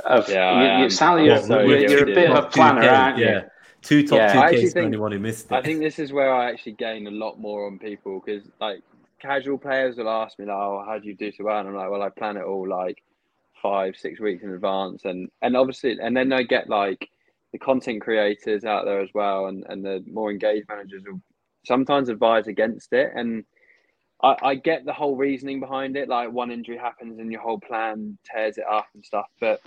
Of yeah, you, you, Sally, you're, you're, you're a bit of a planner, aren't you? Yeah. Two top yeah, two Ks for anyone who missed it. I think this is where I actually gain a lot more on people because like casual players will ask me like, "Oh, how do you do so well?" And I'm like, "Well, I plan it all like five, six weeks in advance, and and obviously, and then I get like the content creators out there as well, and and the more engaged managers will sometimes advise against it, and I, I get the whole reasoning behind it. Like one injury happens and your whole plan tears it up and stuff, but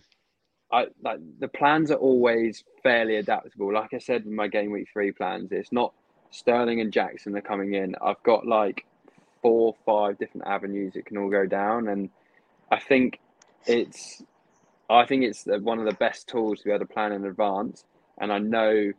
I like the plans are always fairly adaptable. Like I said in my game week three plans, it's not Sterling and Jackson are coming in. I've got like four, five different avenues it can all go down, and I think it's, I think it's one of the best tools to be able to plan in advance. And I know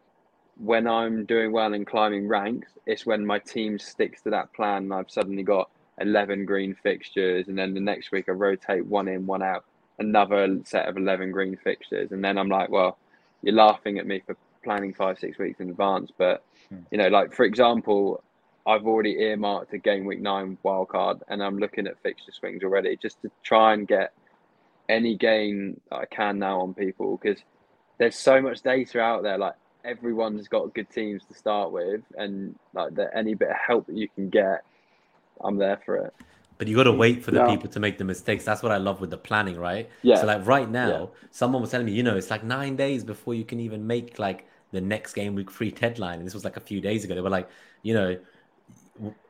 when I'm doing well in climbing ranks, it's when my team sticks to that plan and I've suddenly got 11 green fixtures, and then the next week I rotate one in, one out, another set of 11 green fixtures, and then I'm like, well, you're laughing at me for planning five, six weeks in advance, but hmm. you know, like for example, I've already earmarked a game week nine wildcard, and I'm looking at fixture swings already just to try and get any gain that I can now on people because there's so much data out there. Like everyone's got good teams to start with, and like the, any bit of help that you can get, I'm there for it. But you got to wait for the yeah. people to make the mistakes. That's what I love with the planning, right? Yeah. So like right now, yeah. someone was telling me, you know, it's like nine days before you can even make like the next game week free deadline, and this was like a few days ago. They were like, you know,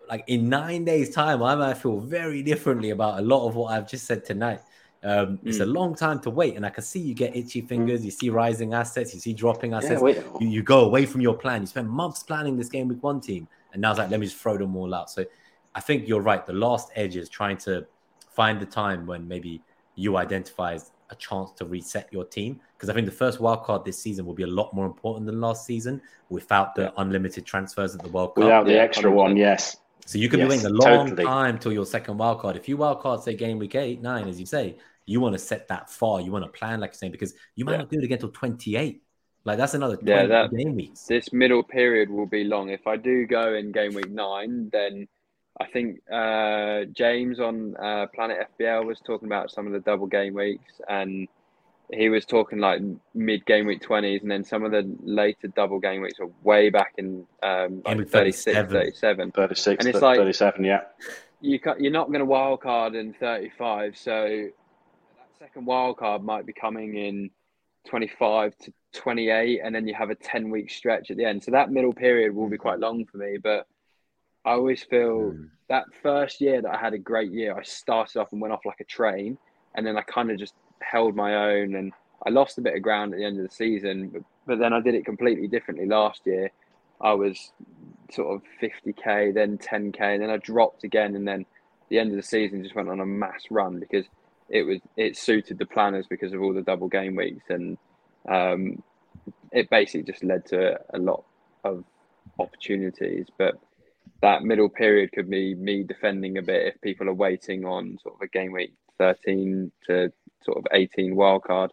like in nine days' time, I might feel very differently about a lot of what I've just said tonight. Um, mm. It's a mm. long time to wait, and I can see you get itchy mm. fingers. Mm. You see rising assets, you see dropping assets. Yeah, you, you, go away from your plan. You spend months planning this game with one team, and now it's like let me just throw them all out. So I think you're right. The last edge is trying to find the time when maybe you identify as a chance to reset your team. Because I think the first wild card this season will be a lot more important than last season without the unlimited transfers at the World Cup. Without the extra one, yes. So you could yes, be waiting a long totally. time till your second wild card. If you wild card say game week eight, nine, as you say, you want to set that far. You want to plan like you're saying because you might yeah. not do it again till 28. Like that's another yeah, that, game weeks. This middle period will be long. If I do go in game week nine, then I think uh, James on uh, Planet FPL was talking about some of the double game weeks, and he was talking like mid game week 20s, and then some of the later double game weeks are way back in um, like 36, 37. 36, and it's like 37, yeah. You you're not going to wild card in 35, so that second wild card might be coming in 25 to 28, and then you have a 10 week stretch at the end. So that middle period will be quite long for me, but I always feel mm. that first year that I had a great year, I started off and went off like a train, and then I kind of just held my own, and I lost a bit of ground at the end of the season. But, but then I did it completely differently last year. I was sort of 50k, then 10k, and then I dropped again, and then the end of the season just went on a mass run because it was it suited the planners because of all the double game weeks, and um, it basically just led to a lot of opportunities, but that middle period could be me defending a bit if people are waiting on sort of a game week 13 to sort of 18 wild card.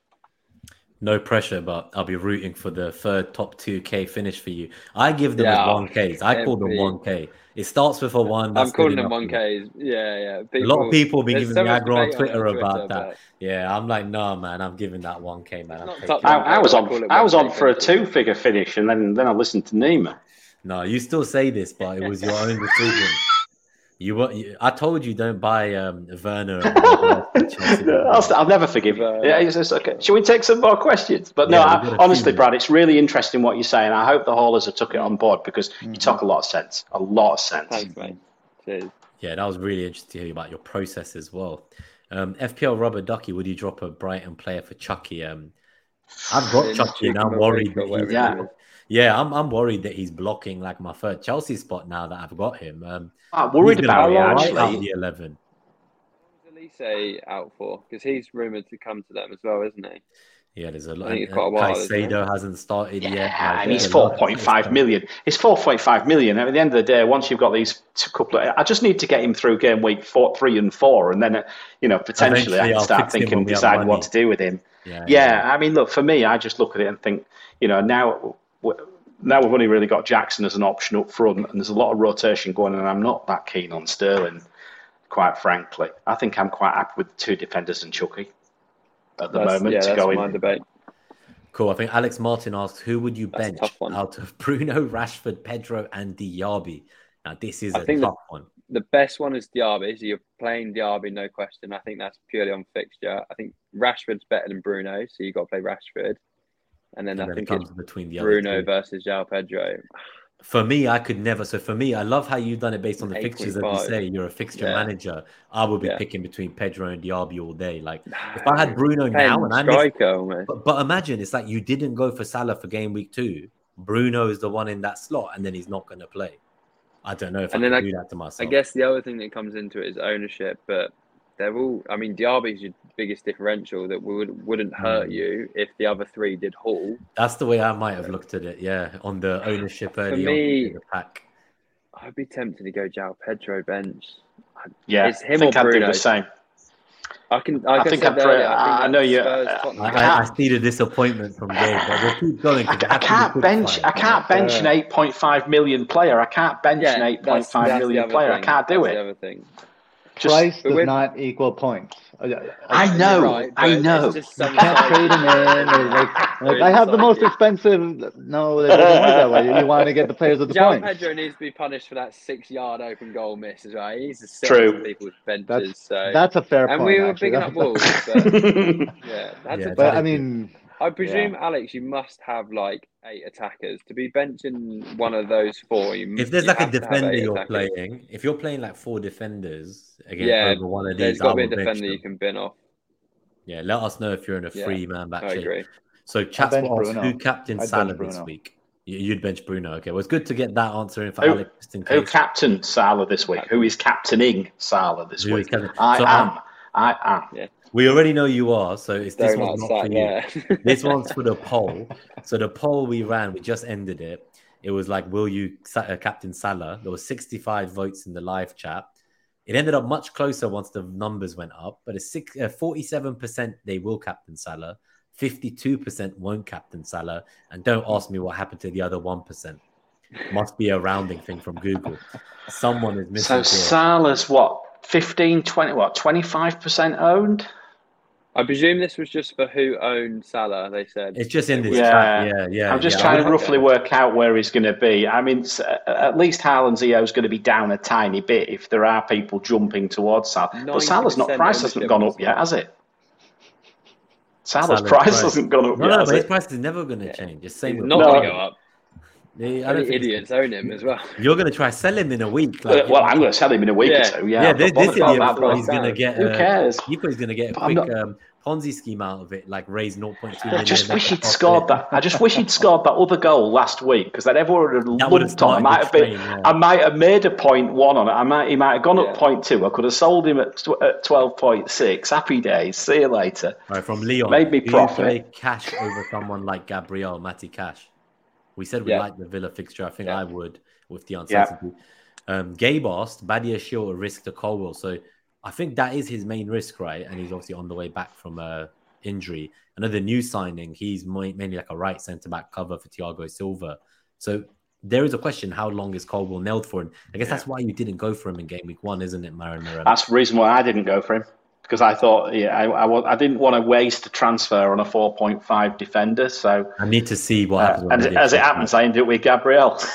No pressure, but I'll be rooting for the third top 2K finish for you. I give them yeah, 1Ks. I call them 1K. It starts with a one. I'm calling them 1Ks. Yeah, yeah. People, a lot of people be giving so me aggro on Twitter, on Twitter about that. But... Yeah, I'm like, no, man, I'm giving that 1K, man. I, I, was on. I was on for a two-figure finish, and then then I listened to Nima. No, you still say this, but it was your own decision. You were. I told you don't buy um, Werner. I'll, I'll, never forgive you. Yeah, it's, it's okay. Should we take some more questions? But no, yeah, I, honestly, Brad, it's really interesting what you're saying. I hope the haulers have took it on board because mm-hmm. you talk a lot of sense. A lot of sense. Thanks, mate. Cheers. Yeah, that was really interesting to hear about your process as well. Um, FPL Rubber Ducky, would you drop a Brighton player for Chucky? Um, I've got Chucky and I'm worried that he's, yeah. Yeah, I'm I'm worried that he's blocking like my third Chelsea spot now that I've got him. Um, I'm worried about him actually. Out the eleven. Who's Olise out for? Because he's rumored to come to them as well, isn't he? Yeah, there's a lot. I think it's quite a while. Caicedo hasn't started yeah, yet. Like, and he's four point five million. He's four point five million. At the end of the day, once you've got these couple of, I just need to get him through game week four, three, and four, and then uh, you know potentially Eventually I can start thinking, decide what to do with him. Yeah, yeah, yeah, I mean, look for me, I just look at it and think, you know, now now we've only really got Jackson as an option up front, and there's a lot of rotation going, and I'm not that keen on Sterling, quite frankly. I think I'm quite happy with two defenders and Chucky at the that's, moment yeah, to go in. Debate. Cool. I think Alex Martin asks, who would you bench out of Bruno, Rashford, Pedro, and Diaby? Now, this is I a tough the, one. the best one is Diaby. So you're playing Diaby, no question. I think that's purely on fixture. I think Rashford's better than Bruno, so you've got to play Rashford. And then And I then think comes it's between the other Bruno two. versus João Pedro. For me, I could never. So for me, I love how you've done it based on the fixtures. As you say, you're a fixture Yeah. manager. I would be Yeah. picking between Pedro and Diaby all day. Like if I had Bruno now and I missed, but, but imagine it's like you didn't go for Salah for game week two. Bruno is the one in that slot, and then he's not going to play. I don't know if And I then can I- do that to myself. I guess the other thing that comes into it is ownership, but they're all. I mean, Diaby's your biggest differential that would wouldn't hurt Mm. you if the other three did haul. That's the way I might have looked at it. Yeah, on the ownership early me- on in the pack. I'd be tempted to go João Pedro bench. Yeah, It's him I think or I'd do Bruno. the same. I can. I I, think I'd pre- I- I know you- Spurs, I, I I, I can't- see the disappointment from Gabe, but we'll keep going. 'cause I, I has to be can't bench. fire. I can't bench an Uh, 8.5 million player. I can't bench Yeah, an that's- 8.5 that's the million other player. I can't do That's it. The. Just- Price But does not equal points. I, I know. right, I know. You can't trade him in. Or like, like, I have the most expensive. No, it doesn't that way. You want to get the players with the João points. Pedro needs to be punished for that six-yard open goal miss as well. He needs to sit True. on people's benches. That's- so. That's a fair and point. we were actually. picking up That's- balls. Yeah, that's Yeah, a, But I mean, I presume, Alex, you must have like eight attackers to be benching one of those four. You, If there's you like a have to have defender you're attackers. playing, if you're playing like four defenders again Yeah, over one of there's these, got to be a defender you can bin off. Yeah, let us know if you're in a Yeah, free man back I shape. agree. So chat's bench asked who captain Salah this week. You- You'd bench Bruno. Okay, well, it's good to get that answer in for Who- Alex just in Who case. captained Salah this week? Who is captaining Salah this Who is week? captain- I So, am. um, I am. We already know you are, so it's this Don't one's not for you. there. this one's for the poll. So the poll we ran, we just ended it. It was like, will you uh, captain Salah? There was 65 votes in the live chat. It ended up much closer once the numbers went up, but it's six, uh, 47% they will captain Salah, 52% won't captain Salah, and don't ask me what happened to the other 1%. Must be a rounding thing from Google. Someone is missing. So here. Salah's what? 15, 20, what? 25% owned? I presume this was just for who owned Salah. They said It's just in this Yeah. chat. Yeah, yeah. I'm just yeah. trying to roughly work out where he's going to be. I mean, at least Haaland's EO is going to be down a tiny bit if there are people jumping towards Salah. But Salah's not price hasn't gone up yet, has it? Salah's, Salah's price, price. hasn't gone up No, yet, no, has but his price is never going to Yeah. change. It's same He's not No. going to go up. Yeah, I don't Any think it's- idiots own him as well. You're going to try sell him in a week. Well, Like, well, I'm going to sell him in a week Yeah. or two. Yeah, yeah, this, this idiot he's going to get. Who uh, cares? He's going to get a But quick not- um, Ponzi scheme out of it, like raise 0.2 I just wish he'd scored that. I just wish he'd scored that other goal last week because then everyone would have That lumped on. I might have been. yeah. I might have made a point one on it. I might. He might have gone Yeah. up point two. I could have sold him at, tw- at twelve point six. Happy days. See you later. Right, from Leon. Made me profit. cash over someone like Gabriel, Matty Cash? We said we Yeah. like the Villa fixture. I think Yeah. I would with the uncertainty. Um, Gabe asked, Badiashile a risk to Colwill. So I think that is his main risk, right? And he's obviously on the way back from uh, injury. Another new signing, he's mainly like a right centre back cover for Thiago Silva. So there is a question: How long is Colwill nailed for? And I guess that's why you didn't go for him in game week one, isn't it, Marin? Marin? That's the reason why I didn't go for him because I thought, yeah, I, I, I didn't want to waste a transfer on a four point five defender. So, I need to see what uh, happens. when and Badia as it happens, I ended up with Gabriel.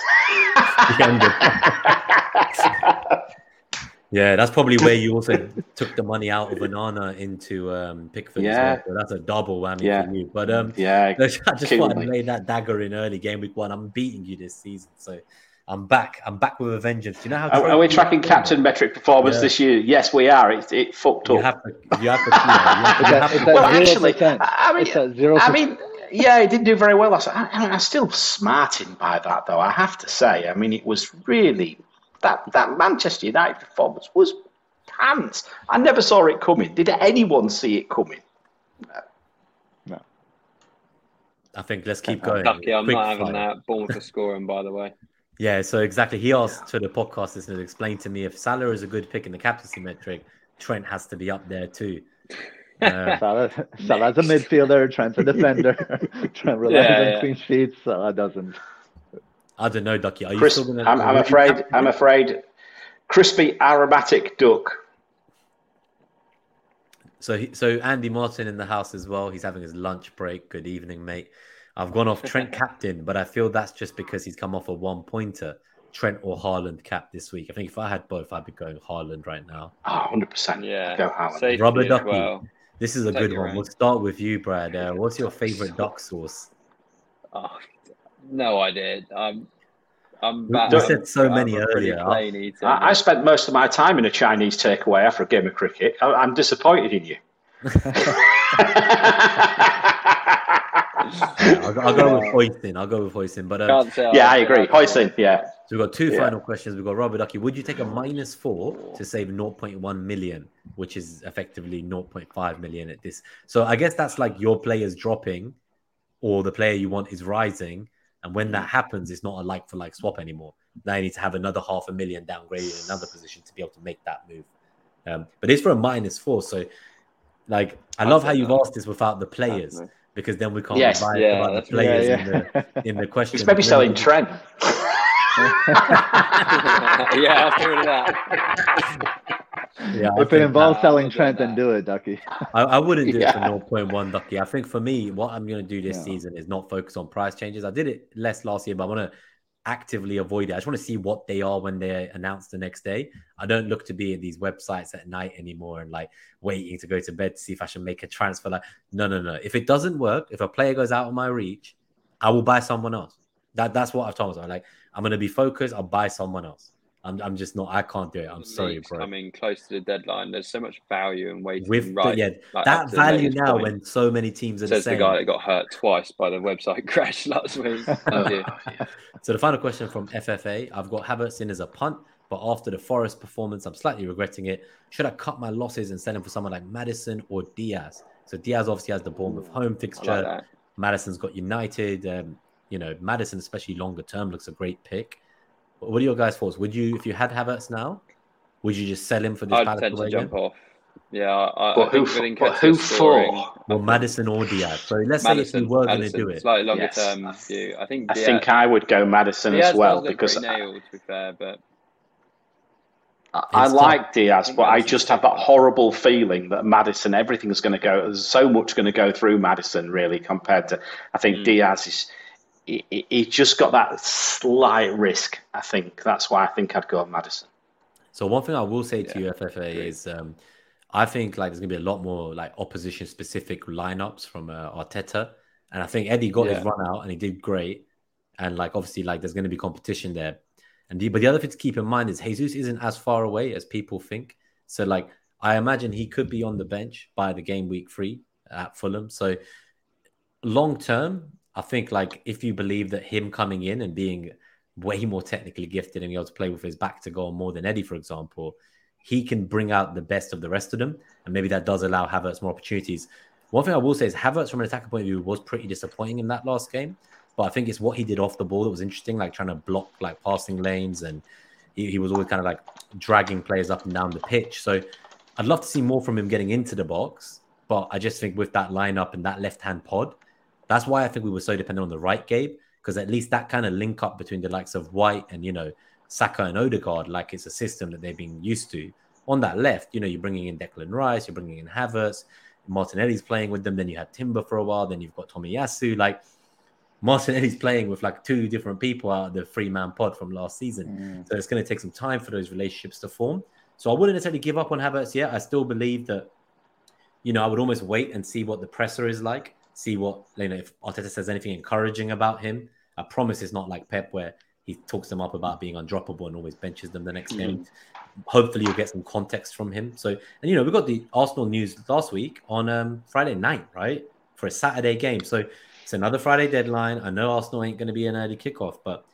Yeah, that's probably where you also took the money out of Onana into um, Pickford. Yeah. as well. So that's a double whammy Yeah. for you. But um, yeah, I just wanted to lay that dagger in early game week one. I'm beating you this season, so I'm back. I'm back with a vengeance. Do you know how? Are, are we tracking captain metric performance Yeah. this year? Yes, we are. It, it fucked You up. have to. You have to. Yeah, It's you have to Well, actually. I mean, it's at zero I mean, yeah, he didn't do very well. last- I, I, I'm still smarting by that, though. I have to say. I mean, it was really that that Manchester United performance was pants. I never saw it coming. Did anyone see it coming? No. I think let's keep going. Lucky I'm Quick not having fire. that. Born for scoring, by the way. Yeah, so exactly. He asked to the podcast listeners, explain to me if Salah is a good pick in the captaincy metric, Trent has to be up there too. Uh, Salah, Salah's a midfielder. Trent's a defender. Trent relies Yeah, on yeah. clean sheets. Salah doesn't. I don't know, Ducky. Are you Chris, still gonna? I'm, I'm afraid. captain I'm afraid. Crispy aromatic duck. So, he, so Andy Martin in the house as well. He's having his lunch break. Good evening, mate. I've gone off Trent captain, but I feel that's just because he's come off a one pointer. Trent or Haaland cap this week. I think if I had both, I'd be going Haaland right now. Oh, 100%. Yeah. Go Haaland. Rubber as ducky. well. This is a Take good one. own. We'll start with you, Brad. Uh, what's your favorite duck sauce? Oh, no idea. I'm, I'm We- bad. we I'm- said so I'm many earlier. Plain. I, I spent most of my time in a Chinese takeaway after a game of cricket. I, I'm disappointed in you. Yeah, I'll, go- I'll go with hoisting. I'll go with hoisting. But um, yeah, I agree. been- Hoisin, yeah. so we've got two Yeah. final questions. We've got Rubber Ducky. Would you take a minus four to save 0.1 million, which is effectively 0.5 million at this? So I guess that's like your players dropping, or the player you want is rising. And when that happens, it's not a like for like swap anymore. Now you need to have another half a million downgraded in another position to be able to make that move. Um, but it's for a minus four. So, like, I love say how you've no. asked this without the players Definitely. Because then we can't Yes. be biased Yeah, about the players yeah, in the in the question. He's maybe selling Trent. yeah, I've heard of that. Yeah, I if it involves that- selling Trent, then do it, Ducky. I, I wouldn't do Yeah. it for 0.1 Ducky. I think for me, what I'm going to do this Yeah. season is not focus on price changes. I did it less last year, but I want to actively avoid it. I just want to see what they are when they're announced the next day. I don't look to be at these websites at night anymore and like waiting to go to bed to see if I should make a transfer. Like, no, no, no. If it doesn't work, if a player goes out of my reach, I will buy someone else. That that's what I've told myself. Like, I'm going to be focused. I'll buy someone else. I'm, I'm just not. I can't do it. I'm sorry, League's bro. Coming close to the deadline, there's so much value in waiting. With the- right, yeah, like, that value now point. when so many teams are the says the same. guy that got hurt twice by the website crash last week. Oh, yeah. So the final question from FFA, I've got Havertz in as a punt, but after the Forest performance, I'm slightly regretting it. Should I cut my losses and sell him for someone like Maddison or Diaz? So Diaz obviously has the Bournemouth home fixture. like. Maddison's got United. Um, you know, Maddison, especially longer term, looks a great pick. But what are your guys' thoughts? Would you, if you had Havertz now, would you just sell him for this I'd tend to away jump off. Yeah, I, I But who, think but who scoring, for? Well, Maddison or Diaz. So let's say if Maddison, you were going to do it. slightly longer Yes. term view. I think. I think I would go Maddison Diaz as well because nailed, to be fair, but I, I like Diaz, think but I just have that horrible feeling that Maddison, everything's going to go. There's so much going to go through Maddison, really, compared to. I think Mm. Diaz is. He, just got that slight risk. I think that's why I think I'd go on Maddison. So one thing I will say to Yeah, you, FFA, is um, I think like there's gonna be a lot more like opposition specific lineups from uh, Arteta, and I think Eddie got his run out and he did great, and like obviously like there's gonna be competition there, and the, but the other thing to keep in mind is Jesus isn't as far away as people think. So like I imagine he could be on the bench by the game week three at Fulham. So long term, I think like if you believe that him coming in and being way more technically gifted and being able to play with his back to goal more than Eddie, for example, he can bring out the best of the rest of them, and maybe that does allow Havertz more opportunities. One thing I will say is Havertz, from an attacker point of view, was pretty disappointing in that last game, but I think it's what he did off the ball that was interesting, like trying to block like passing lanes, and he, he was always kind of like dragging players up and down the pitch. So I'd love to see more from him getting into the box, but I just think with that lineup and that left hand pod, that's why I think we were so dependent on the right, Gabe, because at least that kind of link up between the likes of White and, you know, Saka and Odegaard, like it's a system that they've been used to. On that left, you know, you're bringing in Declan Rice, you're bringing in Havertz, Martinelli's playing with them, then you had Timber for a while, then you've got Tomiyasu. Like Martinelli's playing with like two different people out of the three man pod from last season. Mm. So it's going to take some time for those relationships to form. So I wouldn't necessarily give up on Havertz yet. I still believe that, you know, I would almost wait and see what the presser is like, see what, you know, if Arteta says anything encouraging about him. I promise it's not like Pep where he talks them up about being undroppable and always benches them the next game. Hopefully you'll get some context from him. So, and you know, we got the Arsenal news last week on um, Friday night, right? For a Saturday game. So it's another Friday deadline. I know Arsenal ain't going to be an early kickoff, but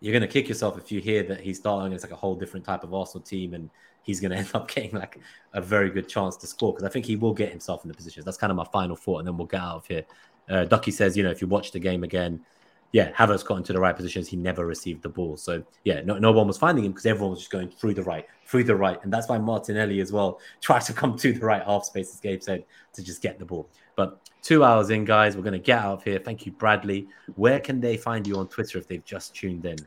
you're going to kick yourself if you hear that he's starting against like a whole different type of Arsenal team and he's going to end up getting like a very good chance to score because I think he will get himself in the positions. That's kind of my final thought, and then we'll get out of here. Uh, Ducky says, you know, if you watch the game again, yeah, Havertz got into the right positions. He never received the ball. So, yeah, no, no one was finding him because everyone was just going through the right, through the right. And that's why Martinelli as well tried to come to the right half space, as Gabe said, to just get the ball. But two hours in, guys, we're going to get out of here. Thank you, Bradley. Where can they find you on Twitter if they've just tuned in?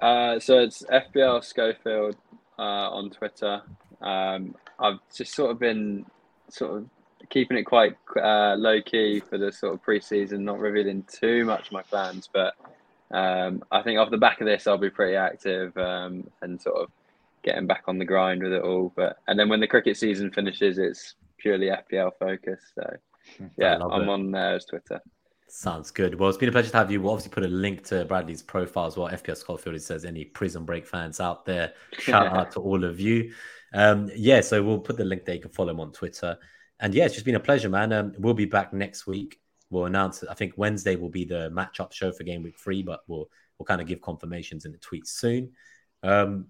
Uh, so it's FPL Scofield uh, on Twitter. Um, I've just sort of been sort of keeping it quite uh, low key for the sort of preseason, not revealing too much of my plans. But um, I think off the back of this, I'll be pretty active um, and sort of getting back on the grind with it all. But and then when the cricket season finishes, it's purely FPL focused. So yeah, I'm it. on as Twitter. Sounds good. Well, it's been a pleasure to have you. We'll obviously put a link to Bradley's profile as well. FPL Scofield. It says any Prison Break fans out there, shout out to all of you. Um, yeah, so we'll put the link there. You can follow him on Twitter. And yeah, it's just been a pleasure, man. Um, we'll be back next week. We'll announce. I think Wednesday will be the matchup show for game week three, but we'll we'll kind of give confirmations in the tweets soon. Um,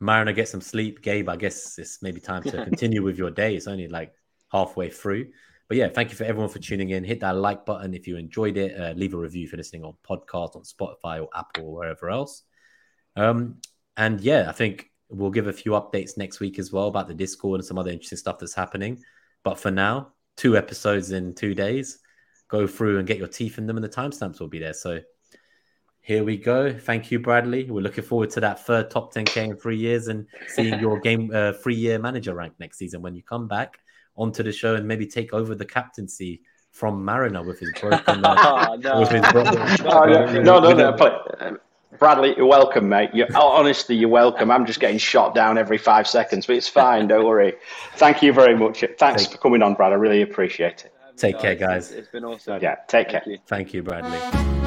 Mariner, get some sleep. Gabe, I guess it's maybe time to continue with your day. It's only like halfway through. But yeah, thank you for everyone for tuning in. Hit that like button if you enjoyed it. Uh, leave a review for listening on podcast, on Spotify or Apple or wherever else. Um, and yeah, I think we'll give a few updates next week as well about the Discord and some other interesting stuff that's happening. But for now, two episodes in two days. Go through and get your teeth in them, and the timestamps will be there. So here we go. Thank you, Bradley. We're looking forward to that third top 10K in three years and seeing your game uh, three year manager rank next season when you come back onto the show and maybe take over the captaincy from Mariner with his broken. Uh, oh, no. with his broken, oh, no, no, no, no. Bradley, you're welcome, mate. You're, honestly, you're welcome. I'm just getting shot down every five seconds, but it's fine. Don't worry. Thank you very much. Thanks take, for coming on, Brad. I really appreciate it. Take care, guys. It's been awesome. Yeah, take Thank care. You. Thank you, Bradley.